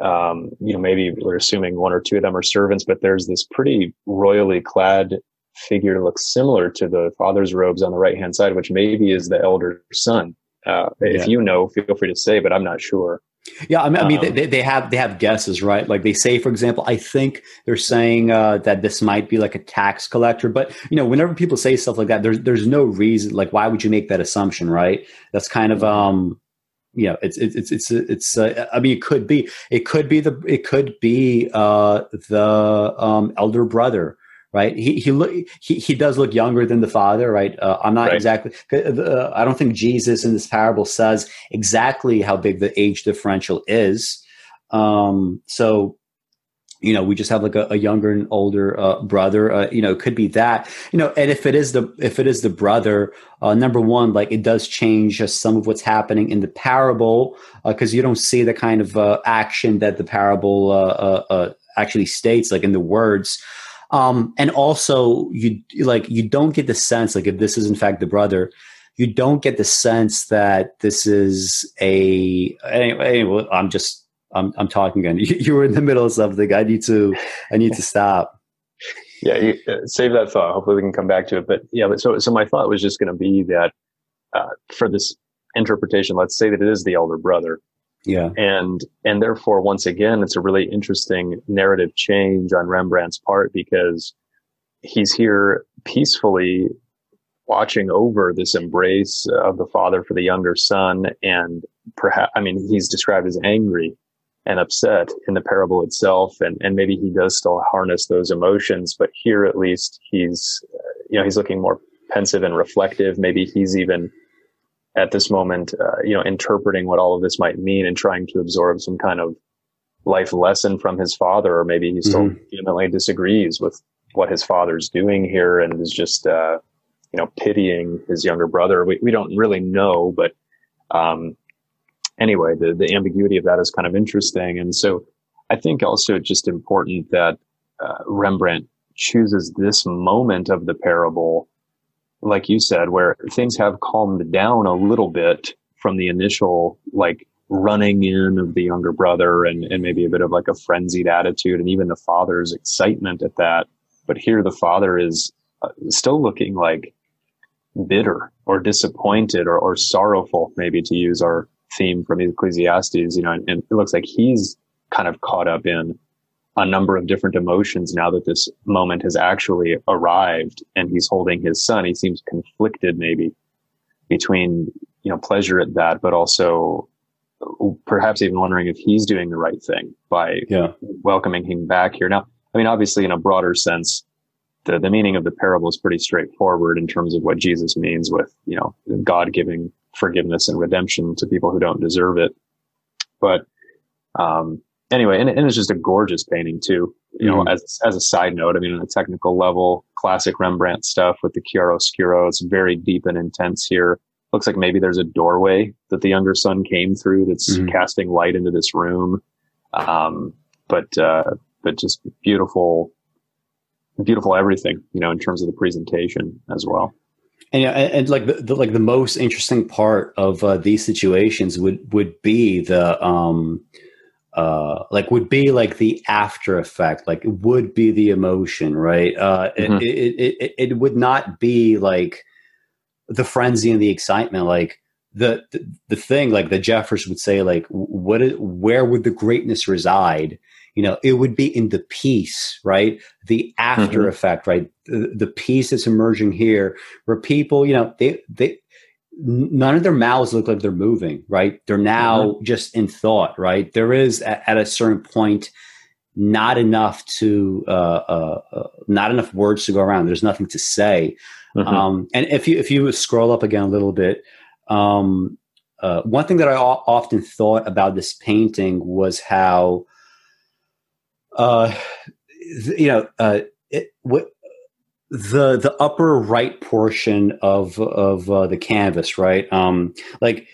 um, you know, maybe we're assuming one or two of them are servants, but there's this pretty royally clad figure that looks similar to the father's robes on the right hand side, which maybe is the elder son. Uh, yeah. If you know, feel free to say, but I'm not sure. Yeah, I mean, I mean um, they, they have they have guesses, right? Like they say, for example, I think they're saying uh, that this might be like a tax collector, but you know, whenever people say stuff like that, there's there's no reason. Like, why would you make that assumption, right? That's kind of mm-hmm. um, you know, it's it's it's it's. Uh, I mean, it could be it could be the it could be uh, the um, elder brother, right? He he look he he does look younger than the father, right? Uh, I'm not right. exactly. Uh, I don't think Jesus in this parable says exactly how big the age differential is. Um, so you know we just have like a, a younger and older uh, brother uh, you know it could be that you know and if it is the if it is the brother uh, number one like it does change some of what's happening in the parable because uh, you don't see the kind of uh, action that the parable uh, actually states like in the words. Um, and also you like you don't get the sense like if this is in fact the brother you don't get the sense that this is a anyway i'm just I'm I'm talking again. You, you were in the middle of something. I need to I need to stop. yeah, you, uh, save that thought. Hopefully, we can come back to it. But yeah, but so so my thought was just going to be that uh, for this interpretation, let's say that it is the elder brother. Yeah, and and therefore, once again, it's a really interesting narrative change on Rembrandt's part because he's here peacefully watching over this embrace of the father for the younger son and perhaps i mean he's described as angry and upset in the parable itself. And and maybe he does still harness those emotions but here at least he's uh, you know he's looking more pensive and reflective. Maybe he's even at this moment uh, you know interpreting what all of this might mean and trying to absorb some kind of life lesson from his father. Or maybe he still mm-hmm. vehemently disagrees with what his father's doing here and is just uh, you know pitying his younger brother. We, we don't really know but um, anyway, the, the ambiguity of that is kind of interesting. And so I think also it's just important that uh, Rembrandt chooses this moment of the parable, like you said, where things have calmed down a little bit from the initial like running in of the younger brother and, and maybe a bit of like a frenzied attitude and even the father's excitement at that. But here the father is uh, still looking like bitter or disappointed or, or sorrowful, maybe to use our theme from Ecclesiastes, you know, and, and it looks like he's kind of caught up in a number of different emotions now that this moment has actually arrived and he's holding his son. He seems conflicted maybe between, you know, pleasure at that, but also perhaps even wondering if he's doing the right thing by yeah. welcoming him back here. Now, I mean, obviously, in a broader sense, the, the meaning of the parable is pretty straightforward in terms of what Jesus means with, you know, God giving forgiveness and redemption to people who don't deserve it. But, um, anyway, and, and it's just a gorgeous painting too. You know, mm-hmm. as, as a side note, I mean, on a technical level, classic Rembrandt stuff with the chiaroscuro, it's very deep and intense here looks like maybe there's a doorway that the younger son came through that's mm-hmm. casting light into this room. Um, but, uh, but just beautiful, beautiful everything, you know, in terms of the presentation as well. And, and, and like the, the, like the most interesting part of uh, these situations would would be the um uh like would be like the after effect like it would be the emotion right uh mm-hmm. it, it, it, it would not be like the frenzy and the excitement like the, the, the thing like the jeffers would say like what is, where would the greatness reside you know it would be in the peace right the after mm-hmm. effect right the, the peace that's emerging here where people you know they they none of their mouths look like they're moving right they're now mm-hmm. just in thought right there is at, at, a certain point not enough to uh, uh, uh, not enough words to go around there's nothing to say Mm-hmm. Um, and if you if you scroll up again a little bit, um, uh, one thing that I o- often thought about this painting was how, uh, you know, uh, it, what the the upper right portion of of uh, the canvas, right? Um, like,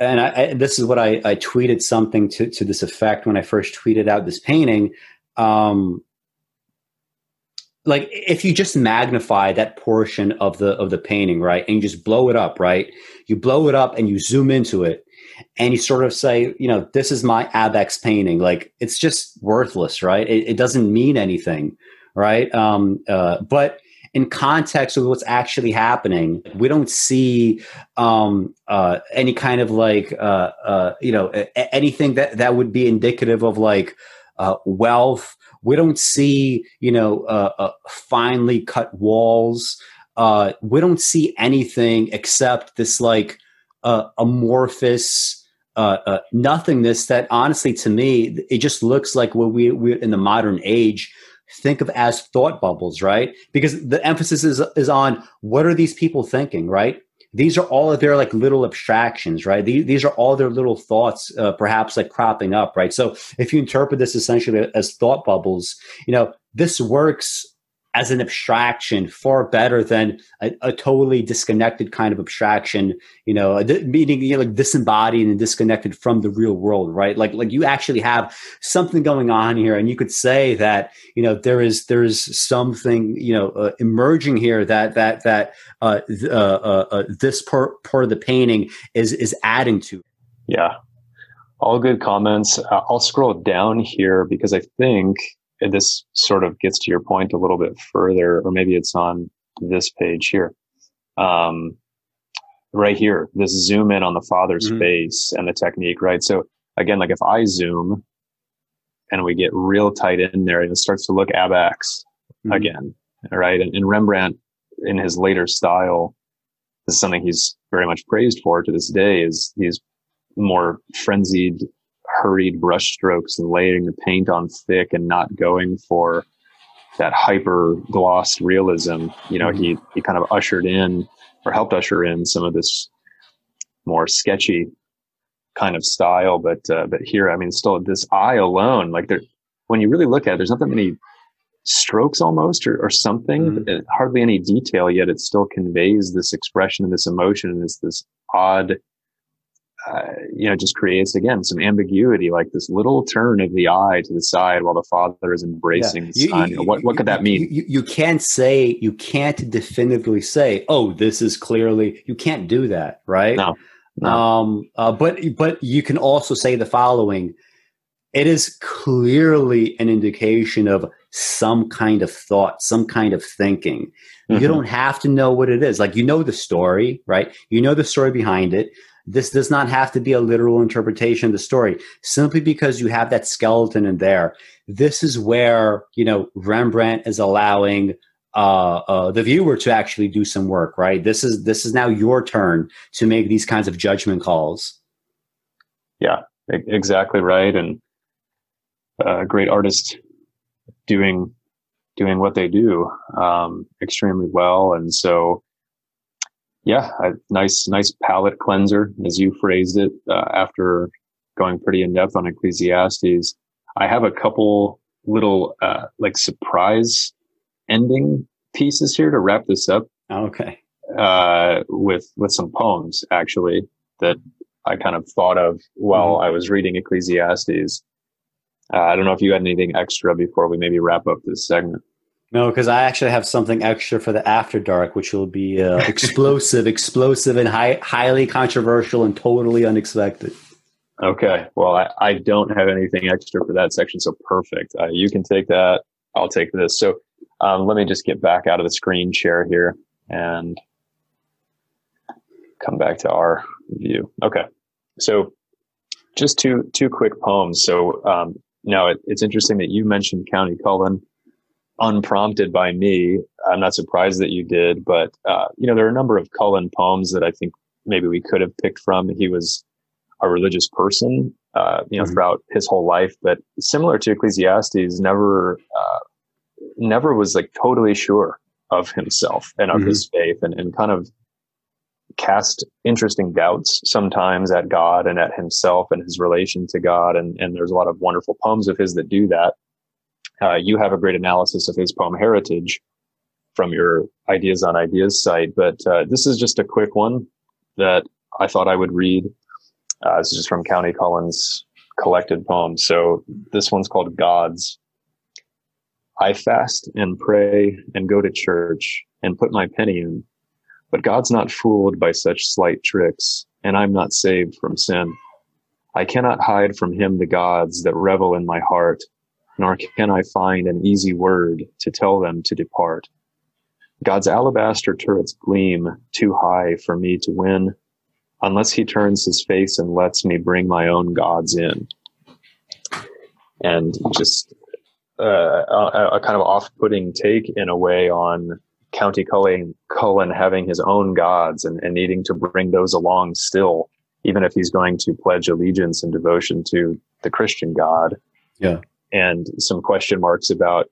and I, I, this is what I, I tweeted something to to this effect when I first tweeted out this painting. Um, like if you just magnify that portion of the of the painting right and you just blow it up right you blow it up and you zoom into it and you sort of say you know this is my AbEx painting. Like it's just worthless right? It, it doesn't mean anything right? Um, uh, but in context of what's actually happening we don't see um, uh, any kind of like uh, uh you know anything that that would be indicative of like uh, wealth. We don't see, you know, uh, finely cut walls. We don't see anything except this like uh, amorphous uh, uh, nothingness that honestly to me it just looks like what we we in the modern age think of as thought bubbles right because the emphasis is is on what are these people thinking right these are all of their like little abstractions, right? These, these are all their little thoughts, uh, perhaps like cropping up, right? So if you interpret this essentially as thought bubbles, you know, this works as an abstraction far better than a, a totally disconnected kind of abstraction you know meaning you know, like disembodied and disconnected from the real world right? Like like you actually have something going on here and you could say that you know there is there is something you know uh, emerging here that that that uh, uh, uh, uh, this part part of the painting is is adding to. Yeah. All good comments. Uh, i'll scroll down here because i think this sort of gets to your point a little bit further, or maybe it's on this page here. Um, right here, this zoom in on the father's mm-hmm. face and the technique, right? So again, like if I zoom and we get real tight in there and it starts to look AbEx mm-hmm. again, right? And, and Rembrandt in his later style, this is something he's very much praised for to this day is these more frenzied hurried brushstrokes and laying the paint on thick and not going for that hyper glossed realism. You know, mm-hmm. he he kind of ushered in or helped usher in some of this more sketchy kind of style. But uh, but here, I mean, still this eye alone, like there, when you really look at it, there's not that many strokes almost or, or something, mm-hmm. hardly any detail yet. It still conveys this expression and this emotion and this this odd uh, you know, just creates again some ambiguity, like this little turn of the eye to the side while the father is embracing yeah. the son. You, you, what what could that mean? You, you, can't say you can't definitively say, "Oh, this is clearly." You can't do that, right? No. no. Um, uh, but but you can also say the following: It is clearly an indication of some kind of thought, some kind of thinking. Mm-hmm. You don't have to know what it is. Like you know the story, right? You know the story behind it this does not have to be a literal interpretation of the story simply because you have that skeleton in there. This is where, you know, Rembrandt is allowing uh, uh, the viewer to actually do some work, right? This is this is now your turn to make these kinds of judgment calls. Yeah, exactly right. And a great artist doing doing what they do um, extremely well. And so, yeah, a nice nice palate cleanser, as you phrased it, uh, after going pretty in depth on Ecclesiastes. I have a couple little uh, like surprise ending pieces here to wrap this up. Okay. Uh, with with some poems actually that I kind of thought of while mm-hmm. I was reading Ecclesiastes. Uh, I don't know if you had anything extra before we maybe wrap up this segment. No, because I actually have something extra for the after dark, which will be uh, explosive, explosive, and high, highly controversial and totally unexpected. Okay. Well, I, I don't have anything extra for that section, so perfect. Uh, you can take that. I'll take this. So um, let me just get back out of the screen share here and come back to our view. Okay. So just two two quick poems. So um, now it, it's interesting that you mentioned Countee Cullen unprompted by me. I'm not surprised that you did, but uh, you know there are a number of Cullen poems that I think maybe we could have picked from. He was a religious person, uh, you know, mm-hmm. throughout his whole life, but similar to Ecclesiastes, never uh, never was like totally sure of himself and of mm-hmm. his faith, and, and kind of cast interesting doubts sometimes at God and at himself and his relation to God. And, and there's a lot of wonderful poems of his that do that. Uh, you have a great analysis of his poem Heritage from your Ideas on Ideas site, but uh, this is just a quick one that I thought I would read. Uh, this is from Countee Cullen's collected poems. So this one's called Gods. I fast and pray and go to church and put my penny in but God's not fooled by such slight tricks, and I'm not saved from sin. I cannot hide from him the gods that revel in my heart, nor can I find an easy word to tell them to depart. God's alabaster turrets gleam too high for me to win, unless he turns his face and lets me bring my own gods in. And just uh, a, a, kind of off-putting take in a way on Countee Cullen, Cullen having his own gods and, and needing to bring those along still, even if he's going to pledge allegiance and devotion to the Christian God. Yeah. And some question marks about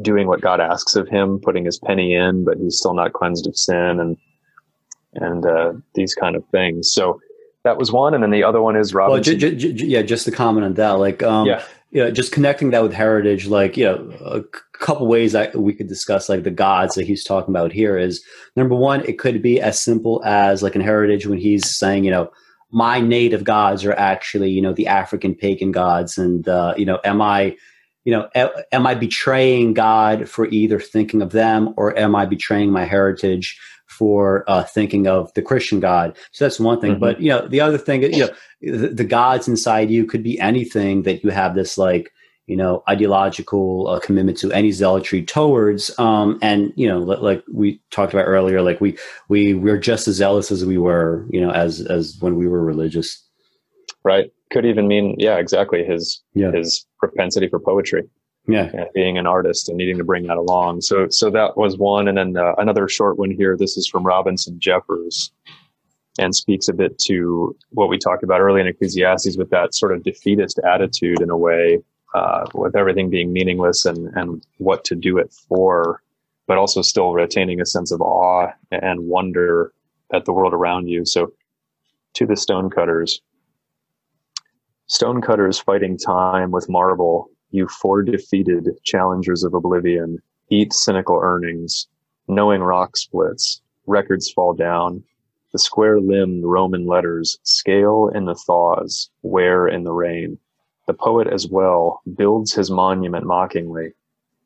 doing what God asks of him, putting his penny in, but he's still not cleansed of sin and and uh, these kind of things. So that was one, and then the other one is Robinson. Well, j- j- j- yeah, just to comment on that, like, um, yeah, you know, just connecting that with heritage, like, you know, a couple ways that we could discuss, like the gods that he's talking about here is number one, it could be as simple as like in heritage when he's saying, you know, my native gods are actually, you know, the African pagan gods. And, uh, you know, am I, you know, am I betraying God for either thinking of them or am I betraying my heritage for uh, thinking of the Christian God. So that's one thing. Mm-hmm. But you know, the other thing, is, you know, the, the, gods inside you could be anything that you have this like you know ideological uh, commitment to any zealotry towards. Um, and you know, like we talked about earlier, like we we we're just as zealous as we were, you know, as as when we were religious. Right. Could even mean, yeah, exactly. His yeah. his propensity for poetry yeah being an artist and needing to bring that along so so that was one and then uh, another short one here this is from robinson jeffers and speaks a bit to what we talked about early in ecclesiastes with that sort of defeatist attitude in a way uh, with everything being meaningless and and what to do it for but also still retaining a sense of awe and wonder at the world around you so to the stonecutters stonecutters fighting time with marble you four defeated challengers of oblivion, eat cynical earnings, knowing rock splits, records fall down, the square limbed Roman letters scale in the thaws, wear in the rain. The poet as well builds his monument mockingly.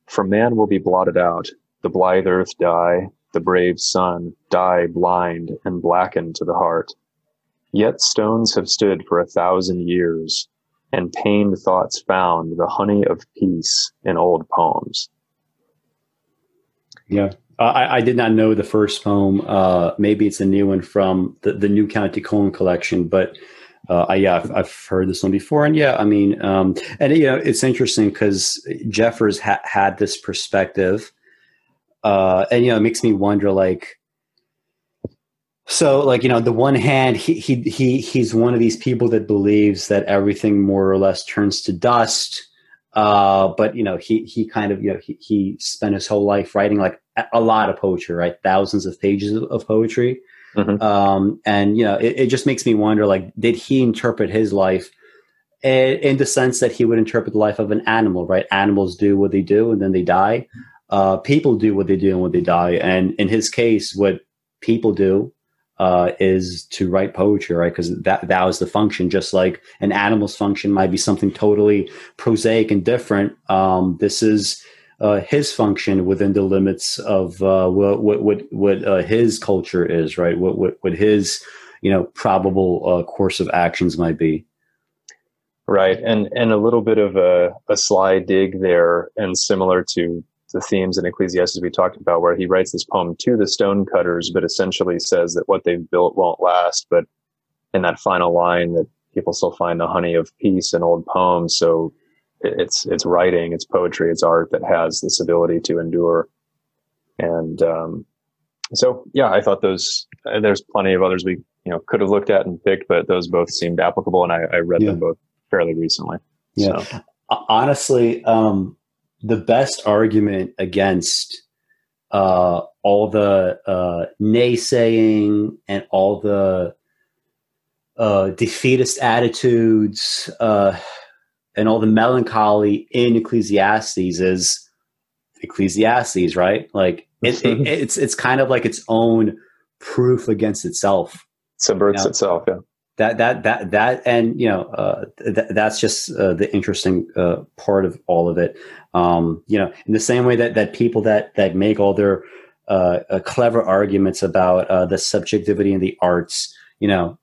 For man will be blotted out, the blithe earth die, the brave sun die blind and blackened to the heart. Yet stones have stood for a thousand years, and pained thoughts found the honey of peace in old poems. Yeah. I, I, did not know the first poem. Uh, maybe it's a new one from the, the New Countee Cullen collection, but uh, I, yeah, I've, I've, heard this one before. And yeah, I mean, um, and you know, it's interesting because Jeffers ha- had this perspective, uh, and you know, it makes me wonder, like, So, like you know, the one hand, he he he he's one of these people that believes that everything more or less turns to dust. Uh, but you know, he he kind of you know he, he spent his whole life writing like a lot of poetry, right? Thousands of pages of, of poetry. Mm-hmm. Um, and you know, it, it, just makes me wonder, like, did he interpret his life in, in, the sense that he would interpret the life of an animal, right? Animals do what they do and then they die. Uh, people do what they do and when they die. And in his case, what people do uh, is to write poetry, right? Because that that was the function. Just like an animal's function might be something totally prosaic and different. Um, this is uh, his function within the limits of uh, what what what, uh, his culture is, right? What what what his you know probable uh, course of actions might be. Right, and and a little bit of a, a sly dig there, and similar to the themes in Ecclesiastes we talked about, where he writes this poem to the stonecutters, but essentially says that what they've built won't last. But in that final line, that people still find the honey of peace in old poems. So it's it's writing, it's poetry, it's art that has this ability to endure. And um, so, yeah, I thought those. Uh, there's plenty of others we you know could have looked at and picked, but those both seemed applicable, and I, I read yeah. them both fairly recently. Yeah, so. honestly, um, the best argument against uh, all the uh, naysaying and all the uh, defeatist attitudes uh, and all the melancholy in Ecclesiastes is Ecclesiastes, right? Like it, it, it's it's kind of like its own proof against itself. Subverts you know? itself, yeah that that that that and you know uh, th- that's just uh, the interesting uh, part of all of it um, you know in the same way that that people that that make all their uh, uh, clever arguments about uh, the subjectivity in the arts you know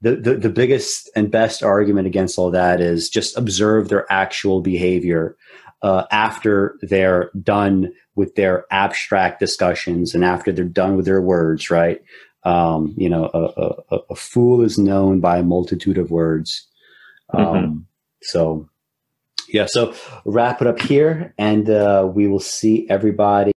the, the the biggest and best argument against all that is just observe their actual behavior after they're done with their abstract discussions and after they're done with their words right um, you know, a, a, a, fool is known by a multitude of words. Um, mm-hmm. So, yeah, so wrap it up here, and uh, we will see everybody.